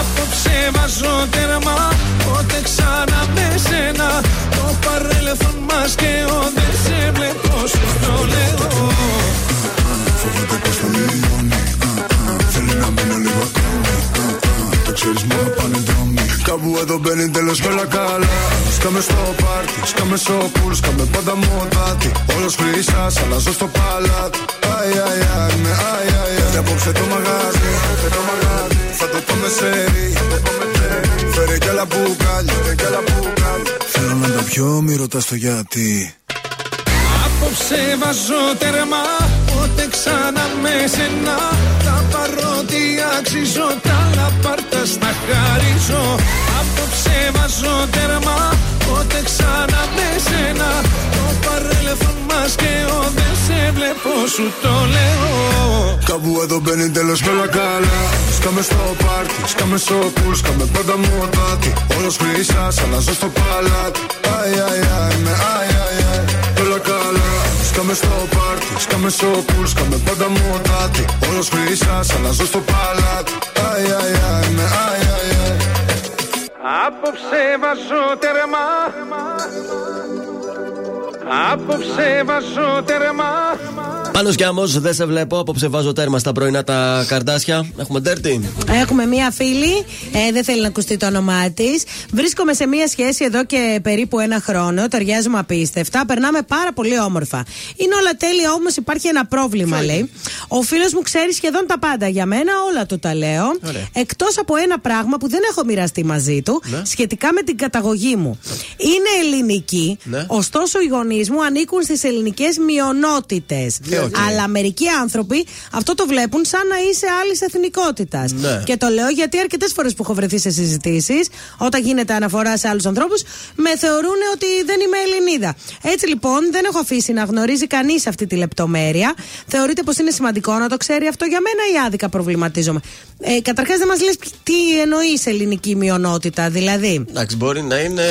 Απόψε βάζω τέρμα. Πότε ξανά με σένα Το παρέλθον μας και ο Δεν σε βλέπω σου το λέω. Φοβάται πως θα λιώνει Θέλει να μείνω λίγο ακόμη Το ξέρεις μόνο πάνε δρόμοι. Κάπου εδώ μπαίνει τέλος και όλα καλά. Σκάμε στο πάρτι, σκάμε στο πουλ Σκάμε πάντα μοτάτι. Όλος χρυσάς, αλλάζω στο παλάτι. Αι, αι, αι, με αι, αι, αι. Και απόψε το μαγάζι, το μαγάζι. Θα το πάμε σε ρί, Φέρε κι άλλα μπουκάλια, φέρε κι άλλα μπουκάλια Θέλω να τα πιω, μη ρωτάς το γιατί Απόψε βάζω τέρμα Πότε ξανά με σένα. Τα παρότι αξίζω Τα λαπάρτα στα χαρίζω. Απόψε βάζω τέρμα Πότε ξανά με σένα. Το παρέλθον μας και ο Δεν σε βλέπω σου το λέω. Κάπου εδώ μπαίνει τέλος και όλα καλά. Σκάμε στο πάρτι, σκάμε στο πουλ Σκάμε πάντα μοτάτι. Όλος χρυσάς, αλλάζω στο παλάτι. Αι, αι, αι, με αι, αι, αι. Όλα καλά Σκάμε στο πάρτι, σκάμε στο πουλ Σκάμε πάντα μοτάτι. Όλος χρυσάς, αλλάζω στο παλάτι. Αι, αι, αι, με αι, αι, αι. Απόψε βάζω τέρμα Απόψε βάζω τέρμα Πάνω Γιάμο, δεν σε βλέπω. Απόψε βάζω τέρμα στα πρωινά τα καρδάσια. Έχουμε τέρτη. Έχουμε μία φίλη, ε, δεν θέλει να ακουστεί το όνομά της. Βρίσκομαι σε μία σχέση εδώ και περίπου ένα χρόνο. Ταιριάζουμε απίστευτα. Περνάμε πάρα πολύ όμορφα. Είναι όλα τέλεια, όμως υπάρχει ένα πρόβλημα, λέει. Ο φίλος μου ξέρει σχεδόν τα πάντα για μένα, όλα του τα λέω. Εκτός από ένα πράγμα που δεν έχω μοιραστεί μαζί του, Ναι. σχετικά με την καταγωγή μου. Είναι ελληνική, Ναι. ωστόσο οι γονείς μου ανήκουν στις ελληνικές μειονότητες. Ε, οκ. Αλλά μερικοί άνθρωποι αυτό το βλέπουν σαν να είσαι άλλης εθνικότητας. Ναι. Και το λέω γιατί αρκετές φορές που έχω βρεθεί σε συζητήσεις, όταν γίνεται αναφορά σε άλλους ανθρώπους, με θεωρούν ότι δεν είμαι Ελληνίδα. Έτσι λοιπόν δεν έχω αφήσει να γνωρίζει κανείς αυτή τη λεπτομέρεια. Θεωρείτε πως είναι σημαντικό να το ξέρει αυτό για μένα ή άδικα προβληματίζομαι. Ε, Καταρχάς δεν μας λες τι εννοείς ελληνική μειονότητα, δηλαδή. Εντάξει, μπορεί να είναι.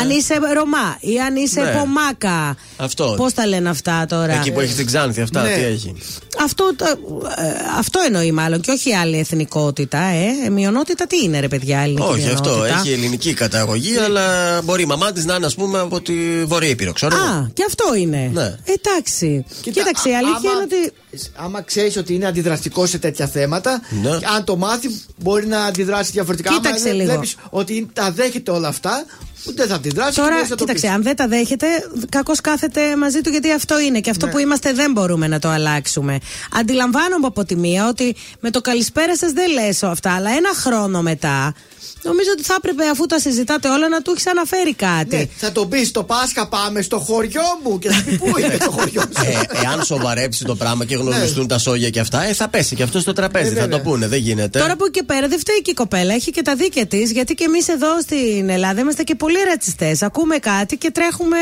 Αν είσαι Ρωμά ή αν είσαι Ναι. Πομάκα. Αυτό. Πώς τα λένε αυτά τώρα; Εκεί που έχεις την Ξάνθη, αυτά Ναι. τι έχει. Αυτό, το- ε, αυτό εννοεί μάλλον και όχι άλλη εθνικότητα. Ε. Μειονότητα τι είναι, ρε παιδιά, ελληνική Όχι, αυτό. μειονότητα; Έχει ελληνική καταγωγή, αλλά μπορεί η μαμά της να είναι, ας πούμε, από τη Βορεια Ήπειρο. Ξέρω. εγώ. Α, και αυτό είναι. Ναι. Εντάξει. Κοίταξε, η αλήθεια άμα- είναι ότι. Άμα ξέρεις ότι είναι αντιδραστικό σε τέτοια θέματα, Ναι. αν το μάθει, μπορεί να αντιδράσει διαφορετικά. Κοίταξε άμα λίγο. βλέπεις ότι τα δέχεται όλα αυτά, δεν θα αντιδράσει. και Τώρα, μπορείς να το κοίταξε, πεις. αν δεν τα δέχεται, κακώς κάθεται μαζί του γιατί αυτό είναι. Και Ναι. αυτό που είμαστε δεν μπορούμε να το αλλάξουμε. Αντιλαμβάνομαι από τη μία ότι με το καλησπέρα σας δεν λέσω αυτά, αλλά ένα χρόνο μετά. Νομίζω ότι θα έπρεπε αφού τα συζητάτε όλα να του έχεις αναφέρει κάτι. Ναι, θα το πεις το Πάσχα πάμε στο χωριό μου και θα πει πού είναι το χωριό σου. Ε, εάν σοβαρέψει το πράγμα και γνωριστούν τα σόγια και αυτά, ε, θα πέσει και αυτός στο τραπέζι. θα το πούνε, δεν γίνεται. Τώρα που και πέρα δεν φταίει και η κοπέλα, έχει και τα δίκαια της, γιατί και εμείς εδώ στην Ελλάδα είμαστε και πολύ ρατσιστές. Ακούμε κάτι και τρέχουμε.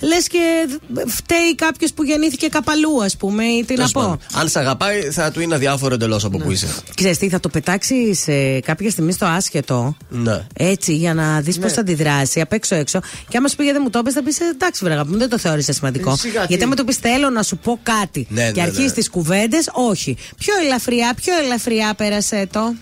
Λες και φταίει κάποιος που γεννήθηκε καπαλού, ας πούμε, ή τι να Τέλος πω. πάντων, Αν σε αγαπάει, θα του είναι αδιάφορο εντελώς από που είσαι. Ξέρεις τι, θα το πετάξεις ε, κάποια στιγμή στο άσχετο. Ναι. Έτσι, για να δεις πώς θα αντιδράσει απ' έξω έξω. Και άμα σου πει γιατί δεν μου το πες θα πεις εντάξει, βρε αγαπητέ μου, δεν το θεώρησε σημαντικό. Ε, σιγά τι. γιατί άμα του πεις θέλω να σου πω κάτι Ναι, και ναι, αρχίσει ναι. τις κουβέντες, όχι. Πιο ελαφριά, πιο ελαφριά πέρασε το.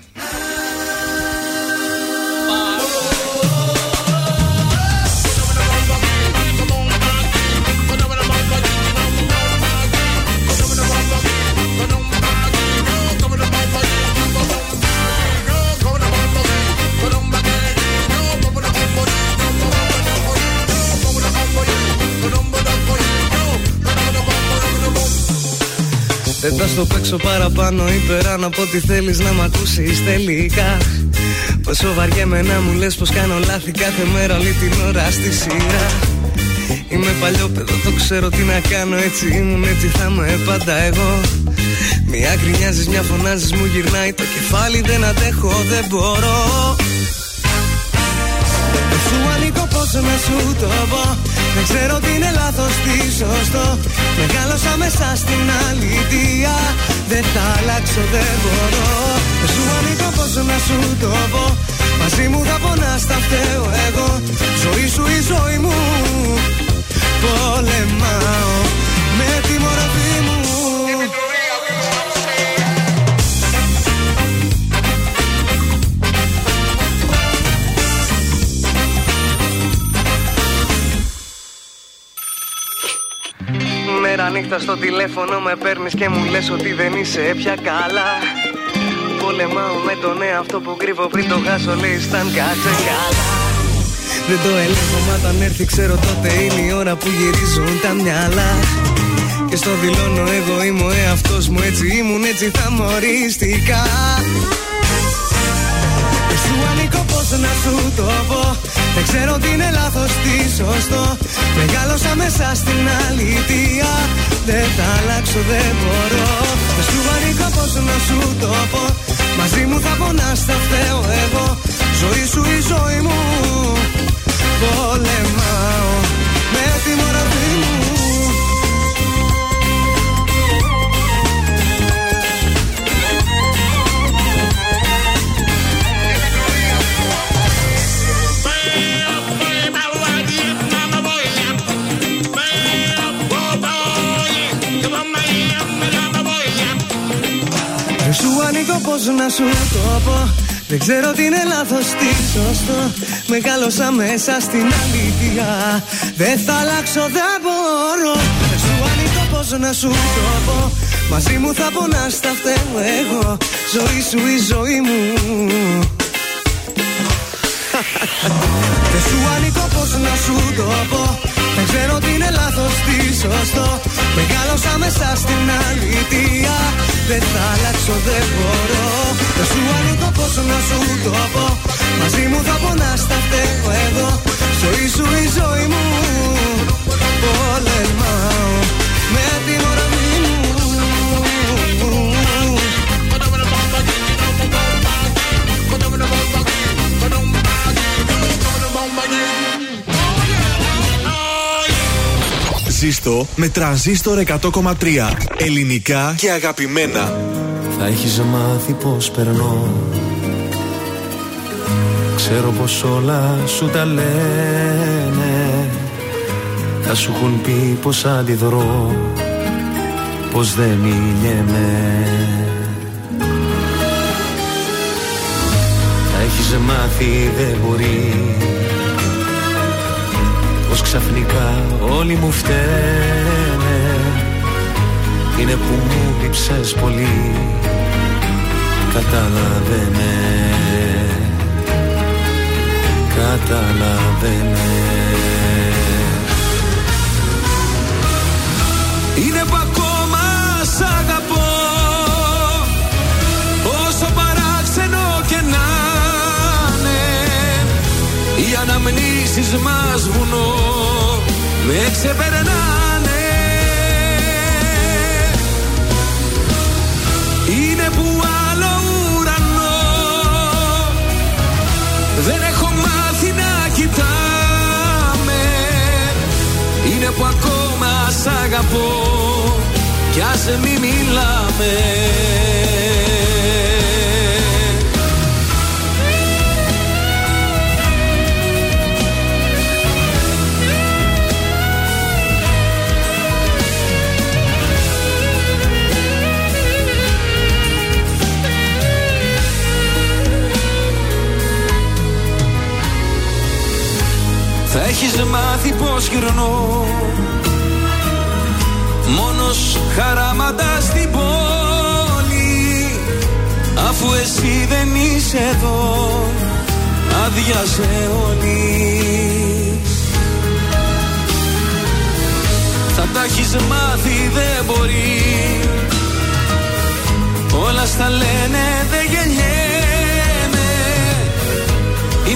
Δεν θα στο παίξω παραπάνω ή πέραν από ό,τι θέλεις να μ' ακούσεις τελικά. Πόσο βαριέμαι να μου λες πως κάνω λάθη κάθε μέρα όλη την ώρα στη σειρά. Είμαι παλιό παιδό, το ξέρω τι να κάνω έτσι ήμουν έτσι θα είμαι πάντα εγώ. Μια γκρινιάζεις, μια φωνάζεις, μου γυρνάει το κεφάλι δεν αντέχω, δεν μπορώ. Δεν σου ανήκω πώς να σου το πω. Δεν ξέρω τι είναι λάθος, τι σωστό. Μεγάλωσα μέσα στην αλήθεια. Δεν θα αλλάξω, δεν μπορώ. Δεν σου ανήκω πώς να σου το πω. Μαζί μου θα πονάς, θα φταίω εγώ. Ζωή σου η ζωή μου. Πολεμάω με τη μορφή μου Μέρα νύχτα στο τηλέφωνο με παίρνεις και μου λες ότι δεν είσαι πια καλά. Πολεμάω με τον εαυτό που κρύβω πριν το χάσω λέει σταν κάτσε καλά Δεν το ελέγχω μα όταν έρθει ξέρω τότε είναι η ώρα που γυρίζουν τα μυαλά. Και στο δηλώνω εγώ είμαι ο εαυτός μου έτσι ήμουν έτσι θα μοριστικά δεν σου ανήκω πώς να σου το πω Δεν ξέρω τι είναι λάθος, τι σωστό. Μεγάλωσα μέσα στην αλήθεια. Δεν θα αλλάξω, δεν μπορώ. Δεν σου ανήκω πώς να σου το πω. Μαζί μου θα πονάς, θα φταίω εγώ. Ζωή σου η ζωή μου. Πολεμάω Δεν σου ανήκω πώς να σου το πω. Δεν ξέρω τι είναι λάθος, τι σωστό. Μεγάλωσα μέσα στην αλήθεια. Δεν θα αλλάξω, δεν μπορώ. Δεν σου ανήκω πώς να σου το πω. Μαζί μου θα πονάς, θα φταίω εγώ. Ζωή σου η ζωή μου. Δεν σου ανήκω πώς να σου το πω Δεν ξέρω τι είναι λάθος, τι σωστό. Μεγάλωσα μέσα στην αλήθεια. Δεν θα αλλάξω, δεν μπορώ. Δεν σου ανήκω πώς να σου το πω. Μαζί μου θα πονάς, θα φταίω εγώ. Ζωή σου η ζωή μου. Πολεμάω με τη μορφή μου Ζήστο με τρανζίστορ 100,3. Ελληνικά και αγαπημένα. Θα έχεις μάθει πως περνώ. Ξέρω πως όλα σου τα λένε. Θα σου έχουν πει πως αντιδρώ. Πως δεν μιλιέμαι Θα έχεις μάθει δεν μπορεί. Πως ξαφνικά όλοι μου φταίνε. Είναι που μου λείψες πολύ Κατάλαβε με Κατάλαβε με Είναι που ακόμα σ' αγαπώ Όσο παράξενο και να είναι. Οι αναμνήσεις μας βουνό με ξεπερνάνε. Είναι που άλλο ουρανό. Δεν έχω μάθει να κοιτάμε. Είναι που ακόμα σ' αγαπώ. Κι ας μη μιλάμε. Θα έχεις μάθει πως γυρνώ. Μόνος χαράματας στην πόλη Αφού εσύ δεν είσαι εδώ. Άδειασε όλης. Θα τα έχεις μάθει δεν μπορεί. Όλα στα λένε δεν γεννιέμαι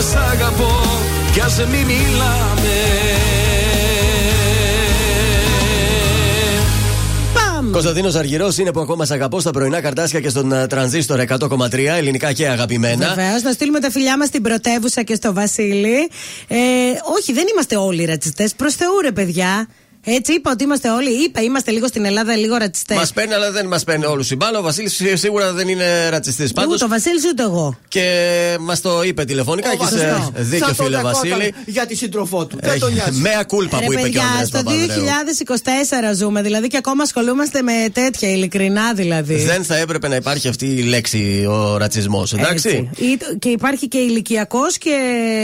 σ' αγαπώ Κι ας μη μιλάμε Κωνσταντίνος Αργυρός είναι που ακόμα σε αγαπώ στα πρωινά καρτάσια και στον ε, τρανζίστορ 100,3 ελληνικά και αγαπημένα. Βεβαίως, να στείλουμε τα φιλιά μας στην πρωτεύουσα και στο Βασίλη. Ε, όχι, δεν είμαστε όλοι ρατσιστές. Προς Θεού, ρε παιδιά. Έτσι είπα ότι είμαστε όλοι. Είπα, είμαστε λίγο στην Ελλάδα, λίγο ρατσιστές. Μας παίρνει, αλλά δεν μας παίρνει όλους η μπάλα. Ο Βασίλης σίγουρα δεν είναι ρατσιστής. Πάντως. Ούτε ο Βασίλης ούτε εγώ. Και μας το είπε τηλεφωνικά. Έχεις δίκιο, Θα το φίλε δεχόταν Βασίλη. Για τη σύντροφό του. Δεν τον νοιάζει. Μέα κούλπα που Ρε είπε και ο παιδιά, Ανδρέας στο Παπανδρέου. 2024 ζούμε, δηλαδή και ακόμα ασχολούμαστε με τέτοια, ειλικρινά δηλαδή. Δεν θα έπρεπε να υπάρχει αυτή η λέξη ο ρατσισμός, εντάξει; Έτσι. Ή- Και υπάρχει και ηλικιακός και.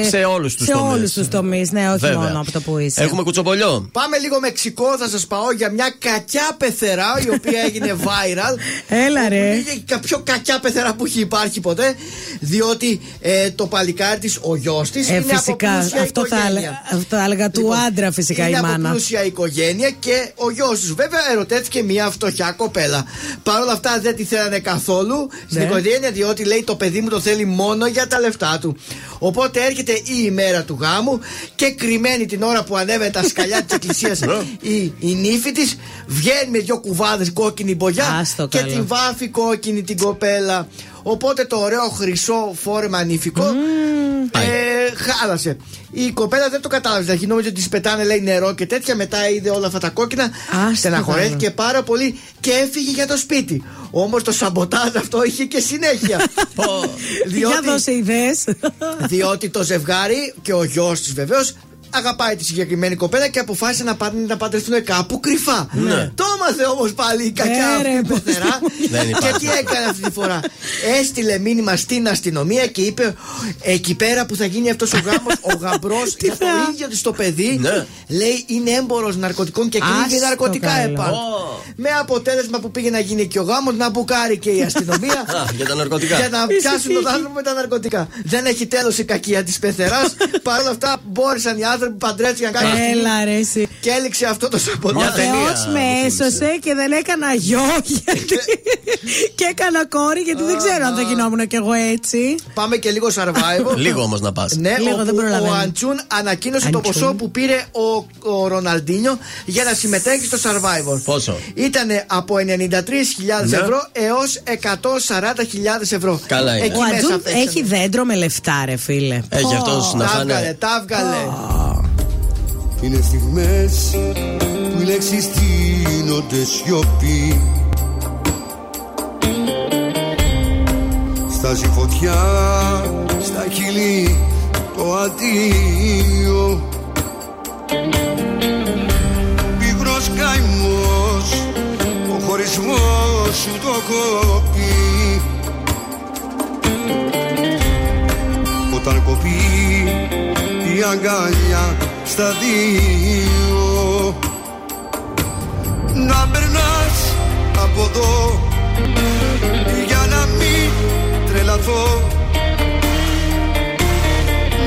Σε όλους τους σε τομείς. όλους τους τομείς, ναι, όχι Βέβαια. μόνο από το που είσαι. Έχουμε κουτσομπολιό. Πάμε λίγο Μεξικό, θα σας πάω για μια κακιά πεθερά η οποία έγινε viral. Έλα ρε. Είναι η πιο κακιά πεθερά που έχει υπάρχει ποτέ. Διότι ε, το παλικάρι της, ο γιος της, Ε, είναι φυσικά, από πλούσια αυτό θα, οικογένεια. έλεγα- αυτό θα έλεγα του Λοιπόν, άντρα φυσικά είναι η από μάνα. πλούσια οικογένεια και ο γιος του βέβαια ερωτέθηκε μια φτωχιά κοπέλα. Παρ' όλα αυτά δεν τη θέλανε καθόλου στην Ναι. οικογένεια διότι λέει το παιδί μου το θέλει μόνο για τα λεφτά του. Οπότε έρχεται η ημέρα του γάμου και κρυμμένη την ώρα που ανέβαινε τα σκαλιά της εκκλησίας η, η νύφη της βγαίνει με δυο κουβάδες κόκκινη μπογιά Άστο και καλό. την βάφει κόκκινη την κοπέλα. Οπότε το ωραίο χρυσό φόρεμα νύφικο ε, χάλασε. Η κοπέλα δεν το κατάλαβε. Δηλαδή νόμιζε ότι της πετάνε λέει νερό και τέτοια. Μετά είδε όλα αυτά τα κόκκινα. Στεναχωρέθηκε πάρα πολύ και έφυγε για το σπίτι. Όμως το σαμποτάζ αυτό είχε και συνέχεια. Για δώσε ιδέες. διότι το ζευγάρι και ο γιος της βεβαίως αγαπάει τη συγκεκριμένη κοπέλα και αποφάσισε να πάνε να παντρευτούν κάπου κρυφά. Ναι. Το έμαθε όμως πάλι η κακιά Ε, ρε, αυτή η πεθερά. Δεν και υπάρχει. τι έκανε αυτή τη φορά; Έστειλε μήνυμα στην αστυνομία και είπε εκεί πέρα που θα γίνει αυτός ο γάμος, ο γαμπρός για το ίδιος της το παιδί Ναι. λέει είναι έμπορος ναρκωτικών και κρύβει Άστο ναρκωτικά καλό. επάνω. Με αποτέλεσμα που πήγε να γίνει και ο γάμος να μπουκάρει και η αστυνομία. Α, για τα ναρκωτικά. Για να πιάσουν τον άνθρωπο με τα ναρκωτικά. Δεν έχει τέλος η κακία της πεθεράς. Παρ' όλα αυτά μπόρεσαν οι άνθρωποι παντρέθηκαν κάτι. Έλα ρε εσύ. Και έληξε αυτό το Ο Σαββατοκύριακο. Θεός με έσωσε και δεν έκανα γιο γιατί... και έκανα κόρη γιατί δεν ξέρω αν θα γινόμουν κι εγώ έτσι. Πάμε και λίγο survival. Λίγο όμως να πας. Ναι, Λίγο, όπου δεν προλαβαίνω. ο Αντσούν ανακοίνωσε το Αντσούν. ποσό που πήρε ο, ο Ροναλντίνιο για να συμμετέχει στο Survivor. Πόσο; Ήταν από 93.000 Ναι. ευρώ έως 140.000 ευρώ. Καλά είναι. Εκεί Ο μέσα Ατζούν παίξανε. έχει δέντρο με λεφτά, ρε φίλε. Έχει αυτός να Τα φάνε. έβγαλε, τα έβγαλε. Είναι στιγμές που οι λέξεις τίνονται σιωπή. Στάζει φωτιά στα χείλη το αντίο. Πίγρος καημός ο χωρισμός σου το κόπει. Όταν κοπεί η αγκαλιά στα δύο. Να περνάς από εδώ για να μην τρελαθώ.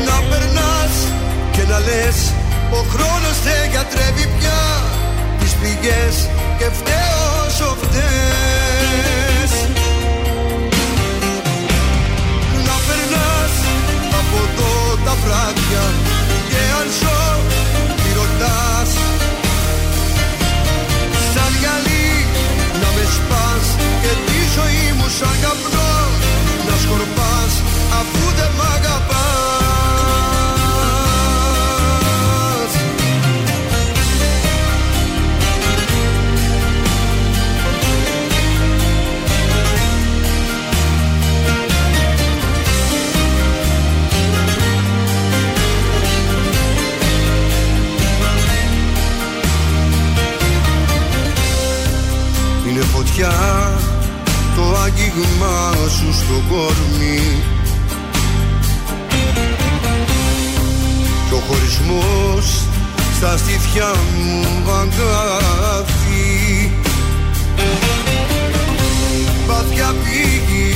Να περνάς και να λες ο χρόνος δεν γιατρεύει πια τις πληγές και φταίω όσο φταίς να περνάς από εδώ τα βράδια και αν ζω μη ρωτάς. Σαν γυαλί να με σπάς και τη ζωή μου σαν καπνό Είναι φωτιά το άγγιγμα σου στο κορμί. Και ο χωρισμός στα στήθια μου αγκάθι Βαθιά πήγη,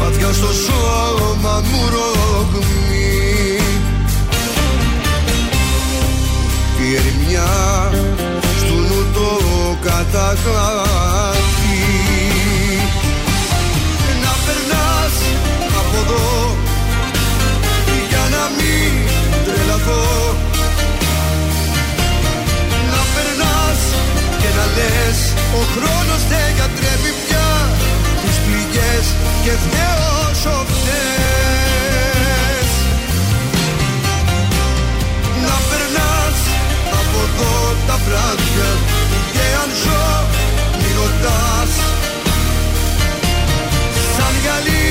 βαθιά στο σώμα μου ρογμή Η ερημιά στου νου το καταγράφει. Να περνάς από εδώ για να μην τρελαθώ. Να περνάς και να λες ο χρόνος δεν γιατρεύει πια τις πληγές και φταίω όσο φταίς να περνάς από εδώ τα βράδια ρωτάς σαν γυαλί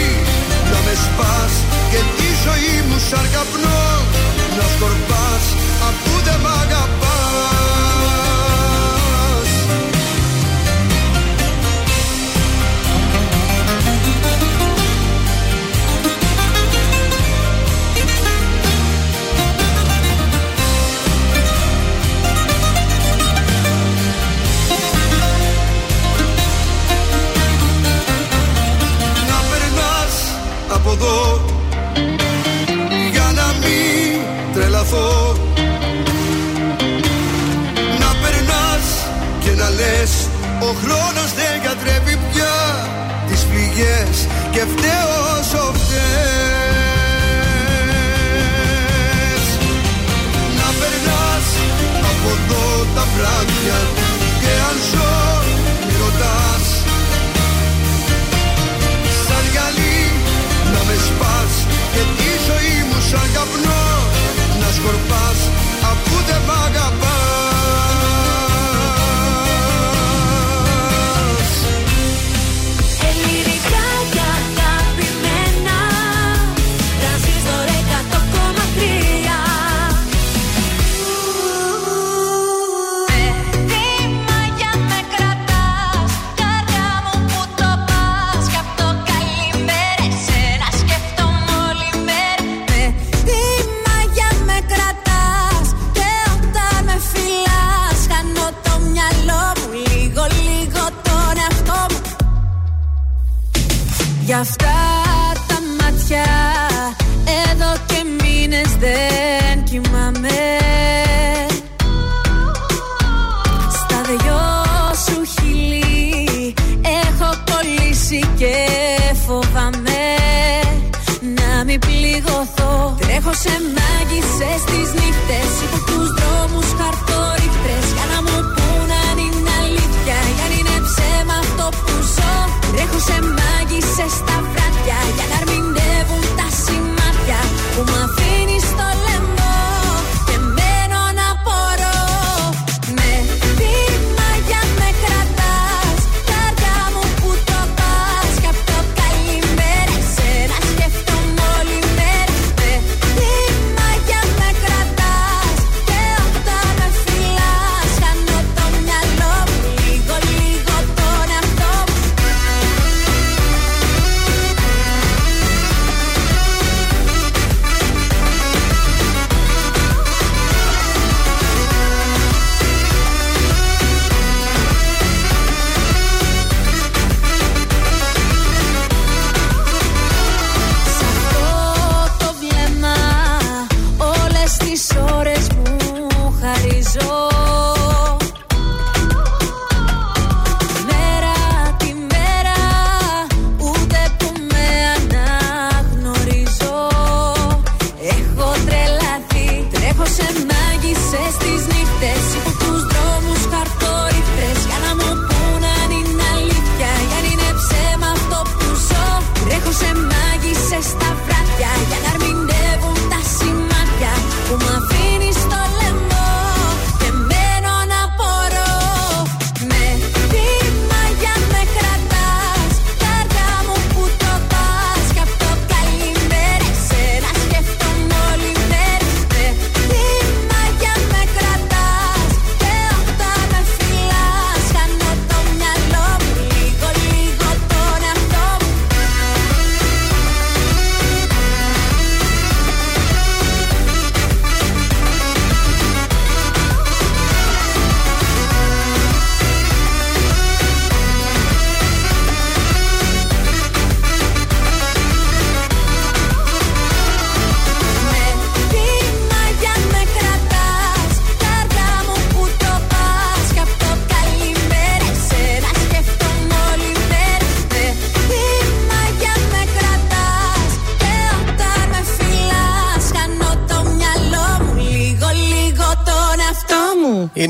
να με σπάς και τη ζωή μου σαν καπνό να σκορπάς. Αφού δεν μ' από εδώ. Για να μην τρελαθώ. Να περνάς και να λες ο χρόνος δεν γιατρεύει πια τις πληγές και φταίω όσο φταίς να περνάς από εδώ τα βράδια να σκορπάς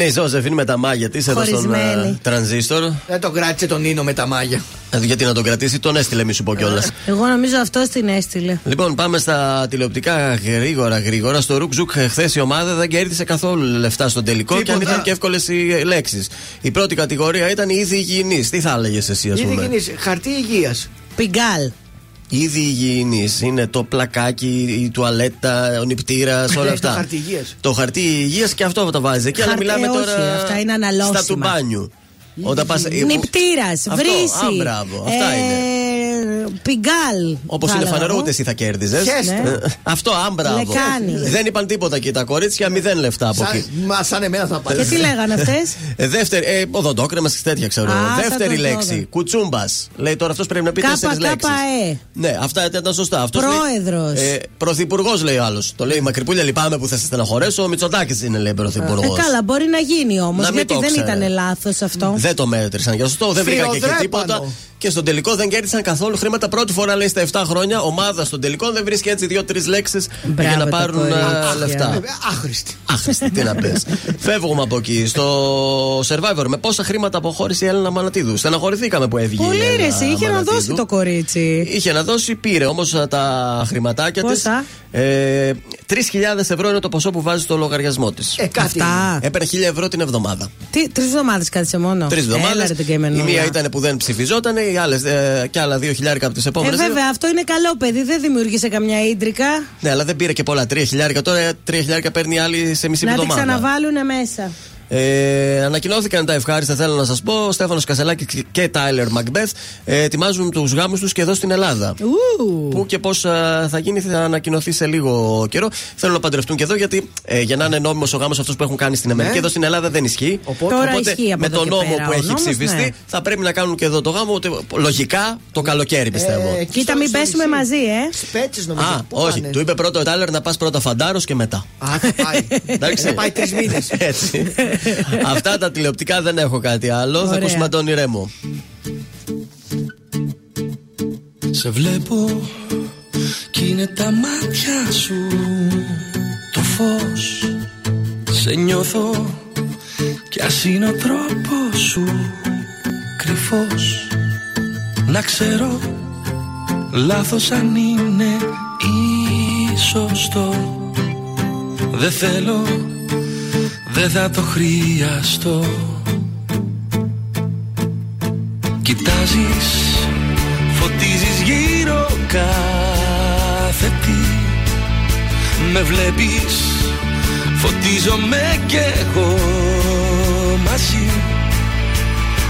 Είναι η Ζώζεφιν με τα μάγια της εδώ στον Χωρισμένη. ε, τρανζίστορ. Δεν τον κράτησε τον Νίνο με τα μάγια. Ε, Γιατί να τον κρατήσει, τον έστειλε, μη σου πω κιόλας. Εγώ νομίζω αυτό την έστειλε. Λοιπόν, πάμε στα τηλεοπτικά γρήγορα γρήγορα. Στο Ρουκ χθες η ομάδα δεν κέρδισε καθόλου λεφτά στον τελικό και αν Τίποτα. ήταν και εύκολες οι λέξεις. Η πρώτη κατηγορία ήταν η είδη υγιεινή. Τι θα έλεγες εσύ, ας Ήδη πούμε; γίνεις χαρτί υγείας. Πιγκάλ. Είδη υγιεινής είναι το πλακάκι, η τουαλέτα, ο νηπτήρα, όλα Το αυτά. χαρτί υγείας. Το χαρτί υγείας και αυτό τα βάζει εκεί. Αλλά Χαρτί, μιλάμε ε, όχι, τώρα αυτά είναι αναλώσιμα. στα του μπάνιου. Όταν πας, Νυπτήρας, Αυτό, βρύση. α, μπράβο, αυτά είναι. Πιγκάλ. Όπως θα είναι έλεγα φανερό, εγώ. ούτε εσύ θα κέρδιζες. Ναι. Αυτό, άμπραβο. Λεκάνη. Δεν είπαν τίποτα εκεί τα κορίτσια, μηδέν λεφτά από Σαν, εκεί. μα, σαν εμένα θα πάει. Και τι λέγανε αυτές; Ε, δεύτερη, ε, οδοντόκρεμα και τέτοια ξέρω. Α, δεύτερη σαν το λέξη. δώδα. Κουτσούμπας. Λέει τώρα αυτός πρέπει να πει τέσσερις λέξεις. ΚΚΕ. Ναι, αυτά ήταν σωστά. Αυτός λέει- Πρόεδρος. Ε, Πρωθυπουργός λέει ο άλλος. Το λέει Μακρυπούλια, λυπάμαι που θα σε στεναχωρέσω. Ο Μητσοτάκης είναι λέει πρωθυπουργός. Ε, καλά, μπορεί να γίνει όμως. Να μην Γιατί το δεν ξέρε. ήταν λάθος αυτό. Δεν το μέτρησαν για σωστό, δεν βρήκα και εκεί Φιλοδρέπανο. τίποτα. Και στον τελικό δεν κέρδισαν καθόλου χρήματα. Πρώτη φορά λέει στα 7 χρόνια ομάδα στον τελικό δεν βρίσκει έτσι δύο-τρεις λέξεις για Μπράβο να τα πάρουν κορίτσια. ε, λεφτά. Ε, Άχρηστη. Άχρηστη, τι να πες. Φεύγουμε από εκεί. Στο Survivor, με πόσα χρήματα αποχώρησε η Έλληνα Μανατίδου; Στεναχωρηθήκαμε που έβγε. η Πολύ Έλληνα ρε, εσύ, είχε να Μανατίδου. δώσει το κορίτσι. Είχε να δώσει, πήρε όμως τα χρηματάκια της. Πόσα; Ε, 3.000 ευρώ είναι το ποσό που βάζει στο λογαριασμό της. Ε, κάτι. Αυτά. Έπαιρνε 1.000 ευρώ την εβδομάδα. Τι, τρεις εβδομάδες κάθισε μόνο. Τρεις Έλα, εβδομάδε. ρε, την καημένη Η μία όλα. ήταν που δεν ψηφιζόταν, οι άλλες ε, και άλλα 2.000 από τις Ε, επόμενες. βέβαια, αυτό είναι καλό παιδί, δεν δημιούργησε καμιά ίντρικα. Ναι, αλλά δεν πήρε και πολλά. 3.000 τώρα, 3.000 παίρνει η άλλη σε μισή Να τη εβδομάδα. ξαναβάλουν μέσα. Ε, ανακοινώθηκαν τα ευχάριστα, θέλω να σας πω. Στέφανος Κασελάκης και Τάιλερ Μακμπεθ ε, ετοιμάζουν τους γάμους τους και εδώ στην Ελλάδα. Πού και πώς θα γίνει θα ανακοινωθεί σε λίγο καιρό. Θέλουν να παντρευτούν και εδώ γιατί ε, για να είναι νόμιμος ο γάμος αυτός που έχουν κάνει στην Αμερική, Ναι. εδώ στην Ελλάδα δεν ισχύει. Οπότε- Τώρα ισχύει από με εδώ τον και νόμο πέρα. που Ο έχει νόμος, ψηφιστεί ναι. θα πρέπει να κάνουν και εδώ το γάμο. Ότι, λογικά το καλοκαίρι πιστεύω. Ε, Κοίτα, μην πέσουμε μαζί, ε. Σπέτσε νομίζω. Α, Πού όχι. πάνε; Του είπε πρώτο ο Τάιλερ να πας πρώτα φαντάρος και μετά. Α, θα πάει. Εντάξει. Θα πάει τρεις μήνες. Έτσι. Αυτά τα τηλεοπτικά δεν έχω κάτι άλλο. Θα Ωραία. ακούσουμε τον ηρέμο. Σε βλέπω κι είναι τα μάτια σου το φως Σε νιώθω κι ας είναι ο τρόπος σου κρυφός Να ξέρω λάθος αν είναι ή σωστό Δεν θέλω, δεν θα το χρειαστώ. Κοιτάζεις, φωτίζεις γύρω κάθε τι. Με βλέπεις, φωτίζομαι κι εγώ μαζί.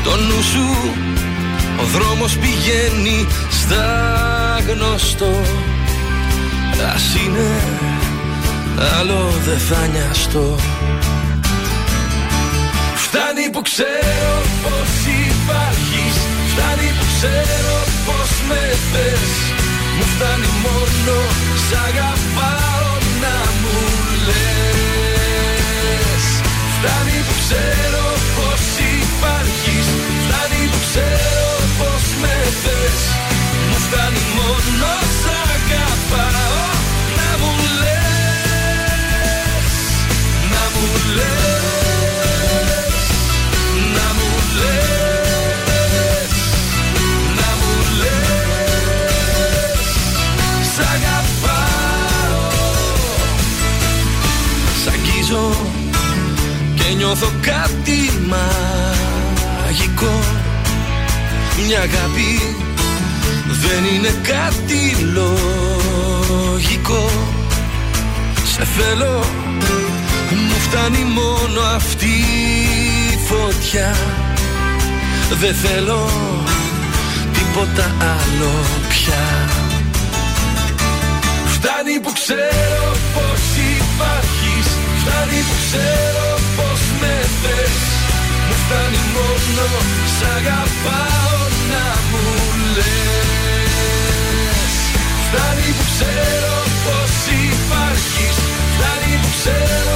Το νου σου, ο δρόμος πηγαίνει στα γνωστό. Ας είναι, άλλο δεν θα νοιαστώ Φτάνει που ξέρω πως υπάρχεις. Φτάνει που ξέρω πως με θες. Μου φτάνει μόνο σ' αγαπάω να μου λες. Φτάνει που ξέρω πως υπάρχεις. Φτάνει που ξέρω πως με θες. Μου φτάνει μόνο νιώθω κάτι μαγικό. Μια αγάπη δεν είναι κάτι λογικό. Σε θέλω μου φτάνει μόνο αυτή η φωτιά. Δεν θέλω τίποτα άλλο πια. Φτάνει που ξέρω πως υπάρχεις. Φτάνει που ξέρω φτάνει μόνο σ' αγαπάω να μου λες Φτάνει που ξέρω πως υπάρχεις Φτάνει που ξέρω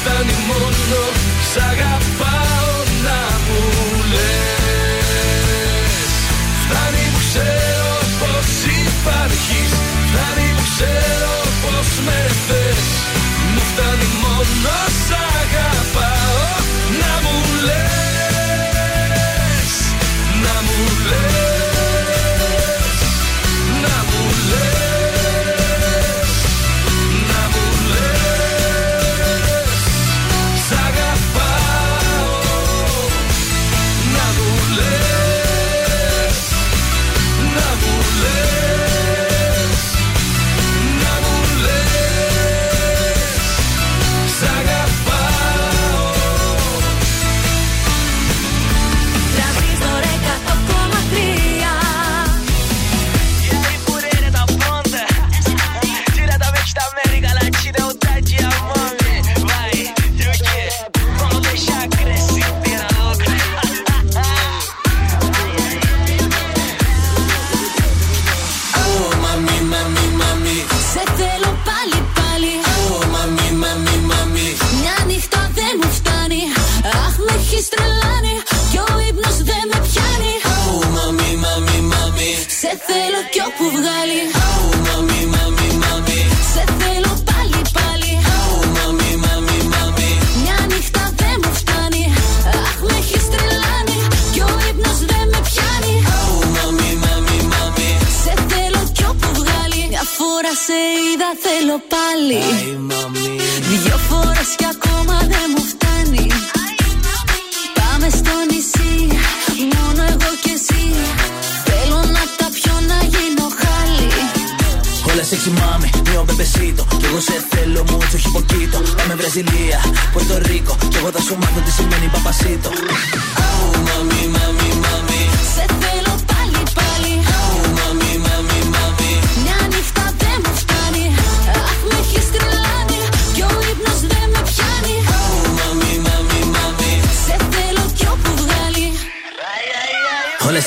φτάνει μόνο Σ' αγαπάω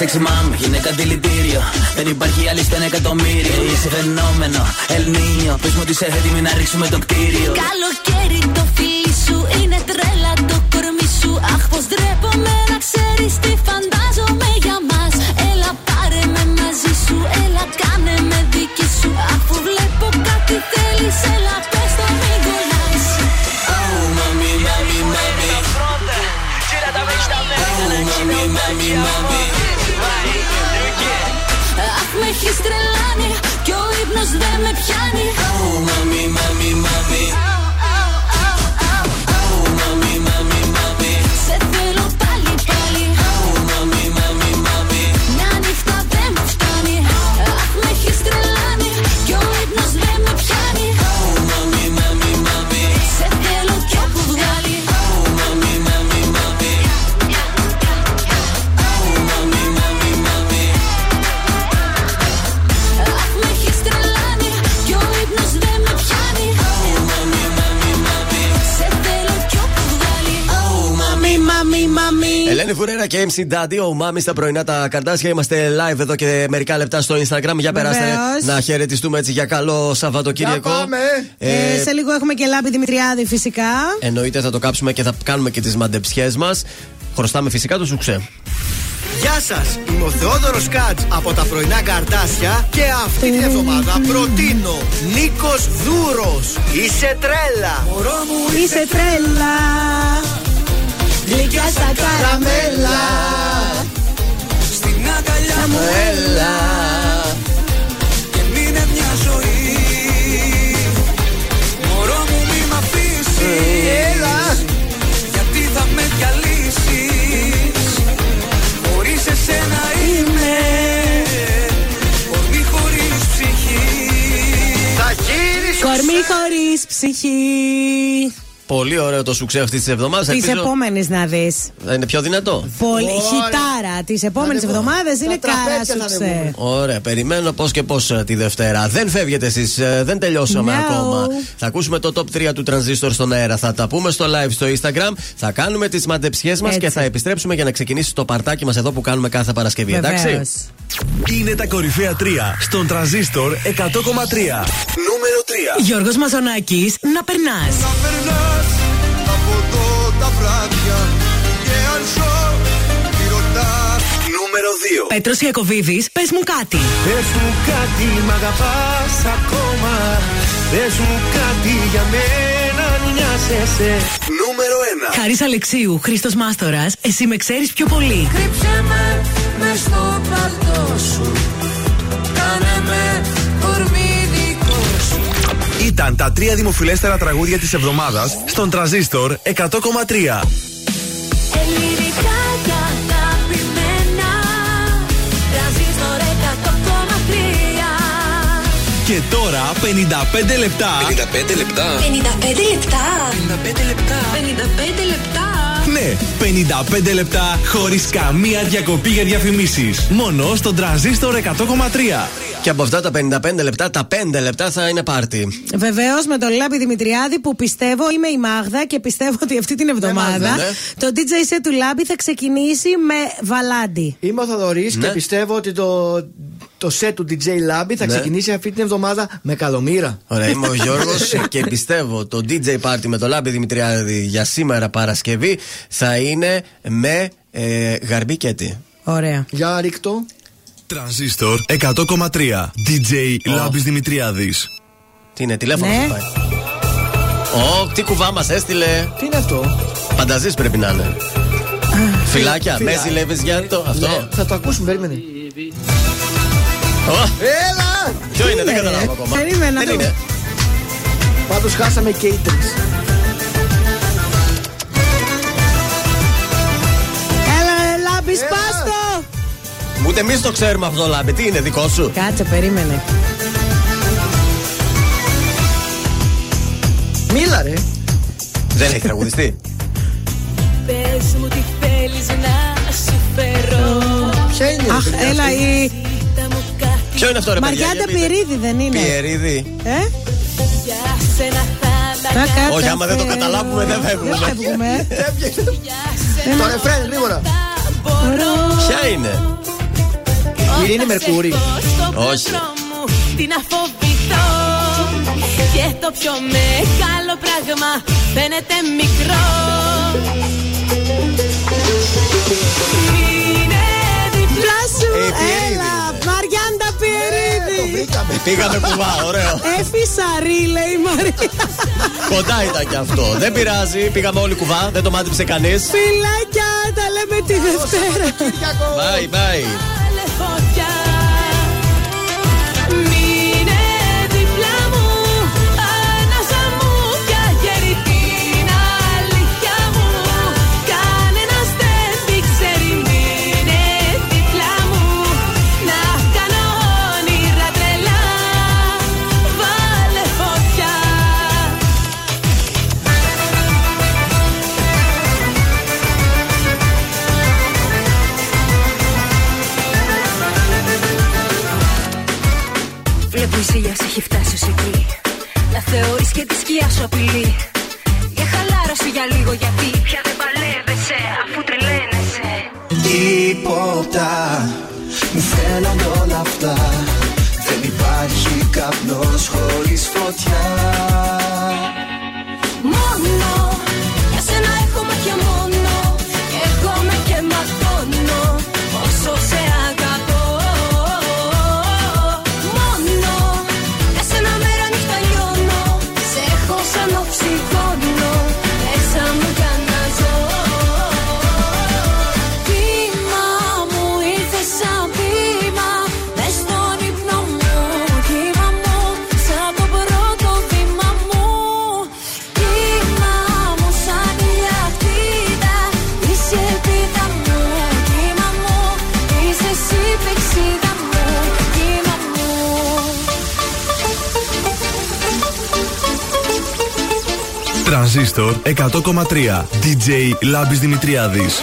sexy mami, γυναίκα δηλητήριο. Δεν υπάρχει άλλη στο ένα εκατομμύριο Είσαι φαινόμενο, El Niño. Πες μου ότι είσαι έτοιμη να ρίξουμε το κτίριο. Καλοκαίρι το φίλι σου είναι τρέλα το κορμί σου. Αχ πως ντρέπομαι να ξέρεις τι φαντάζομαι Ελένη Φουρέρα και MC Daddy, ο Μάμις στα πρωινά τα καρτάσια. Είμαστε live εδώ και μερικά λεπτά στο Instagram. Για περάστε Βεβαίως. να χαιρετιστούμε έτσι για καλό Σαββατοκύριακο. Για πάμε. Ε, Ε, σε λίγο έχουμε και λάμπη Δημητριάδη φυσικά. Εννοείται θα το κάψουμε και θα κάνουμε και τις μαντεψιές μας. Χρωστάμε φυσικά το σουξέ. Γεια σας! Είμαι ο Θεόδωρος Κάτ από τα πρωινά καρτάσια και αυτή την εβδομάδα προτείνω Νίκος Δούρος. Είσαι τρέλα! Μωρό μου Είσαι τρέλα. Γλυκιά στα καραμέλα. Στην αγκαλιά μου Έλα. και μείνε μια ζωή Μωρό μου μη μ' αφήσεις Έλα! Γιατί θα με διαλύσεις; Χωρίς εσένα είμαι Κορμί χωρίς ψυχή Θα γίνει Κορμί χωρίς ψυχή. Πολύ ωραίο το σουξέ αυτής της εβδομάδας. Της επόμενης να δεις. Θα είναι πιο δυνατό. Πολύ Ωραία. χιτάρα της επόμενης Ανεβώ. εβδομάδας Τα είναι κάρα τραπέζια θα σου ξέ. ανεβούμε. Ωραία, περιμένω πώς και πώς τη Δευτέρα. Δεν φεύγετε εσείς, δεν τελειώσαμε No. ακόμα. Θα ακούσουμε το top 3 του τρανζίστορ στον αέρα. Θα τα πούμε στο live στο Instagram. Θα κάνουμε τις μαντεψιές μας Έτσι. και θα επιστρέψουμε για να ξεκινήσει το παρτάκι μας εδώ που κάνουμε κάθε Παρασκευή. Εντάξει; Βεβαίως. Είναι τα κορυφαία 3 στον τραζίστορ 100,3. Νούμερο 3. Γιώργος Μαζονάκης, να περνάς. Να περνάς από εδώ τα βράδια Και αν ζω τι ρωτάς Νούμερο 2. Πέτρος Ιακωβίδης, πες μου κάτι. Πες μου κάτι, μ' αγαπάς ακόμα Πες μου κάτι για μένα, αν νοιάζεσαι Νούμερο 1. Χαρίς Αλεξίου, Χρήστος Μάστορας, εσύ με ξέρεις πιο πολύ. Κρύψε με μες στο παλτό σου Ήταν τα τρία δημοφιλέστερα τραγούδια της εβδομάδας στον τραζίστορ 100,3. Ελληνικά και αγαπημένα Τρανζίστορ 100,3 Και τώρα 55 λεπτά 55 λεπτά. 55 λεπτά. 55 λεπτά. 55 λεπτά. Ναι, 55 λεπτά χωρίς καμία διακοπή για διαφημίσεις. Μόνο στον τραζίστορ 100,3. Και από αυτά τα 55 λεπτά, τα 5 λεπτά θα είναι πάρτι. Βεβαίως με τον Λάμπη Δημητριάδη που πιστεύω είμαι η Μάγδα και πιστεύω ότι αυτή την εβδομάδα Μάγδα, ναι. το DJ set του Λάμπη θα ξεκινήσει με βαλάντι. Είμαι ο Θαδωρή Ναι. και πιστεύω ότι το, το set του DJ Labi θα Ναι. ξεκινήσει αυτή την εβδομάδα με καλομήρα. Ωραία, είμαι ο Γιώργος και πιστεύω το DJ party με το Λάμπη Δημητριάδη για σήμερα Παρασκευή θα είναι με ε, γαρμπή και τι. Ωραία. Για ρίκτο. Τρανζίστορ 100,3. DJ Λάμπης Δημητριάδης. Τι είναι, τηλέφωνο Ναι. θα πάει. Ω, τι κουβά μας έστειλε. Τι είναι αυτό; Πανταζή πρέπει να είναι. Φιλάκια, φιλά- με ζηλεύεις για το αυτό. Ναι, θα το ακούσουμε, περίμενε. Ω, Έλα! καν. Ποιο είναι, δεν καταλάβω ακόμα. Περίμενα Δεν το- είναι. Πάντως χάσαμε και οι τρεις. Έλα, λάμπη, σπάστο! Ούτε εμείς το ξέρουμε αυτό, Λάμπη. Τι είναι, δικό σου; Κάτσε, περίμενε. Μίλα ρε. Δεν έχει τραγουδιστεί. Πες μου τι θέλεις να σου φέρω Ποια είναι Αχ, έλα η. Ποιο είναι αυτό, ρε παιδιά. Μαριάντα για πείτε. Πυρίδη δεν είναι. Πιερίδη. Ε; Για σένα θα τα Τα κάνω Όχι, άμα δεν το καταλάβουμε, δεν φεύγουμε. Δεν φεύγουμε. Το ρεφρέν, γρήγορα. Ποια είναι; Η Ειρήνη Μερκούρη. Όχι. Τι να φοβηθώ Και το πιο μεγάλο πράγμα φαίνεται μικρό Είναι διπλά σου Ε, Πιερίδη. Έλα, Μαριάντα Πιερίδη. Πήγαμε κουβά, ωραίο. Έφη Σαρή, λέει η Μαρία. Κοντά ήταν κι αυτό. Δεν πειράζει, πήγαμε όλοι κουβά, δεν το μάτυψε κανείς. Φιλάκια, τα λέμε τη Δευτέρα. Bye, bye. Έχει φτάσει ως εκεί Να θεωρείς και τη σκιά σου απειλή. Για χαλάρωση για λίγο γιατί. Πια δεν παλεύεσαι αφού τρελαίνεσαι. Τίποτα Τρανζίστορ 100,3 DJ Λάμπης Δημητριάδης